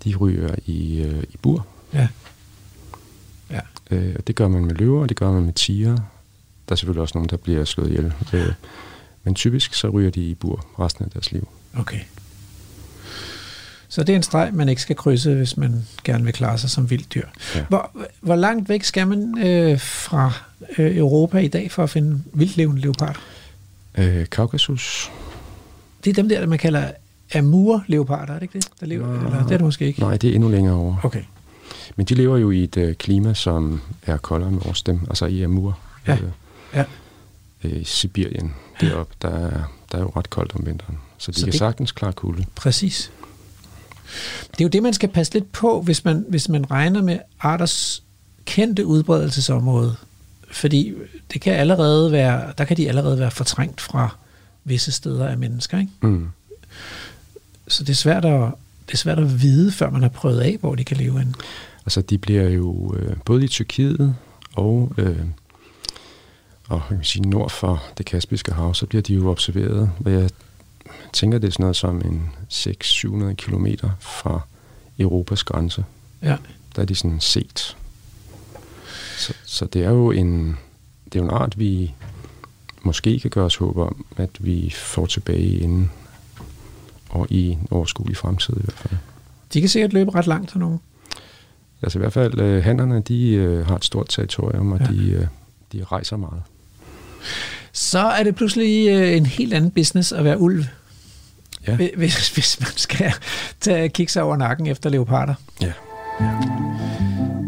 de ryger i, øh, i bur. Ja. ja. Øh, og det gør man med løver, og det gør man med tiger. Der er selvfølgelig også nogen, der bliver slået ihjel. Øh, men typisk så ryger de i bur resten af deres liv. Okay. Så det er en streg, man ikke skal krydse, hvis man gerne vil klare sig som vildt dyr. Ja. Hvor, hvor langt væk skal man øh, fra øh, Europa i dag for at finde vildlevende leopard? Øh, Kaukasus. Det er dem der, man kalder amur-leoparder, er det ikke det, der lever? Nå, Eller det er det måske ikke? Nej, det er endnu længere over. Okay. Men de lever jo i et øh, klima, som er koldere med vores dem, altså i Amur. Ja. Øh, ja. Øh, Sibirien, deroppe, der er, der er jo ret koldt om vinteren. Så de så kan det... sagtens klare kulde. Præcis. Det er jo det, man skal passe lidt på, hvis man, hvis man regner med arters kendte udbredelsesområde. Fordi det kan allerede være, der kan de allerede være fortrængt fra visse steder af mennesker. Ikke? Mm. Så det er, svært at, det er svært at vide, før man har prøvet af, hvor de kan leve hen. Altså de bliver jo øh, både i Tyrkiet og, øh, og kan man sige, nord for det Kaspiske hav, så bliver de jo observeret, hvad jeg tænker, det er sådan noget som en 600-700 kilometer fra Europas grænse. Ja. Der er de sådan set. Så, så det er jo en, det er jo en art, vi måske kan gøre os håb om, at vi får tilbage inden og i en overskuelig fremtid i hvert fald. De kan sikkert løbe ret langt, sådan nogle. Altså i hvert fald, øh, hannerne, de øh, har et stort territorium, og ja. de, øh, de rejser meget. Så er det pludselig øh, en helt anden business at være ulv ja. hvis, hvis man skal tage, kigge sig over nakken efter leoparder. Ja. ja.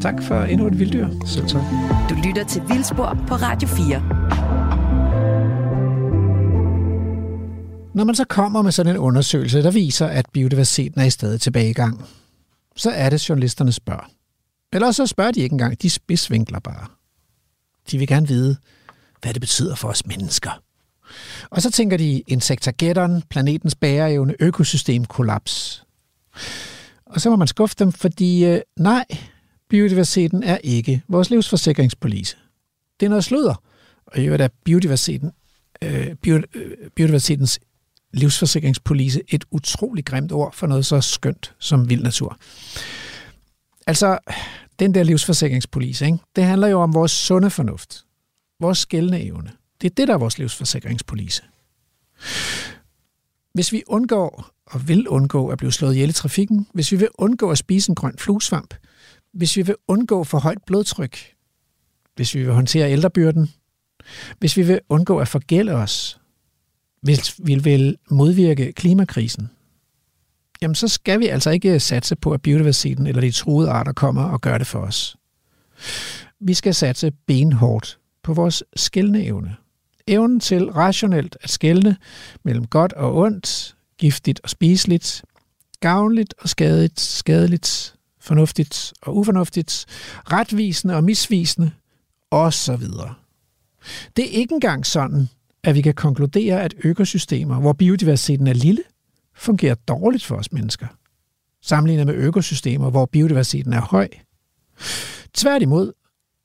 Tak for endnu et vilddyr. Selv tak. Du lytter til Vildspor på Radio 4. Når man så kommer med sådan en undersøgelse, der viser, at biodiversiteten er i stadig tilbagegang, så er det, journalisterne spørger. Eller så spørger de ikke engang, de spidsvinkler bare. De vil gerne vide, hvad det betyder for os mennesker. Og så tænker de insektagetteren, planetens bæreevne, økosystem, kollaps. Og så må man skuffe dem, fordi øh, nej, biodiversiteten er ikke vores livsforsikringspolice. Det er noget sludder. Og i øvrigt er biodiversiteten, øh, bio, øh, biodiversitetens livsforsikringspolice et utroligt grimt ord for noget så skønt som vild natur. Altså, den der livsforsikringspolice, ikke? det handler jo om vores sunde fornuft. Vores skældende evne. Det er det, der er vores livsforsikringspolice. Hvis vi undgår og vil undgå at blive slået ihjel i trafikken, hvis vi vil undgå at spise en grøn fluesvamp, hvis vi vil undgå for højt blodtryk, hvis vi vil håndtere ældrebyrden, hvis vi vil undgå at forgælde os, hvis vi vil modvirke klimakrisen, jamen så skal vi altså ikke satse på, at biodiversiteten eller de truede arter kommer og gør det for os. Vi skal satse benhårdt på vores skældneevne. evne. Evnen til rationelt at skelne mellem godt og ondt, giftigt og spiseligt, gavnligt og skadeligt, skadeligt, fornuftigt og ufornuftigt, retvisende og misvisende, og så videre. Det er ikke engang sådan, at vi kan konkludere, at økosystemer, hvor biodiversiteten er lille, fungerer dårligt for os mennesker, sammenlignet med økosystemer, hvor biodiversiteten er høj. Tværtimod,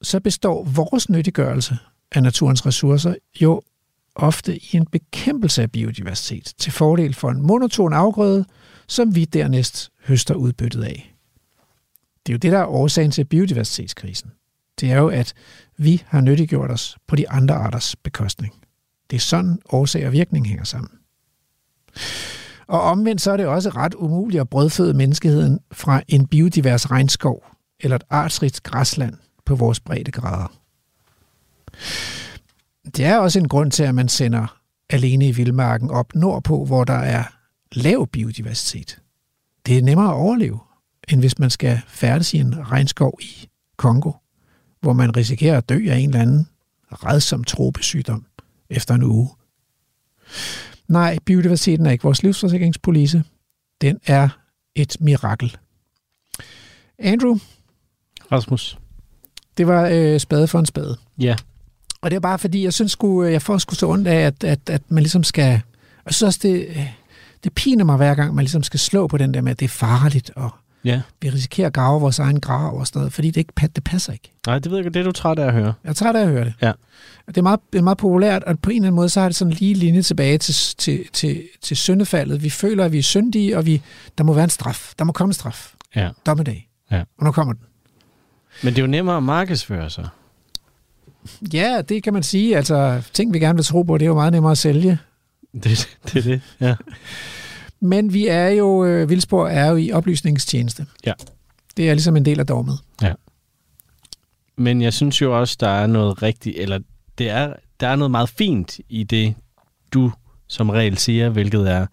så består vores nyttiggørelse af naturens ressourcer jo ofte i en bekæmpelse af biodiversitet til fordel for en monoton afgrøde, som vi dernæst høster udbyttet af. Det er jo det, der er årsagen til biodiversitetskrisen. Det er jo, at vi har nyttiggjort os på de andre arters bekostning. Det er sådan årsag og virkning hænger sammen. Og omvendt så er det også ret umuligt at brødføde menneskeheden fra en biodivers regnskov eller et artsrigt græsland på vores grader. Det er også en grund til, at man sender alene i vildmarken op nordpå, hvor der er lav biodiversitet. Det er nemmere at overleve, end hvis man skal færdes i en regnskov i Kongo, hvor man risikerer at dø af en eller anden redsom tropesygdom efter en uge. Nej, biodiversiteten er ikke vores livsforsikringspolice. Den er et mirakel. Andrew? Rasmus? Det var øh, spade for en spade. Ja. Og det er bare fordi, jeg synes sgu, jeg får sgu så ondt af, at, at, at man ligesom skal... Jeg synes også, det, det piner mig hver gang, man ligesom skal slå på den der med, at det er farligt, og ja. vi risikerer at grave vores egen grav og sådan noget, fordi det, ikke, det passer ikke. Nej, det ved jeg ikke, det er du træt af at høre. Jeg er træt af at høre det. Ja. Det er, meget, det er meget populært, og på en eller anden måde, så har det sådan lige linje tilbage til, til, til, til syndefaldet. Vi føler, at vi er syndige, og vi, der må være en straf. Der må komme en straf. Ja. Dommedag. Ja. Og nu kommer den. Men det er jo nemmere at markedsføre sig. Ja, det kan man sige. Altså, ting vi gerne vil tro på, det er jo meget nemmere at sælge. Det, det er det, ja. Men vi er jo, øh, Vildsborg er jo i oplysningstjeneste. Ja. Det er ligesom en del af dogmet. Ja. Men jeg synes jo også, der er noget rigtigt, eller det er, der er noget meget fint i det, du som regel siger, hvilket er,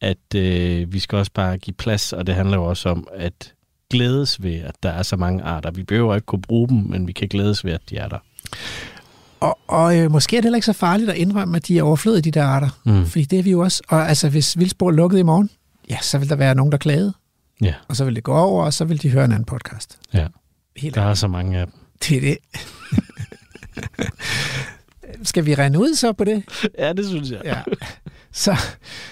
at øh, vi skal også bare give plads, og det handler jo også om at glædes ved, at der er så mange arter. Vi behøver ikke kunne bruge dem, men vi kan glædes ved, at de er der. Og, og øh, måske er det heller ikke så farligt at indrømme, at de er overflødige, de der arter. Mm. Fordi det er vi jo også. Og altså, hvis Vildsborg er lukket i morgen, ja, så vil der være nogen, der klagede. Ja. Og så vil det gå over, og så vil de høre en anden podcast. Ja. Helt der er så mange af dem. Det er det. Skal vi rende ud så på det? Ja, det synes jeg. Ja. Så,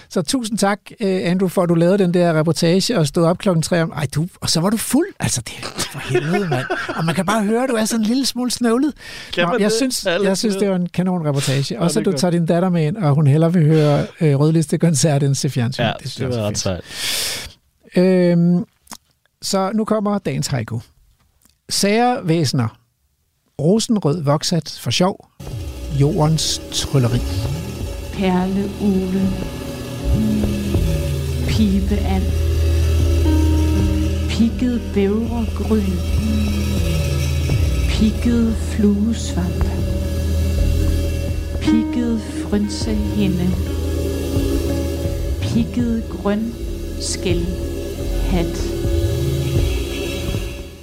så tusind tak, øh, Andrew, for at du lavede den der reportage og stod op klokken tre om, ej du, og så var du fuld. Altså, det var helvede, mand. Og man kan bare høre, at du er sådan en lille smule snøvlet. Man jeg, det? synes, jeg synes, det var en kanon reportage. Og så det du er tager din datter med ind, og hun heller vil høre øh, rødliste koncert end se fjernsyn. Ja, det, det var er ret sejt. Øhm, så nu kommer dagens haiku. Sager væsener. Rosenrød voksat for sjov. Jordens trylleri. Perle ule. pigget bævregryn. pigget fluesvamp. pigget frynsehinde. pigget grøn skæl. Hat.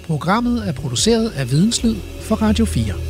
Programmet er produceret af Videnslyd for Radio 4.